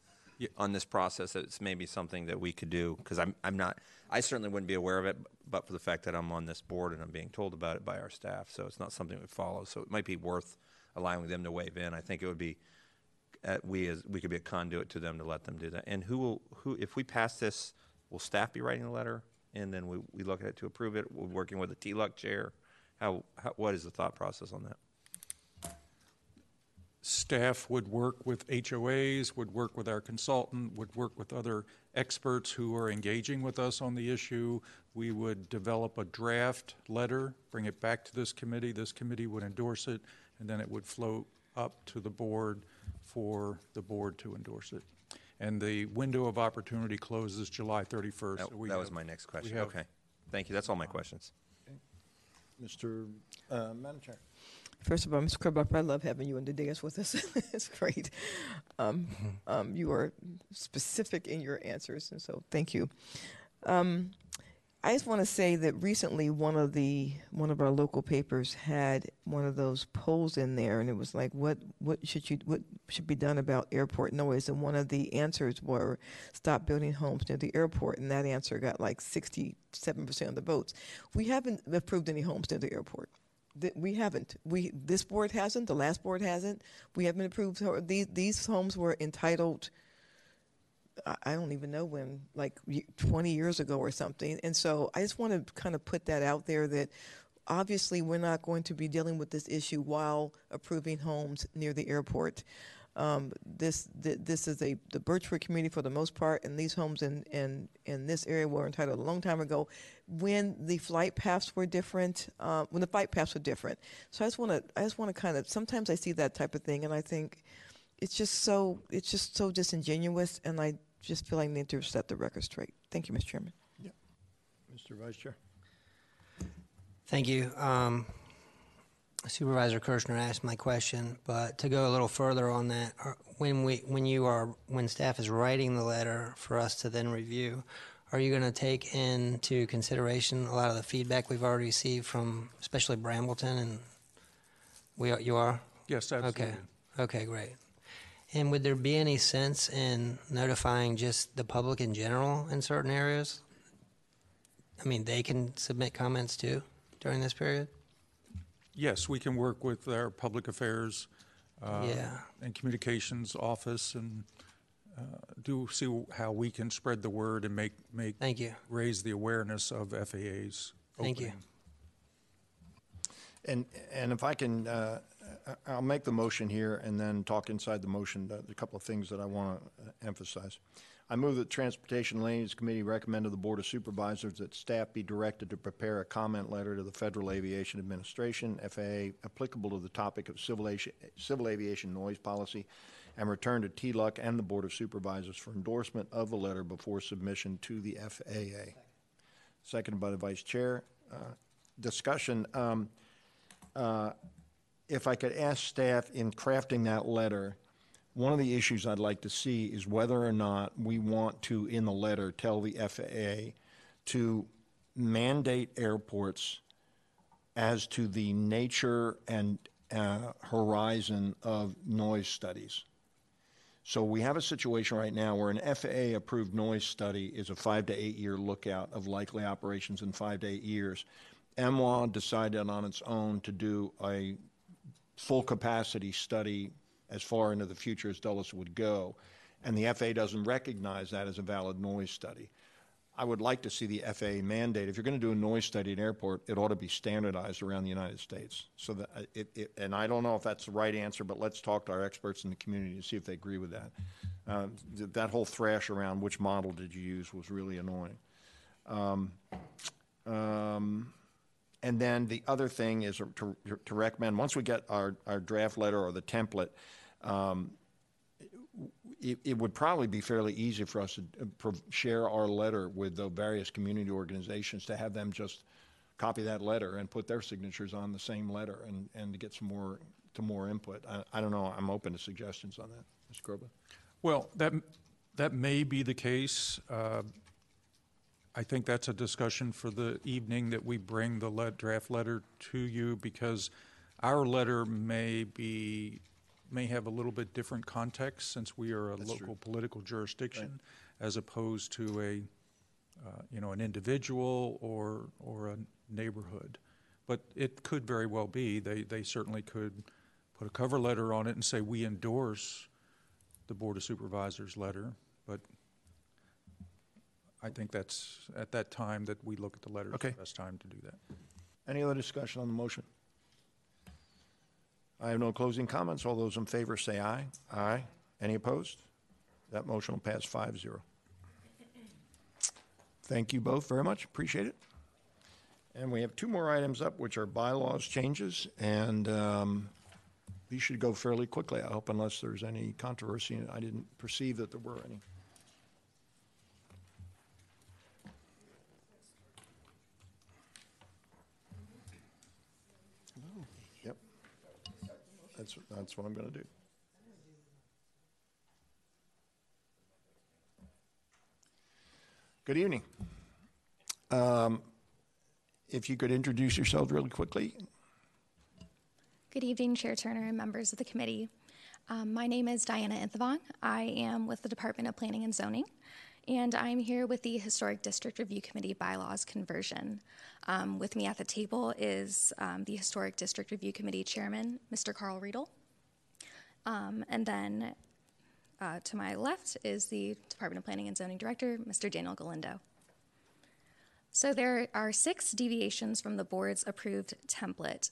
On this process? It's maybe something that we could do because I'm I'm not I certainly wouldn't be aware of it, but for the fact that I'm on this board and I'm being told about it by our staff, so it's not something we follow. So it might be worth allowing them to wave in. I think it would be uh, we as we could be a conduit to them to let them do that. And who will who if we pass this, will staff be writing the letter and then we, we look at it to approve it? We're working with the TLUC chair. How, how what is the thought process on that? Staff would work with HOAs, would work with our consultant, would work with other experts who are engaging with us on the issue. We would develop a draft letter, bring it back to this committee. This committee would endorse it, and then it would float up to the board for the board to endorse it. And the window of opportunity closes July 31st. That, so we that was my next question. have- Okay. Thank you. That's all my questions. Mr. uh, Madam Chair. First of all, Mr. Crabapper, I love having you in the dais with us. it's great. Um, um, you are specific in your answers, and so thank you. Um, I just want to say that recently, one of the one of our local papers had one of those polls in there, and it was like, what what should you what should be done about airport noise? And one of the answers were, stop building homes near the airport, and that answer got like sixty seven percent of the votes. We haven't approved any homes near the airport. We haven't. We this board hasn't. The last board hasn't. We haven't approved. These these homes were entitled. I- I don't even know when, like 20 years ago or something. And so I just want to kind of put that out there that obviously we're not going to be dealing with this issue while approving homes near the airport. Um, this th- this is a the Birchwood community for the most part, and these homes in in in this area were entitled a long time ago, when the flight paths were different, uh, when the flight paths were different. So I just want to I just want to kind of sometimes I see that type of thing, and I think it's just so it's just so disingenuous, and I just feel like I need to set the record straight. Thank you, Mr. Chairman. Mr. Vice Chair. Thank you. Um, Supervisor Kershner asked my question, but to go a little further on that, are- when we, when you are, when staff is writing the letter for us to then review, are you going to take into consideration a lot of the feedback we've already received from, especially Brambleton, and we are, you are? Yes, absolutely. Okay. Okay, great. And would there be any sense in notifying just the public in general in certain areas? I mean, they can submit comments too during this period? Yes, we can work with our public affairs uh, Yeah. and communications office and uh, do see how we can spread the word and make, make. Thank you. Raise the awareness of FAA's Thank you. And, and if I can, uh, I- I'll make the motion here and then talk inside the motion, uh, a couple of things that I want to emphasize. I move that the Transportation and Land Use Committee recommend to the Board of Supervisors that staff be directed to prepare a comment letter to the Federal Aviation Administration, FAA, applicable to the topic of civil aviation, civil aviation noise policy, and return to TLUC and the Board of Supervisors for endorsement of the letter before submission to the FAA. Seconded by the Vice Chair. Uh, Discussion. um, uh, if I could ask staff in crafting that letter, one of the issues I'd like to see is whether or not we want to, in the letter, tell the FAA to mandate airports as to the nature and uh, horizon of noise studies. So we have a situation right now where an FAA-approved noise study is a five to eight-year lookout of likely operations in five to eight years. MWA decided on its own to do a full capacity study as far into the future as Dulles would go, and the FAA doesn't recognize that as a valid noise study. I would like to see the FAA mandate, if you're going to do a noise study at an airport, it ought to be standardized around the United States. So that, uh, it, it, and I don't know if that's the right answer, but let's talk to our experts in the community to see if they agree with that. Uh, th- That whole thrash around which model did you use was really annoying. Um, um, And then the other thing is to, to recommend, once we get our, our draft letter or the template, um, it, it would probably be fairly easy for us to uh, share our letter with the various community organizations to have them just copy that letter and put their signatures on the same letter and, and to get some more, to more input. I, I don't know, I'm open to suggestions on that. Mr. Kroboth? Well, that, that may be the case. Uh, I think that's a discussion for the evening that we bring the let, draft letter to you because our letter may be, may have a little bit different context since we are a local political jurisdiction as opposed to a, uh, you know, an individual or, or a neighborhood. But it could very well be, they, they certainly could put a cover letter on it and say, we endorse the Board of Supervisors letter, but I think that's, at that time, that we look at the letter, it's the Okay. best time to do that. Any other discussion on the motion? I have no closing comments. All those in favor say aye. Aye. Any opposed? That motion will pass 5 0. Thank you both very much. Appreciate it. And we have two more items up, which are bylaws changes, and um, these should go fairly quickly, I hope, unless there's any controversy. I didn't perceive that there were any. That's, that's what I'm going to do. Good evening. Um, If you could introduce yourselves really quickly. Good evening, Chair Turner and members of the committee. Um, my name is Diana Inthavong. I am with the Department of Planning and Zoning, and I'm here with the Historic District Review Committee bylaws conversion. Um, with me at the table is um, the Historic District Review Committee Chairman, Mr. Carl Riedel. Um, and then uh, to my left is the Department of Planning and Zoning Director, Mr. Daniel Galindo. So there are six deviations from the board's approved template.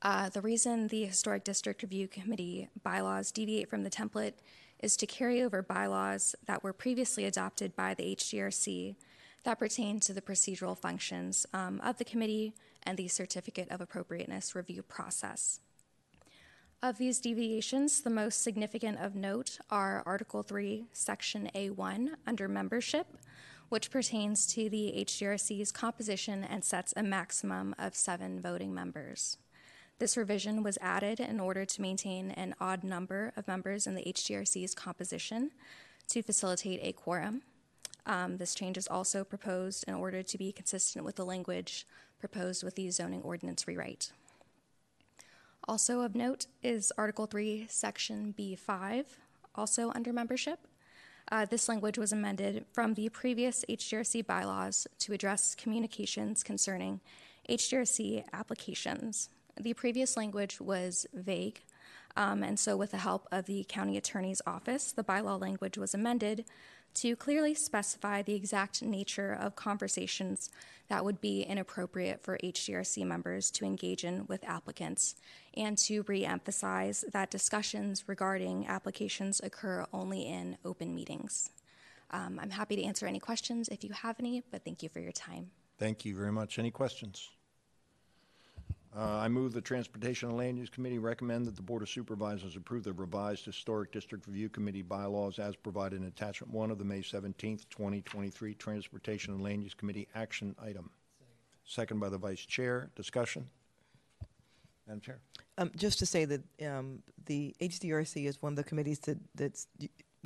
Uh, the reason the Historic District Review Committee bylaws deviate from the template is to carry over bylaws that were previously adopted by the HDRC that pertain to the procedural functions um, of the committee and the Certificate of Appropriateness review process. Of these deviations, the most significant of note are Article 3, Section A1 under membership, which pertains to the HDRC's composition and sets a maximum of seven voting members. This revision was added in order to maintain an odd number of members in the HDRC's composition to facilitate a quorum. Um, this change is also proposed in order to be consistent with the language proposed with the zoning ordinance rewrite. Also of note is Article 3, Section B5, also under membership. Uh, this language was amended from the previous HDRC bylaws to address communications concerning HDRC applications. The previous language was vague, um, and so, with the help of the county attorney's office, the bylaw language was amended to clearly specify the exact nature of conversations that would be inappropriate for HDRC members to engage in with applicants, and to re emphasize that discussions regarding applications occur only in open meetings. Um, I'm happy to answer any questions if you have any, but thank you for your time. Thank you very much. Any questions? Uh, I move the Transportation and Land Use Committee recommend that the Board of Supervisors approve the revised Historic District Review Committee bylaws as provided in Attachment 1 of the May 17th, 2023 Transportation and Land Use Committee action item. Second by the Vice Chair. Discussion? Madam Chair? Um, just to say that um, the HDRC is one of the committees that that's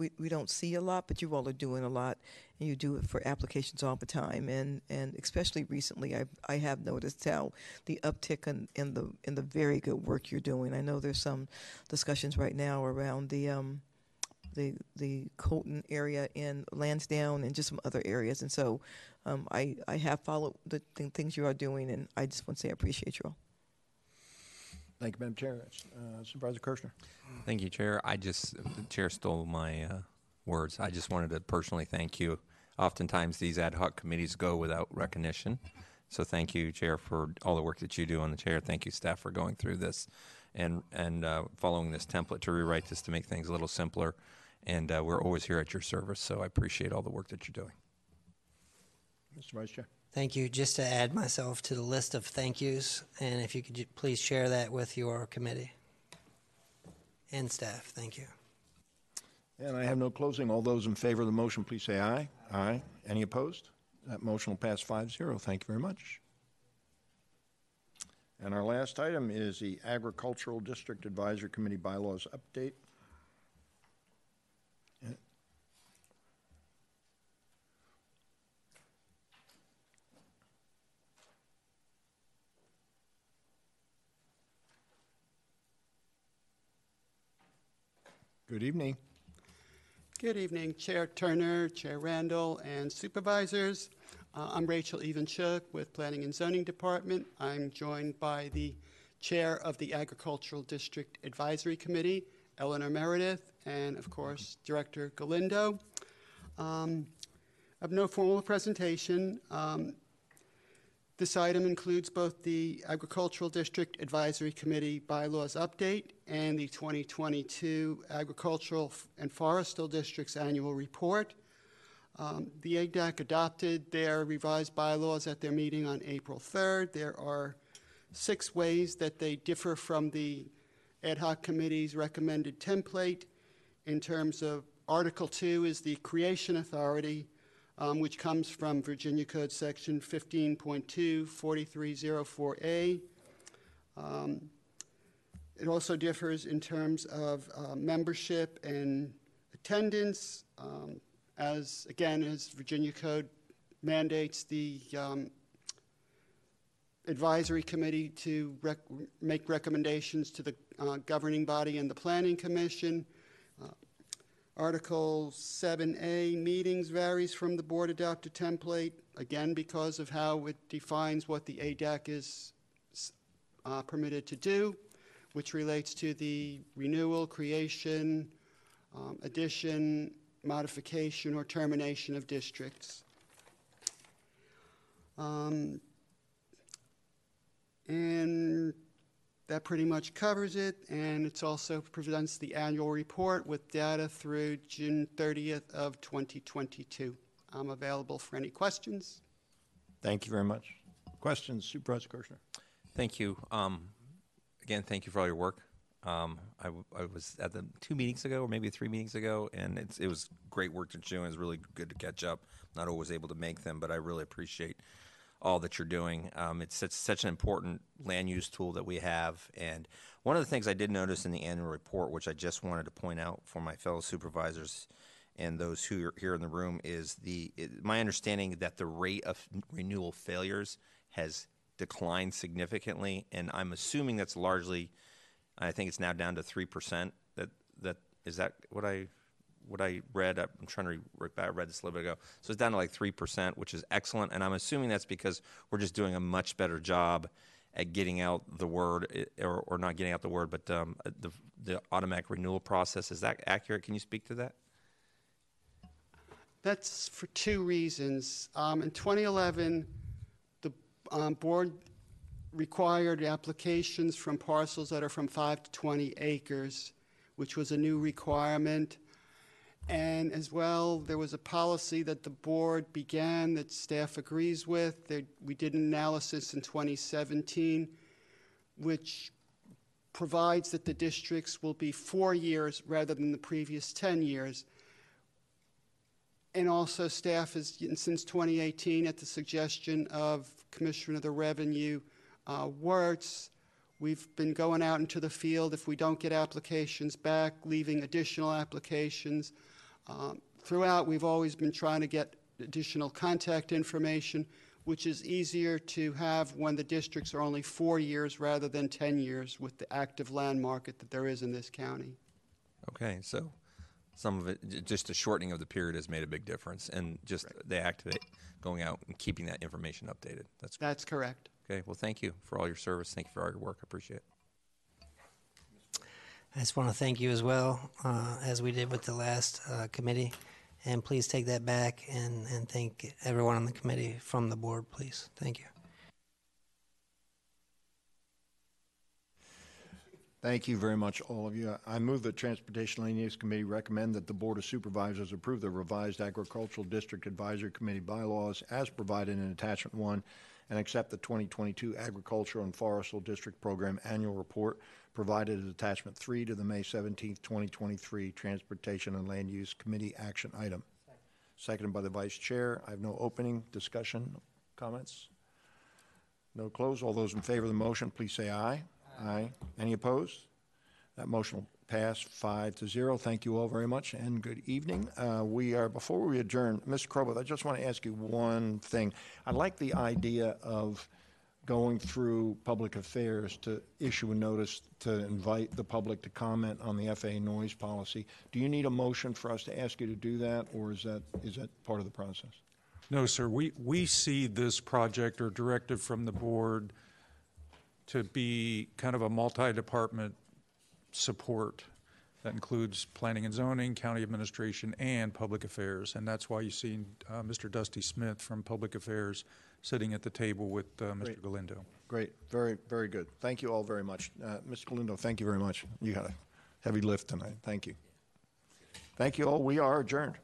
we, we don't see a lot, but you all are doing a lot, and you do it for applications all the time, and, and especially recently, I I have noticed how the uptick in, in the in the very good work you're doing. I know there's some discussions right now around the um, the the Colton area in Lansdowne and just some other areas, and so um, I I have followed the th- things you are doing, and I just want to say I appreciate you all. Thank you, Madam Chair. Uh, Supervisor Kershner. Thank you, Chair. I just, the Chair stole my uh, words. I just wanted to personally thank you. Oftentimes, these ad hoc committees go without recognition. So thank you, Chair, for all the work that you do on the chair. Thank you, staff, for going through this and, and uh, following this template to rewrite this to make things a little simpler. And uh, we're always here at your service, so I appreciate all the work that you're doing. Mr. Vice Chair. Thank you. Just to add myself to the list of thank yous, and if you could please share that with your committee and staff. Thank you. And I have no closing. All those in favor of the motion, please say aye. Aye. Any opposed? That motion will pass 5-0. Thank you very much. And our last item is the Agricultural District Advisory Committee bylaws update. Good evening. Good evening, Chair Turner, Chair Randall, and supervisors. Uh, I'm Rachel Evenchuk with Planning and Zoning Department. I'm joined by the Chair of the Agricultural District Advisory Committee, Eleanor Meredith, and of course, Director Galindo. Um, I have no formal presentation. Um, this item includes both the Agricultural District Advisory Committee bylaws update and the 2022 Agricultural and Forestal District's annual report. Um, the AGDAC adopted their revised bylaws at their meeting on April 3rd. There are six ways that they differ from the ad hoc committee's recommended template in terms of Article 2 is the creation authority, um, which comes from Virginia Code Section 15.2, 4304A. Um, it also differs in terms of uh, membership and attendance, um, as again, as Virginia Code mandates the um, advisory committee to rec- make recommendations to the uh, governing body and the planning commission. Article 7A, meetings varies from the board adopted template, again, because of how it defines what the ADAC is uh, permitted to do, which relates to the renewal, creation, um, addition, modification, or termination of districts. Um, and that pretty much covers it, and it also presents the annual report with data through June 30th of 2022. I'm available for any questions. Thank you very much. Questions, Supervisor Kershner? Thank you. Um, again, thank you for all your work. Um, I, w- I was at the two meetings ago, or maybe three meetings ago, and it's, it was great work that you're doing. It's really good to catch up. Not always able to make them, but I really appreciate all that you're doing. Um, it's such, an important land use tool that we have. And one of the things I did notice in the annual report, which I just wanted to point out for my fellow supervisors and those who are here in the room, is the it, my understanding that the rate of renewal failures has declined significantly, and I'm assuming that's largely. I think it's now down to three percent. That that is that what I what I read. I'm trying to re- I read this a little bit ago. So it's down to like three percent, which is excellent. And I'm assuming that's because we're just doing a much better job at getting out the word, eh, or, or not getting out the word, but um, the the automatic renewal process. Is that accurate? Can you speak to that? That's for two reasons. Um, in 2011, the um, board required applications from parcels that are from 5 to 20 acres, which was a new requirement. And as well, there was a policy that the board began that staff agrees with. There, we did an analysis in 2017, which provides that the districts will be four years rather than the previous 10 years. And also, staff has, since 2018, at the suggestion of Commissioner of the Revenue uh, Wertz, we've been going out into the field. If we don't get applications back, leaving additional applications. Um, throughout, we've always been trying to get additional contact information, which is easier to have when the districts are only four years rather than 10 years with the active land market that there is in this county. Okay, so some of it, just the shortening of the period has made a big difference, and just the activate, going out and keeping that information updated. That's That's correct. okay. Well, thank you for all your service. Thank you for all your work. I appreciate it. I just want to thank you as well, uh, as we did with the last uh, committee. And please take that back and, and thank everyone on the committee from the board, please. Thank you. Thank you very much, all of you. I move that Transportation Land Use Committee recommend that the Board of Supervisors approve the revised Agricultural District Advisory Committee bylaws as provided in Attachment 1 and accept the 2022 Agricultural and Forestal District Program Annual Report provided as Attachment 3 to the May 17, 2023 Transportation and Land Use Committee action item. Seconded by the Vice Chair. I have no opening discussion, comments? No close. All those in favor of the motion, please say aye. Aye. Any opposed? That motion will pass five to zero. Thank you all very much, and good evening. Uh, We are, before we adjourn, Mr. Crowell, I just want to ask you one thing. I like the idea of going through public affairs to issue a notice to invite the public to comment on the FAA noise policy. Do you need a motion for us to ask you to do that, or is that, is that part of the process? No, sir, we, we see this project or directive from the board to be kind of a multi-department support that includes planning and zoning, county administration, and public affairs. And that's why you see uh, Mr. Dusty Smith from Public Affairs sitting at the table with uh, Mr. Great. Galindo. Great, very, very good. Thank you all very much. Uh, Mr. Galindo, thank you very much. You had a heavy lift tonight. Thank you. Thank you all. We are adjourned.